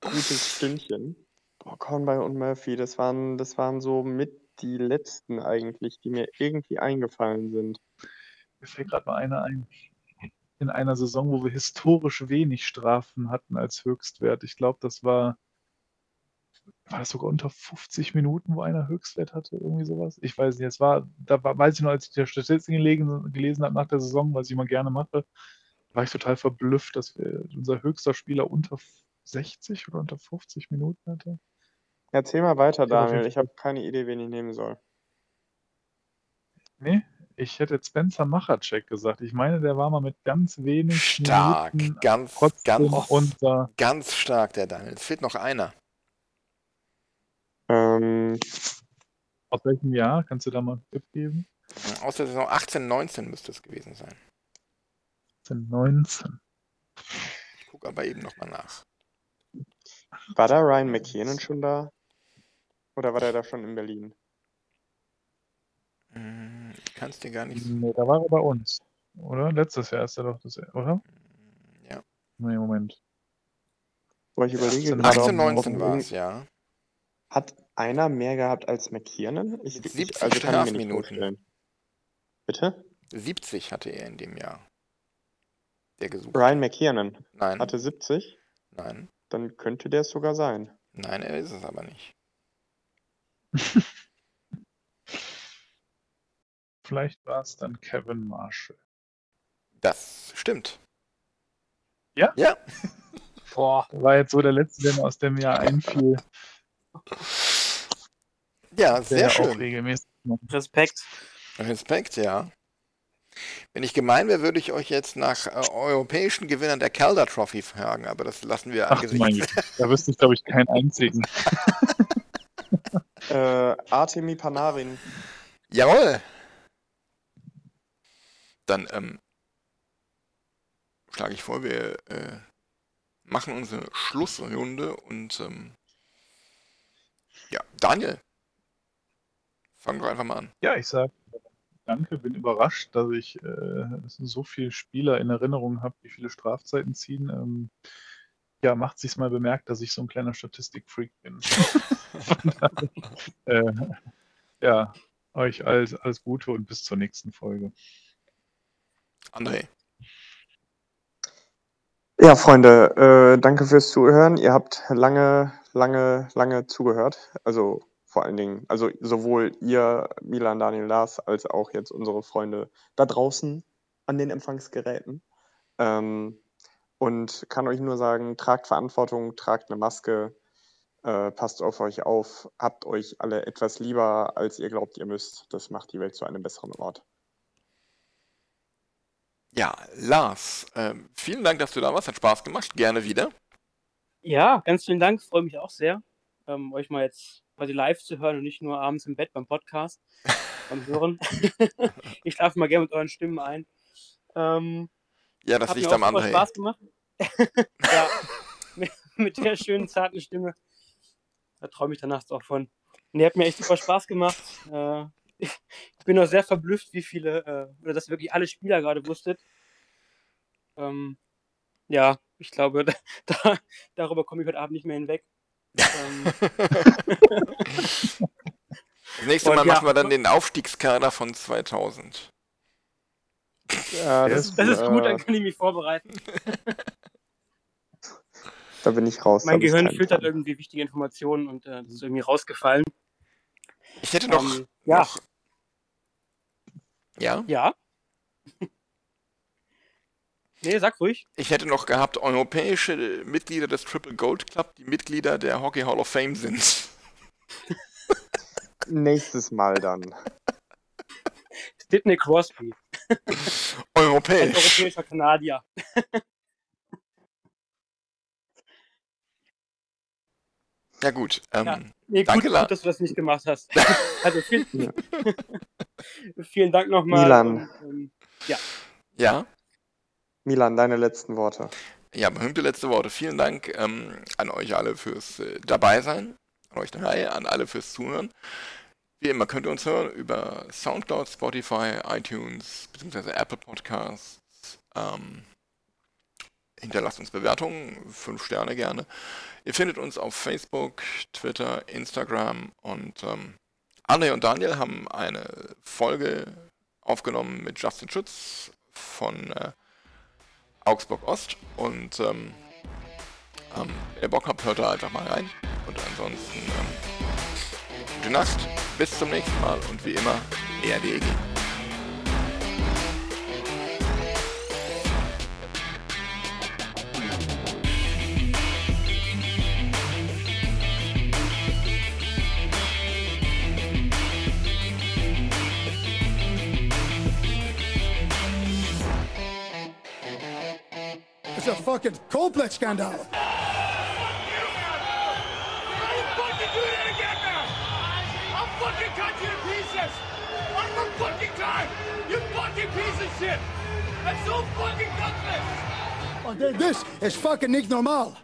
gutes Stündchen. Boah, Conboy und Murphy, das waren, das waren so mit die letzten eigentlich, die mir irgendwie eingefallen sind. Mir fällt gerade mal einer ein. In einer Saison, wo wir historisch wenig Strafen hatten als Höchstwert. Ich glaube, das war, war das sogar unter 50 Minuten, wo einer Höchstwert hatte, irgendwie sowas. Ich weiß nicht, es war, da war, weiß ich noch, als ich die Statistiken gelesen, gelesen habe nach der Saison, was ich immer gerne mache, war ich total verblüfft, dass wir unser höchster Spieler unter 60 oder unter 50 Minuten hatte. Erzähl mal weiter, Daniel. Ich habe keine Idee, wen ich nehmen soll. Nee, ich hätte Spencer Machacek gesagt. Ich meine, der war mal mit ganz wenig Stark. Minuten Ganz, ganz, unter. ganz stark, der Daniel. Es fehlt noch einer. Ähm, Aus welchem Jahr? Kannst du da mal einen Tipp geben? Aus der Saison 18, 19 müsste es gewesen sein. 19. Ich gucke aber eben nochmal nach. war da Ryan McKinnon schon da? Oder war der da schon in Berlin? Hm, Ich kann es dir gar nicht. Nee, da war er bei uns. Oder? Letztes Jahr ist er doch das, oder? Ja. Nee, Moment. Boah, ich überlege 18, gerade, 18, ob- 19 ob war es, ja. Hat einer mehr gehabt als McKiernan? Ich, Mit ich 70 also kann ich nicht Strafminuten. Bitte? 70 hatte er in dem Jahr. Der gesucht. Ryan McKiernan Nein, hatte 70? nein, Dann könnte der es sogar sein. nein, er ist es aber nicht. Vielleicht war es dann Kevin Marshall. Das stimmt. Ja? Ja. Boah. War jetzt so der letzte, der mir aus dem Jahr einfiel, Ja, der sehr auch schön. regelmäßig. Respekt. Respekt, ja. Wenn ich gemein wäre, würde ich euch jetzt nach äh, europäischen Gewinnern der Calder Trophy fragen, aber das lassen wir Ach angesichts. Da wüsste ich, glaube ich, keinen einzigen. Äh, Artemi Panarin. Jawohl! Dann ähm, schlage ich vor, wir äh, machen unsere Schlussrunde und ähm, ja, Daniel, fang doch einfach mal an. Ja, ich sage danke, bin überrascht, dass ich äh, so viele Spieler in Erinnerung habe, die viele Strafzeiten ziehen. Ähm, ja, macht sich's mal bemerkt, dass ich so ein kleiner Statistikfreak bin. Äh, ja, euch alles, alles Gute und bis zur nächsten Folge. André. Ja, Freunde, äh, danke fürs Zuhören. Ihr habt lange, lange, lange zugehört. Also vor allen Dingen, also sowohl ihr, Milan, Daniel, Lars, als auch jetzt unsere Freunde da draußen an den Empfangsgeräten. Ähm, und kann euch nur sagen, tragt Verantwortung, tragt eine Maske, äh, passt auf euch auf, habt euch alle etwas lieber, als ihr glaubt, ihr müsst. Das macht die Welt zu einem besseren Ort. Ja, Lars, ähm, vielen Dank, dass du da warst. Hat Spaß gemacht. Gerne wieder. Ja, ganz vielen Dank. Freue mich auch sehr, ähm, euch mal jetzt quasi live zu hören und nicht nur abends im Bett beim Podcast, beim Hören. ich schlafe mal gerne mit euren Stimmen ein. Ähm, Ja, das hat liegt am auch super André. Spaß gemacht. ja, mit, mit der schönen, zarten Stimme. Da träume ich danach auch von. Nee, hat mir echt super Spaß gemacht. Äh, ich bin auch sehr verblüfft, wie viele, äh, oder dass wirklich alle Spieler gerade wusstet. Ähm, ja, ich glaube, da, da, darüber komme ich heute Abend nicht mehr hinweg. Ähm, Das nächste Und Mal ja, machen wir dann den Aufstiegskader von 2000. Ja, Das das, ist gut, äh, dann kann ich mich vorbereiten. da bin ich raus. Mein Gehirn filtert irgendwie wichtige Informationen und äh, das ist irgendwie rausgefallen. Ich hätte noch. Ähm, ja. noch ja, Ja. nee, sag ruhig. ich hätte noch gehabt europäische Mitglieder des Triple Gold Club, die Mitglieder der Hockey Hall of Fame sind. Nächstes Mal dann. Sidney Crosby, ein Europäisch. europäischer Kanadier. Ja gut. Ähm, Ja. Nee, gut, Danke, gut, dass du das nicht gemacht hast. also vielen, vielen Dank nochmal. Milan. Und, ähm, ja. Milan, deine letzten Worte. Ja, berühmte letzte Worte. Vielen Dank ähm, an euch alle fürs äh, Dabeisein, an euch drei, an alle fürs Zuhören. Wie immer könnt ihr uns hören über Soundcloud, Spotify, iTunes bzw. Apple Podcasts. Ähm, hinterlasst uns Bewertungen, fünf Sterne gerne. Ihr findet uns auf Facebook, Twitter, Instagram und ähm, André und Daniel haben eine Folge aufgenommen mit Justin Schütz von äh, Augsburg Ost und ähm, ähm, wenn ihr Bock habt, hört da einfach mal rein. Und ansonsten ähm, gute Nacht, bis zum nächsten Mal und wie immer, ERDEG. A fucking Coldplay scandal. Don't fucking do that again now! I'll fucking cut you to pieces! One more fucking time! You fucking piece of shit! That's so fucking gutless! Oh, This is fucking nicht normal.